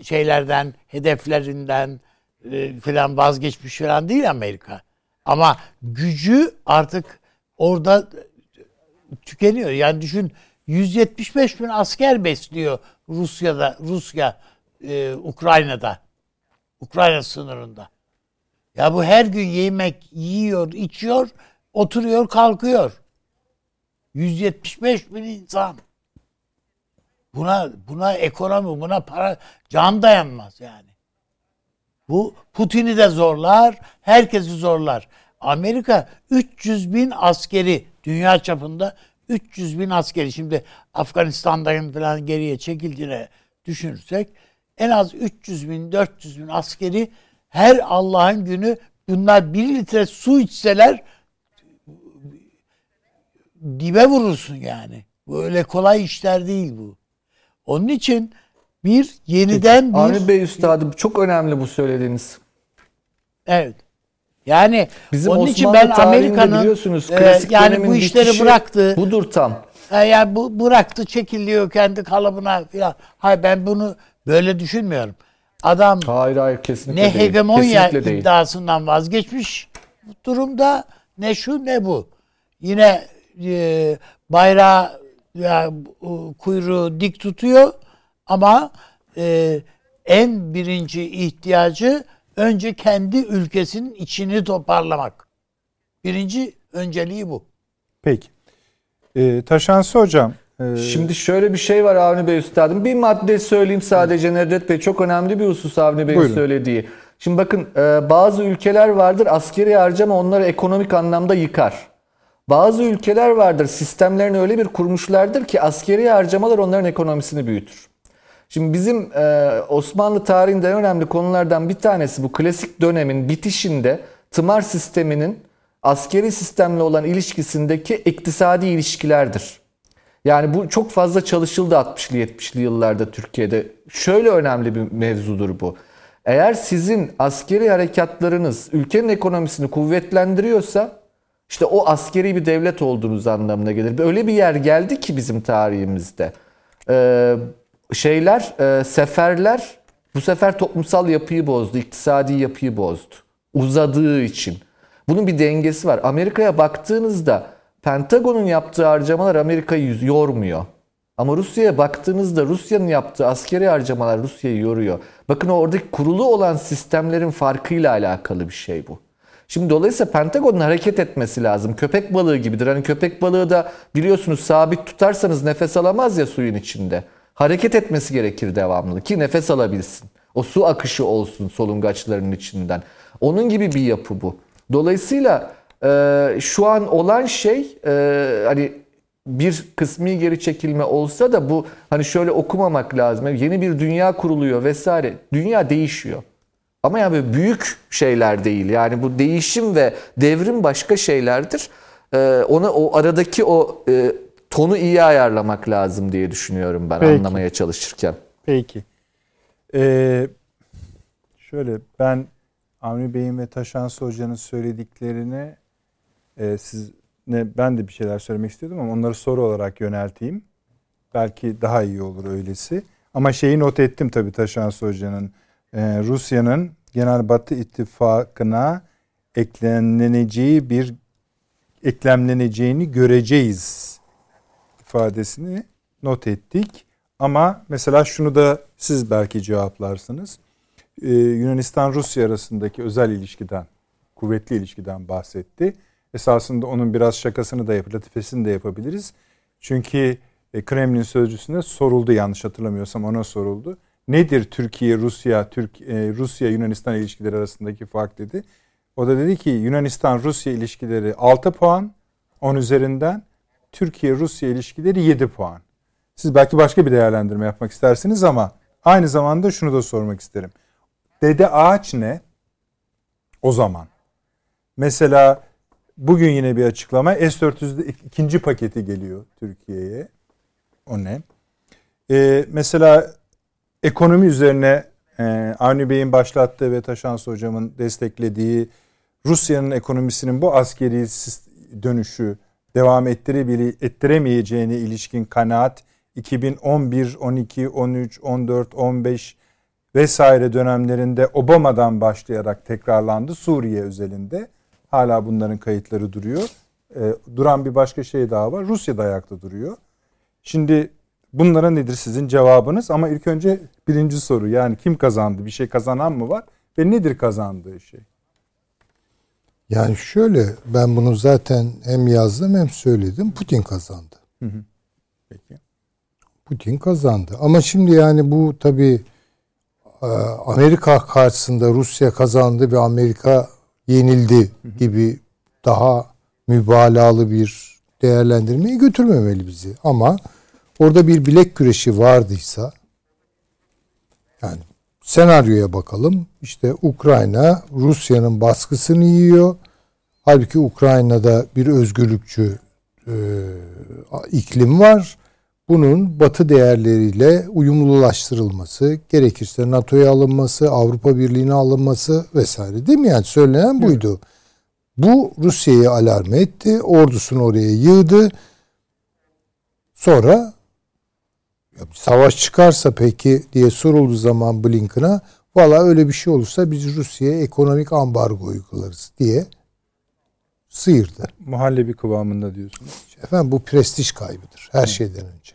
şeylerden hedeflerinden e, falan vazgeçmiş falan değil Amerika. Ama gücü artık orada tükeniyor. Yani düşün 175 bin asker besliyor Rusya'da, Rusya, e, Ukrayna'da. Ukrayna sınırında. Ya bu her gün yemek yiyor, içiyor, oturuyor, kalkıyor. 175 bin insan. Buna buna ekonomi, buna para can dayanmaz yani. Bu Putin'i de zorlar, herkesi zorlar. Amerika 300 bin askeri dünya çapında 300 bin askeri şimdi Afganistan'dan falan geriye çekildiğine düşünürsek en az 300 bin 400 bin askeri her Allah'ın günü bunlar bir litre su içseler dibe vurursun yani. Bu öyle kolay işler değil bu. Onun için bir yeniden bir Avni Bey Üstadım çok önemli bu söylediğiniz. Evet. Yani Bizim onun Osmanlı için ben Amerika'nın biliyorsunuz e, klasik yani dönemin bu işleri bıraktı. Budur tam. E, yani bu bıraktı, çekiliyor kendi kalıbına filan. Hayır ben bunu böyle düşünmüyorum. Adam Hayır hayır kesinlikle ne değil. hegemonya Kesinlikle değil. iddiasından vazgeçmiş durumda ne şu ne bu. Yine e, bayrağı ya, kuyruğu dik tutuyor ama e, en birinci ihtiyacı önce kendi ülkesinin içini toparlamak. Birinci önceliği bu. Peki. Ee, Taşansı hocam. e, Şimdi şöyle bir şey var Avni Bey Üstadım. Bir madde söyleyeyim sadece Nedret Bey. Çok önemli bir husus Avni Bey'in Buyurun. söylediği. Şimdi bakın e, bazı ülkeler vardır askeri harcama onları ekonomik anlamda yıkar. Bazı ülkeler vardır sistemlerini öyle bir kurmuşlardır ki askeri harcamalar onların ekonomisini büyütür. Şimdi bizim e, Osmanlı tarihinde önemli konulardan bir tanesi bu klasik dönemin bitişinde tımar sisteminin askeri sistemle olan ilişkisindeki iktisadi ilişkilerdir. Yani bu çok fazla çalışıldı 60'lı 70'li yıllarda Türkiye'de. Şöyle önemli bir mevzudur bu. Eğer sizin askeri harekatlarınız ülkenin ekonomisini kuvvetlendiriyorsa işte o askeri bir devlet olduğunuz anlamına gelir. Öyle bir yer geldi ki bizim tarihimizde. Ee, şeyler, e, seferler bu sefer toplumsal yapıyı bozdu, iktisadi yapıyı bozdu. Uzadığı için. Bunun bir dengesi var. Amerika'ya baktığınızda Pentagon'un yaptığı harcamalar Amerika'yı yormuyor. Ama Rusya'ya baktığınızda Rusya'nın yaptığı askeri harcamalar Rusya'yı yoruyor. Bakın oradaki kurulu olan sistemlerin farkıyla alakalı bir şey bu. Şimdi dolayısıyla Pentagon'un hareket etmesi lazım. Köpek balığı gibidir. Hani köpek balığı da biliyorsunuz sabit tutarsanız nefes alamaz ya suyun içinde. Hareket etmesi gerekir devamlı ki nefes alabilsin. O su akışı olsun solungaçlarının içinden. Onun gibi bir yapı bu. Dolayısıyla e, şu an olan şey e, hani bir kısmi geri çekilme olsa da bu hani şöyle okumamak lazım. Yeni bir dünya kuruluyor vesaire. Dünya değişiyor. Ama yani büyük şeyler değil. Yani bu değişim ve devrim başka şeylerdir. Ee, ona o aradaki o e, tonu iyi ayarlamak lazım diye düşünüyorum ben Peki. anlamaya çalışırken. Peki. Ee, şöyle ben Avni Bey'in ve Taşansı Hoca'nın söylediklerine e, siz ne ben de bir şeyler söylemek istiyordum ama onları soru olarak yönelteyim. Belki daha iyi olur öylesi. Ama şeyi not ettim tabii Taşansı Hoca'nın. Ee, Rusya'nın genel Batı ittifakına ekleneceği bir eklemleneceğini göreceğiz ifadesini not ettik. Ama mesela şunu da siz belki cevaplarsınız. Ee, Yunanistan-Rusya arasındaki özel ilişkiden, kuvvetli ilişkiden bahsetti. Esasında onun biraz şakasını da yapıp, latifesini de yapabiliriz. Çünkü e, Kremlin sözcüsüne soruldu yanlış hatırlamıyorsam ona soruldu. Nedir Türkiye, Rusya, Türk, e, Rusya, Yunanistan ilişkileri arasındaki fark dedi. O da dedi ki Yunanistan-Rusya ilişkileri 6 puan 10 üzerinden, Türkiye-Rusya ilişkileri 7 puan. Siz belki başka bir değerlendirme yapmak istersiniz ama aynı zamanda şunu da sormak isterim. Dede ağaç ne? O zaman. Mesela bugün yine bir açıklama S-400'de ikinci paketi geliyor Türkiye'ye. O ne? Ee, mesela ekonomi üzerine e, Avni Bey'in başlattığı ve Taşans Hocam'ın desteklediği Rusya'nın ekonomisinin bu askeri dönüşü devam ettirebili, ettiremeyeceğine ilişkin kanaat 2011, 12, 13, 14, 15 vesaire dönemlerinde Obama'dan başlayarak tekrarlandı Suriye özelinde. Hala bunların kayıtları duruyor. E, duran bir başka şey daha var. Rusya da ayakta duruyor. Şimdi bunlara nedir sizin cevabınız? Ama ilk önce birinci soru yani kim kazandı? Bir şey kazanan mı var? Ve nedir kazandığı şey? Yani şöyle ben bunu zaten hem yazdım hem söyledim. Putin kazandı. Hı hı. Peki. Putin kazandı. Ama şimdi yani bu tabi Amerika karşısında Rusya kazandı ve Amerika yenildi gibi daha mübalağalı bir değerlendirmeyi götürmemeli bizi. Ama orada bir bilek güreşi vardıysa yani senaryoya bakalım. İşte Ukrayna Rusya'nın baskısını yiyor. Halbuki Ukrayna'da bir özgürlükçü e, iklim var. Bunun batı değerleriyle uyumlulaştırılması, gerekirse NATO'ya alınması, Avrupa Birliği'ne alınması vesaire değil mi? Yani söylenen buydu. Bu Rusya'yı alarm etti. Ordusunu oraya yığdı. Sonra savaş çıkarsa peki diye soruldu zaman Blinken'a valla öyle bir şey olursa biz Rusya'ya ekonomik ambargo uygularız diye sıyırdı. Muhallebi kıvamında diyorsunuz. Efendim bu prestij kaybıdır her şeyden önce.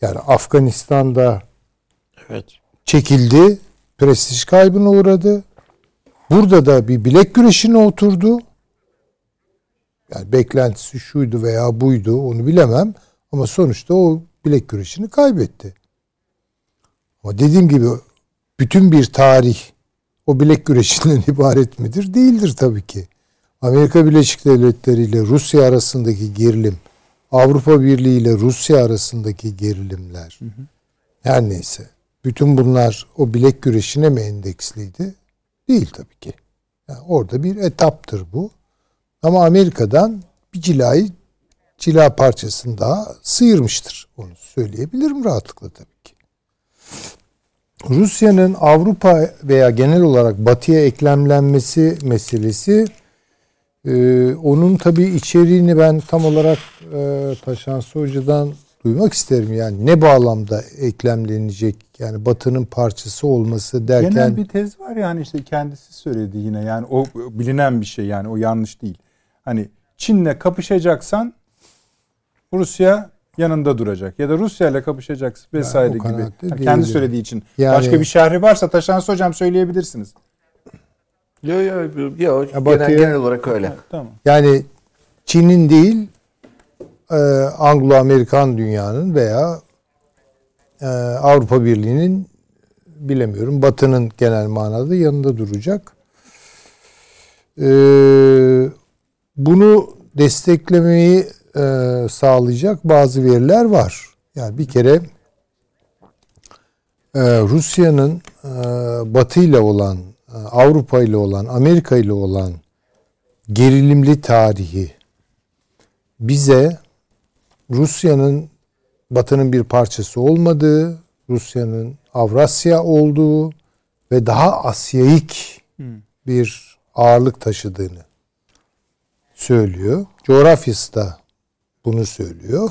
Yani Afganistan'da Evet. çekildi, prestij kaybına uğradı. Burada da bir bilek güreşine oturdu. Yani beklentisi şuydu veya buydu onu bilemem. Ama sonuçta o bilek güreşini kaybetti. Ama dediğim gibi bütün bir tarih o bilek güreşinden ibaret midir? Değildir tabii ki. Amerika Birleşik Devletleri ile Rusya arasındaki gerilim, Avrupa Birliği ile Rusya arasındaki gerilimler, her neyse. Bütün bunlar o bilek güreşine mi endeksliydi? Değil tabii ki. Yani orada bir etaptır bu. Ama Amerika'dan bir cilayı cila parçasını daha sıyırmıştır. Onu söyleyebilirim rahatlıkla tabii ki. Rusya'nın Avrupa veya genel olarak Batı'ya eklemlenmesi meselesi ee, onun tabii içeriğini ben tam olarak e, Taşansı Hoca'dan duymak isterim. Yani ne bağlamda eklemlenecek yani Batı'nın parçası olması derken. Genel bir tez var yani işte kendisi söyledi yine yani o bilinen bir şey yani o yanlış değil. Hani Çin'le kapışacaksan Rusya yanında duracak ya da Rusya ile kapışacaksın vesaire o gibi. Kendi söylediği için. Yani- Başka bir şerhi varsa Taşans hocam söyleyebilirsiniz. Yo yo yo genel, genel olarak öyle. Tamam. Yani Çin'in değil e, Anglo-Amerikan dünyanın veya e, Avrupa Birliği'nin bilemiyorum Batı'nın genel manada yanında duracak. E, bunu desteklemeyi e, sağlayacak bazı veriler var. Yani bir kere e, Rusya'nın e, Batı ile olan, e, Avrupa ile olan, Amerika ile olan gerilimli tarihi bize Rusya'nın Batı'nın bir parçası olmadığı, Rusya'nın Avrasya olduğu ve daha Asyaik bir ağırlık taşıdığını söylüyor. Coğrafyası da bunu söylüyor.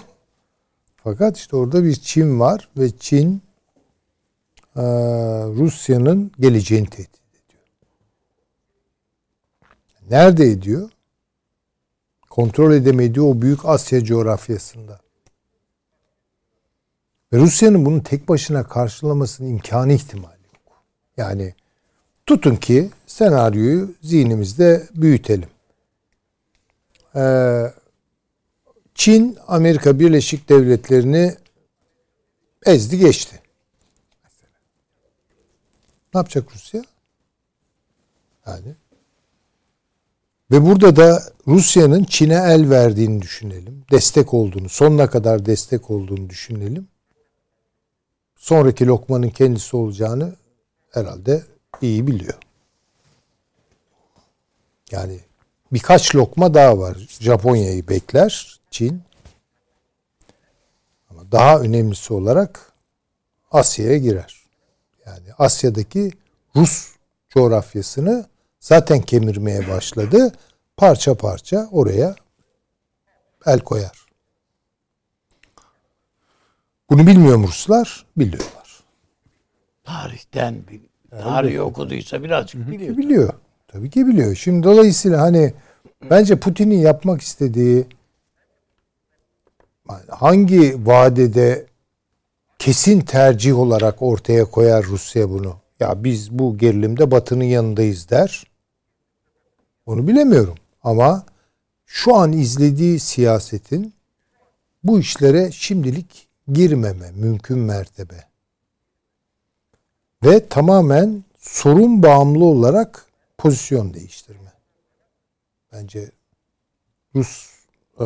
Fakat işte orada bir Çin var ve Çin eee, Rusya'nın geleceğini tehdit ediyor. Nerede ediyor? Kontrol edemediği o büyük Asya coğrafyasında. Ve Rusya'nın bunu tek başına karşılamasının imkanı ihtimali yok. Yani tutun ki senaryoyu zihnimizde büyütelim. Ee, Çin Amerika Birleşik Devletleri'ni ezdi geçti. Ne yapacak Rusya? Yani ve burada da Rusya'nın Çin'e el verdiğini düşünelim. Destek olduğunu, sonuna kadar destek olduğunu düşünelim. Sonraki lokmanın kendisi olacağını herhalde iyi biliyor. Yani birkaç lokma daha var. Japonya'yı bekler Çin. Ama daha önemlisi olarak Asya'ya girer. Yani Asya'daki Rus coğrafyasını zaten kemirmeye başladı. Parça parça oraya el koyar. Bunu bilmiyor mu Ruslar? Biliyorlar. Tarihten bir tarihi okuduysa birazcık biliyor. Biliyor. Tabii ki biliyor. Şimdi dolayısıyla hani bence Putin'in yapmak istediği hangi vadede kesin tercih olarak ortaya koyar Rusya bunu? Ya biz bu gerilimde Batı'nın yanındayız der. Onu bilemiyorum. Ama şu an izlediği siyasetin bu işlere şimdilik girmeme mümkün mertebe. Ve tamamen sorun bağımlı olarak pozisyon değiştirme. Bence Rus e,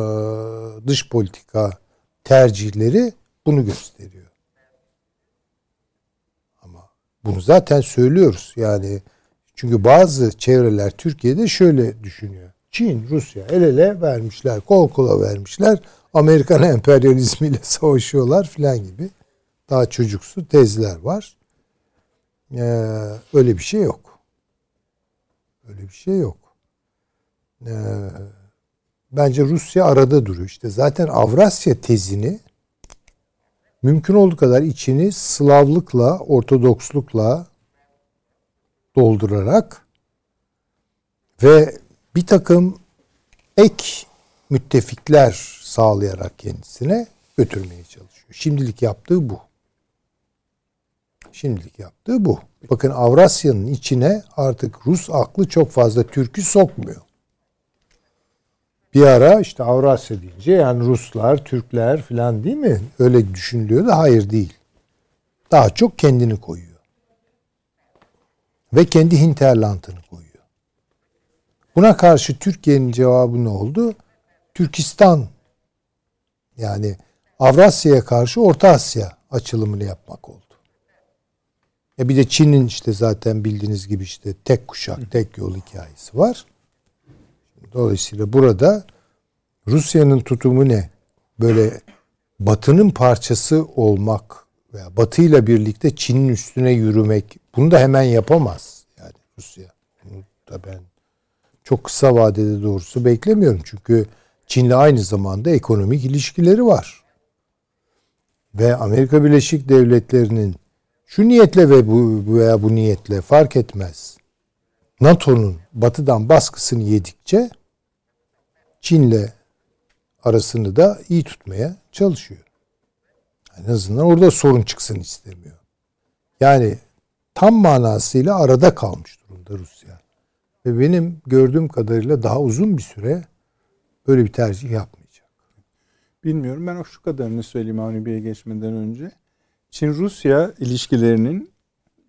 dış politika tercihleri bunu gösteriyor. Ama bunu zaten söylüyoruz. Yani çünkü bazı çevreler Türkiye'de şöyle düşünüyor. Çin, Rusya el ele vermişler, kol kola vermişler. Amerikan emperyalizmiyle savaşıyorlar filan gibi. Daha çocuksu tezler var. Ee, öyle bir şey yok. Öyle bir şey yok. Ee, bence Rusya arada duruyor. İşte zaten Avrasya tezini mümkün olduğu kadar içini Slavlıkla, Ortodokslukla doldurarak ve bir takım ek müttefikler sağlayarak kendisine götürmeye çalışıyor. Şimdilik yaptığı bu. Şimdilik yaptığı bu. Bakın Avrasya'nın içine artık Rus aklı çok fazla Türk'ü sokmuyor. Bir ara işte Avrasya deyince yani Ruslar, Türkler falan değil mi? Öyle düşünülüyordu. Hayır değil. Daha çok kendini koyuyor. Ve kendi hinterlandını koyuyor. Buna karşı Türkiye'nin cevabı ne oldu? Türkistan yani Avrasya'ya karşı Orta Asya açılımını yapmak oldu. E bir de Çin'in işte zaten bildiğiniz gibi işte tek kuşak, tek yol hikayesi var. Dolayısıyla burada Rusya'nın tutumu ne? Böyle Batı'nın parçası olmak veya Batı ile birlikte Çin'in üstüne yürümek bunu da hemen yapamaz yani Rusya. Bunu da ben çok kısa vadede doğrusu beklemiyorum. Çünkü Çin'le aynı zamanda ekonomik ilişkileri var. Ve Amerika Birleşik Devletleri'nin şu niyetle ve bu veya bu niyetle fark etmez. NATO'nun batıdan baskısını yedikçe Çin'le arasını da iyi tutmaya çalışıyor. En azından orada sorun çıksın istemiyor. Yani tam manasıyla arada kalmış durumda Rusya. Ve benim gördüğüm kadarıyla daha uzun bir süre böyle bir tercih yapmayacak. Bilmiyorum. Ben o şu kadarını söyleyeyim Avni Bey'e geçmeden önce. Çin-Rusya ilişkilerinin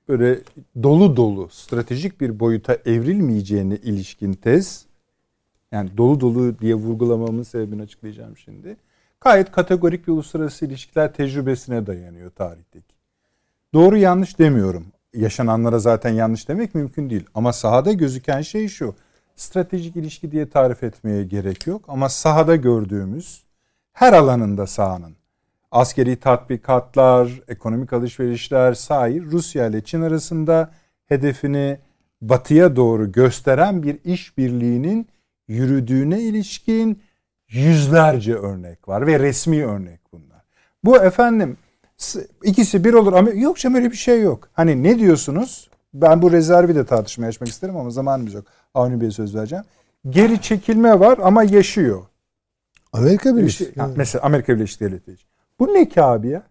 böyle dolu dolu stratejik bir boyuta evrilmeyeceğine ilişkin tez yani dolu dolu diye vurgulamamın sebebini açıklayacağım şimdi. Gayet kategorik bir uluslararası ilişkiler tecrübesine dayanıyor tarihteki. Doğru yanlış demiyorum. Yaşananlara zaten yanlış demek mümkün değil. Ama sahada gözüken şey şu. Stratejik ilişki diye tarif etmeye gerek yok. Ama sahada gördüğümüz her alanında sahanın askeri tatbikatlar, ekonomik alışverişler sahi Rusya ile Çin arasında hedefini batıya doğru gösteren bir işbirliğinin yürüdüğüne ilişkin yüzlerce örnek var ve resmi örnek bunlar. Bu efendim ikisi bir olur ama yok canım öyle bir şey yok. Hani ne diyorsunuz? Ben bu rezervi de tartışmaya açmak isterim ama zamanımız yok. Avni Bey'e söz vereceğim. Geri çekilme var ama yaşıyor. Amerika Birleşik yani Mesela Amerika Birleşik Devletleri. Bu ne ki abi ya?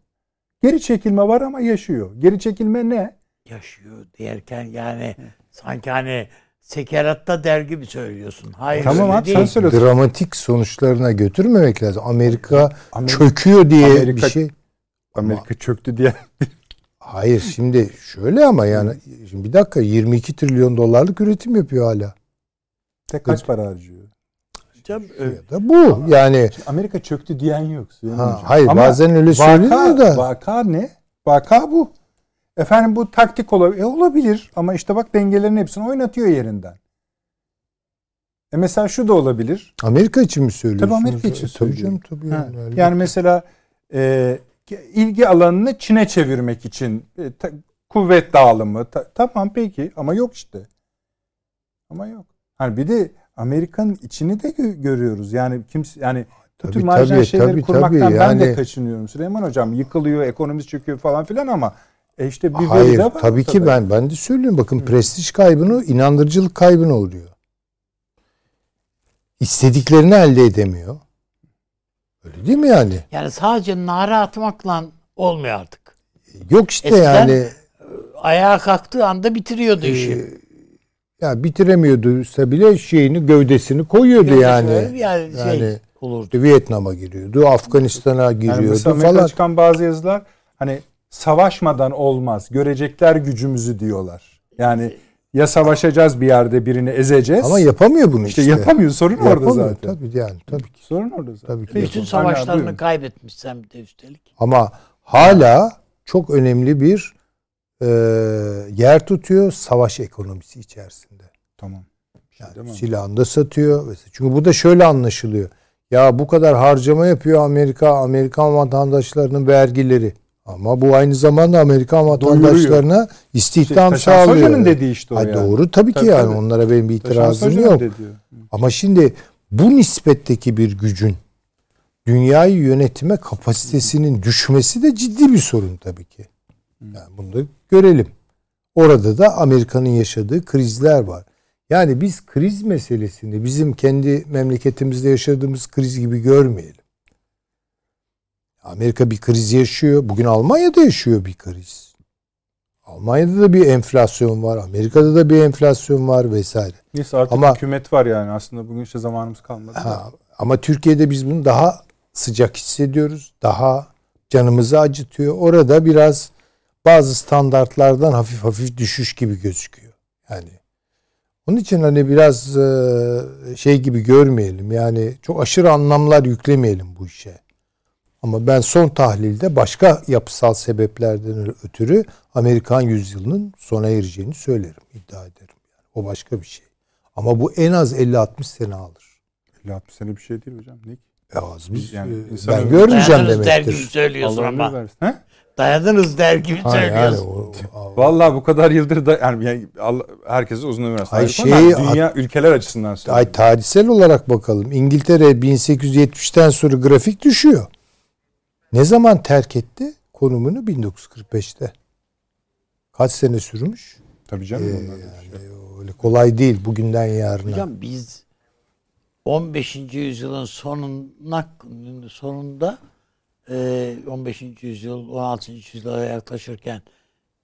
Geri çekilme var ama yaşıyor. Geri çekilme ne? Yaşıyor derken yani sanki hani sekeratta der gibi söylüyorsun. Hayır tamam abi sen söylüyorsun. Dramatik sonuçlarına götürmemek lazım. Amerika, Amerika çöküyor diye Amerika, bir şey. Amerika ama, çöktü diye. hayır şimdi şöyle ama yani şimdi bir dakika 22 trilyon dolarlık üretim yapıyor hala. Tek kaç para harcıyor? Ya da bu yani. Amerika çöktü diyen yok. Ha, hayır ama bazen öyle söyleniyor da. Vaka ne? Vaka bu. Efendim bu taktik olabilir. E, olabilir ama işte bak dengelerin hepsini oynatıyor yerinden. E mesela şu da olabilir. Amerika için mi söylüyorsunuz? Tabii Amerika için e, söylüyorum. Tabii canım tabii. Yani, yani mesela e, ilgi alanını Çin'e çevirmek için e, ta, kuvvet dağılımı ta, tamam peki ama yok işte. Ama yok. Hani bir de Amerika'nın içini de gö- görüyoruz. Yani kimse yani bu tür marjinal tabii, şeyleri tabii, kurmaktan tabii, ben de kaçınıyorum Süleyman Hocam. Yıkılıyor, ekonomisi çöküyor falan filan ama e işte bir Hayır, de var. Tabii ki ben ben de söylüyorum. Bakın Hı. prestij kaybını, inandırıcılık kaybını oluyor. İstediklerini elde edemiyor. Öyle değil mi yani? Yani sadece nara atmakla olmuyor artık. Yok işte Eskiden yani e, ayağa kalktığı anda bitiriyordu e, işi. Ya bitiremiyordu bile şeyini gövdesini koyuyordu Gövdesi yani. Yani, yani şey olurdu. Vietnam'a giriyordu, Afganistan'a giriyordu yani falan. çıkan bazı yazılar hani savaşmadan olmaz. Görecekler gücümüzü diyorlar. Yani ya savaşacağız bir yerde birini ezeceğiz. Ama yapamıyor bunu işte. İşte yapamıyor. Sorun yapamıyor, orada zaten. Tabii yani tabii ki. Sorun orada zaten. Tabii ki Bütün savaşlarını kaybetmiş sen bir de üstelik. Ama hala çok önemli bir e, yer tutuyor savaş ekonomisi içerisinde. Tamam. Yani silahını da satıyor. Çünkü bu da şöyle anlaşılıyor. Ya bu kadar harcama yapıyor Amerika, Amerikan vatandaşlarının vergileri. Ama bu aynı zamanda Amerikan vatandaşlarına Doyuruyor. istihdam işte, sağlıyor. Hoca'nın dediği işte o yani. Doğru tabii, tabii ki yani. Tabii. Onlara benim bir itirazım yok. Ama şimdi bu nispetteki bir gücün dünyayı yönetme kapasitesinin düşmesi de ciddi bir sorun tabii ki. Yani bunu da görelim. Orada da Amerika'nın yaşadığı krizler var. Yani biz kriz meselesini bizim kendi memleketimizde yaşadığımız kriz gibi görmeyelim. Amerika bir kriz yaşıyor. Bugün Almanya'da yaşıyor bir kriz. Almanya'da da bir enflasyon var. Amerika'da da bir enflasyon var vesaire. Neyse artık ama, hükümet var yani. Aslında bugün işte zamanımız kalmadı. Ha, ama Türkiye'de biz bunu daha sıcak hissediyoruz. Daha canımızı acıtıyor. Orada biraz bazı standartlardan hafif hafif düşüş gibi gözüküyor. Yani onun için hani biraz e, şey gibi görmeyelim. Yani çok aşırı anlamlar yüklemeyelim bu işe. Ama ben son tahlilde başka yapısal sebeplerden ötürü Amerikan yüzyılının sona ereceğini söylerim, iddia ederim. Yani o başka bir şey. Ama bu en az 50-60 sene alır. 50-60 sene bir şey değil hocam. Ne? Ya az biz, yani, ben görmeyeceğim demektir. Gibi söylüyorsun Allah ama. Versin. He? Dayanırız der gibi ha, söylüyorsun. Yani o, o, Vallahi bu kadar yıldır da yani, yani Allah, herkese uzun ömür versin. Ay şey, dünya ülkeler açısından söylüyorum. Ay tarihsel olarak bakalım. İngiltere 1870'ten sonra grafik düşüyor. Ne zaman terk etti konumunu? 1945'te. Kaç sene sürmüş? Tabii canım. Ee, yani öyle kolay değil bugünden yarına. Hocam biz 15. yüzyılın sonuna sonunda 15. yüzyıl 16. yüzyıla yaklaşırken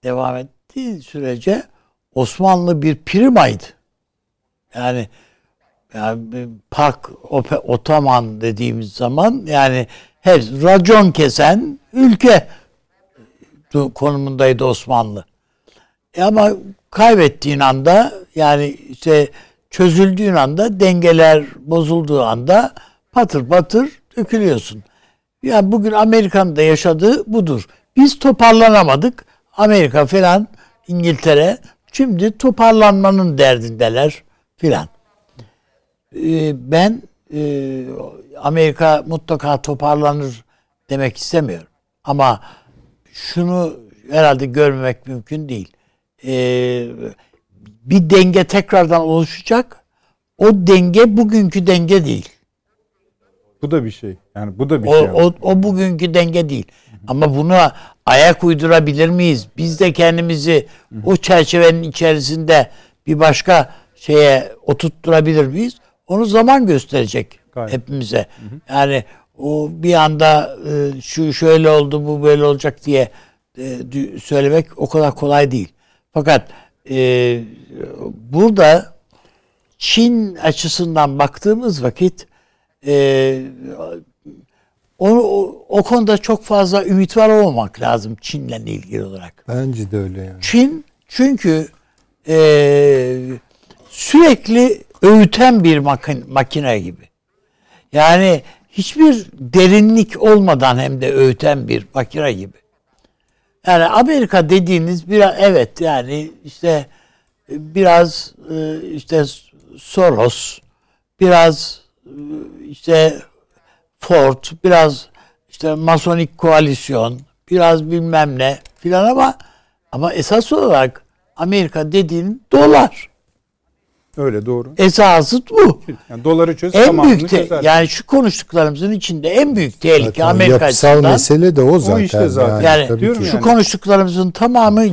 devam ettiği sürece Osmanlı bir primaydı. Yani yani park otoman dediğimiz zaman yani her racon kesen ülke konumundaydı Osmanlı. E ama kaybettiğin anda yani işte çözüldüğün anda dengeler bozulduğu anda patır patır dökülüyorsun. Yani bugün Amerika'nın da yaşadığı budur. Biz toparlanamadık. Amerika falan İngiltere şimdi toparlanmanın derdindeler filan. Ee, ben e, Amerika mutlaka toparlanır demek istemiyorum. Ama şunu herhalde görmemek mümkün değil. Ee, bir denge tekrardan oluşacak. O denge bugünkü denge değil. Bu da bir şey. Yani bu da bir o, şey. O, o bugünkü denge değil. Ama buna ayak uydurabilir miyiz? Biz de kendimizi o çerçevenin içerisinde bir başka şeye oturtturabilir miyiz? Onu zaman gösterecek Gayet. hepimize. Yani o bir anda e, şu şöyle oldu bu böyle olacak diye e, söylemek o kadar kolay değil. Fakat e, burada Çin açısından baktığımız vakit e, o, o, o konuda çok fazla ümit var olmamak lazım Çin'le ilgili olarak. Bence de öyle yani. Çin çünkü e, sürekli öğüten bir makin, makine gibi. Yani hiçbir derinlik olmadan hem de öğüten bir makine gibi. Yani Amerika dediğiniz bir evet yani işte biraz e, işte Soros, biraz e, işte Ford, biraz işte masonik koalisyon, biraz bilmem ne filan ama ama esas olarak Amerika dediğin dolar. Öyle doğru. Esası bu. Yani doları çöz en büyük te- çözer. yani şu konuştuklarımızın içinde en büyük tehlike zaten Amerika yapısal açısından. mesele de o zaten. O işte zaten. Yani, yani şu yani. konuştuklarımızın tamamı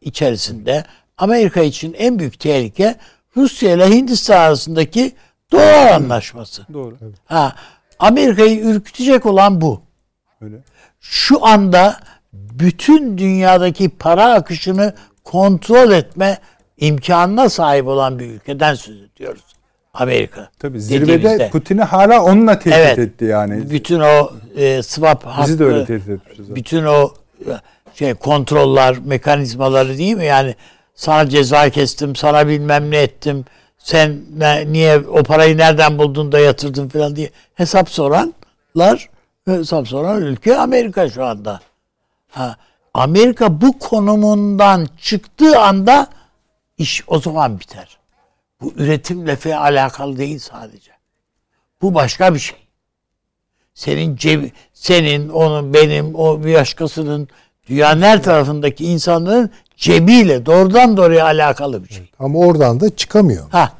içerisinde Amerika için en büyük tehlike Rusya ile Hindistan arasındaki dolar anlaşması. Doğru. Ha, Amerika'yı ürkütecek olan bu. Öyle. Şu anda bütün dünyadaki para akışını kontrol etme imkanına sahip olan bir ülkeden söz ediyoruz. Amerika. Tabii zirvede Putin'i hala onunla tehdit evet, etti yani. Bütün o e, swap Bizi hakkı, de öyle tehdit etmişiz. Bütün o e, şey kontrollar, mekanizmaları değil mi? Yani sana ceza kestim, sana bilmem ne ettim. Sen ne, niye o parayı nereden buldun da yatırdın falan diye hesap soranlar hesap soran ülke Amerika şu anda. Ha, Amerika bu konumundan çıktığı anda iş o zaman biter. Bu üretimle fe alakalı değil sadece. Bu başka bir şey. Senin cebi, senin, onun, benim, o bir başkasının dünyanın her tarafındaki insanların cebiyle doğrudan doğruya alakalı bir şey. Ama oradan da çıkamıyor. Ha.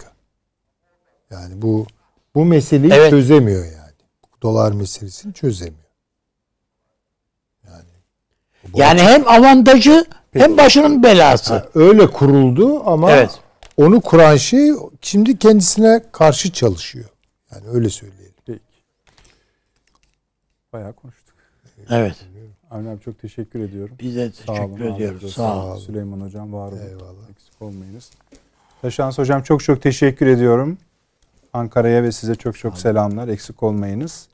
Yani bu bu meseleyi evet. çözemiyor yani. Dolar meselesini çözemiyor. Yani yani hem avantajı Peki. hem başının belası. Ha, öyle kuruldu ama evet. onu kuran şey şimdi kendisine karşı çalışıyor. Yani öyle söyleyelim. Peki. Bayağı konuştuk. Evet. Avni abi çok teşekkür ediyorum. Biz de teşekkür Sağ ediyoruz. Sağ olun. Süleyman hocam var olun. Eyvallah. Eksik olmayınız. Taşans hocam çok çok teşekkür ediyorum. Ankara'ya ve size çok çok selamlar. Eksik olmayınız.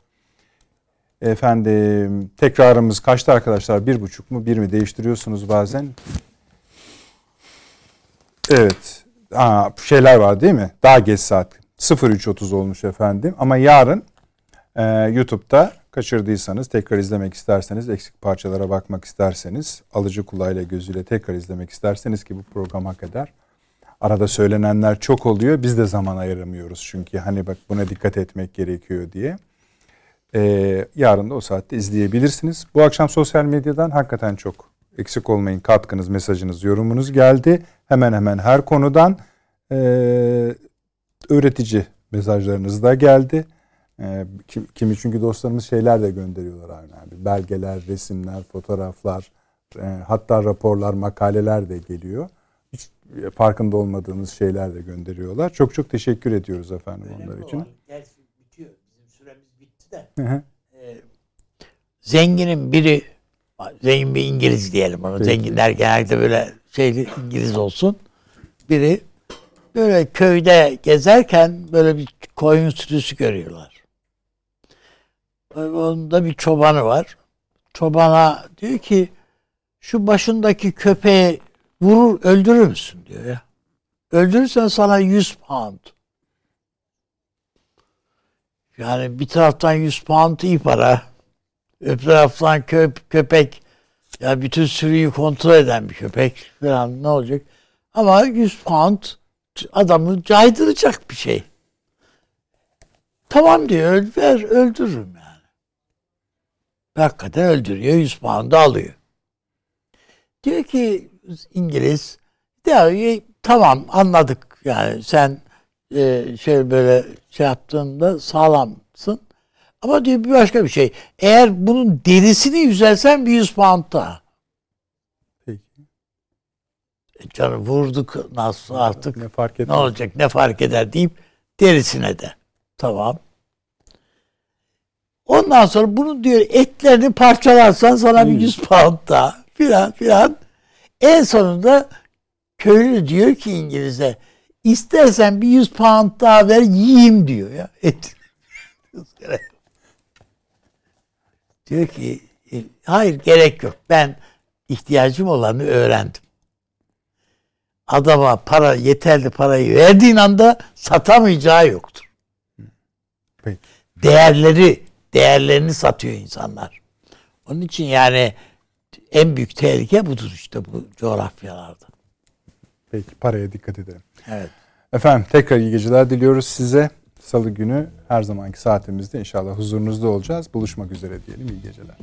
Efendim tekrarımız kaçtı arkadaşlar? Bir buçuk mu? Bir mi? Değiştiriyorsunuz bazen. Evet. Aa, şeyler var değil mi? Daha geç saat. 03.30 olmuş efendim. Ama yarın e, YouTube'da kaçırdıysanız, tekrar izlemek isterseniz, eksik parçalara bakmak isterseniz, alıcı kulağıyla gözüyle tekrar izlemek isterseniz ki bu program hak eder. Arada söylenenler çok oluyor. Biz de zaman ayıramıyoruz çünkü hani bak buna dikkat etmek gerekiyor diye. Ee, yarın da o saatte izleyebilirsiniz. Bu akşam sosyal medyadan hakikaten çok eksik olmayın katkınız, mesajınız, yorumunuz geldi. Hemen hemen her konudan e, öğretici mesajlarınız da geldi. E, kim, kimi çünkü dostlarımız şeyler de gönderiyorlar abi. Belgeler, resimler, fotoğraflar, e, hatta raporlar, makaleler de geliyor. Hiç farkında olmadığımız şeyler de gönderiyorlar. Çok çok teşekkür ediyoruz efendim onlar için. de. Hı hı. Zenginin biri zengin bir İngiliz diyelim ona. Peki. Zenginler genelde böyle şeyli İngiliz olsun. Biri böyle köyde gezerken böyle bir koyun sürüsü görüyorlar. Onun da bir çobanı var. Çobana diyor ki şu başındaki köpeği vurur öldürür müsün diyor ya. Öldürürsen sana 100 pound. Yani bir taraftan 100 pound iyi para. Öbür taraftan köp köpek ya bütün sürüyü kontrol eden bir köpek falan ne olacak? Ama 100 pound adamı caydıracak bir şey. Tamam diyor ver öldürürüm. Hakikaten öldürüyor 100 pound alıyor. Diyor ki İngiliz e, tamam anladık yani sen e, şey böyle şey yaptığında sağlamsın. Ama diyor bir başka bir şey. Eğer bunun derisini yüzelsen bir 100 pound daha. Peki. E canım vurduk nasıl artık Ne fark ne etmez. olacak ne fark eder deyip derisine de. Tamam. Ondan sonra bunu diyor etlerini parçalarsan sana bir 100 pound daha filan filan. En sonunda köylü diyor ki İngiliz'e istersen bir 100 pound daha ver yiyeyim diyor ya. Et. diyor ki "E, hayır gerek yok. Ben ihtiyacım olanı öğrendim. Adama para yeterli parayı verdiğin anda satamayacağı yoktur. Peki. Değerleri, değerlerini satıyor insanlar. Onun için yani en büyük tehlike budur işte bu coğrafyalarda. Peki paraya dikkat edelim. Evet. Efendim tekrar iyi geceler diliyoruz size. Salı günü her zamanki saatimizde inşallah huzurunuzda olacağız. Buluşmak üzere diyelim. İyi geceler.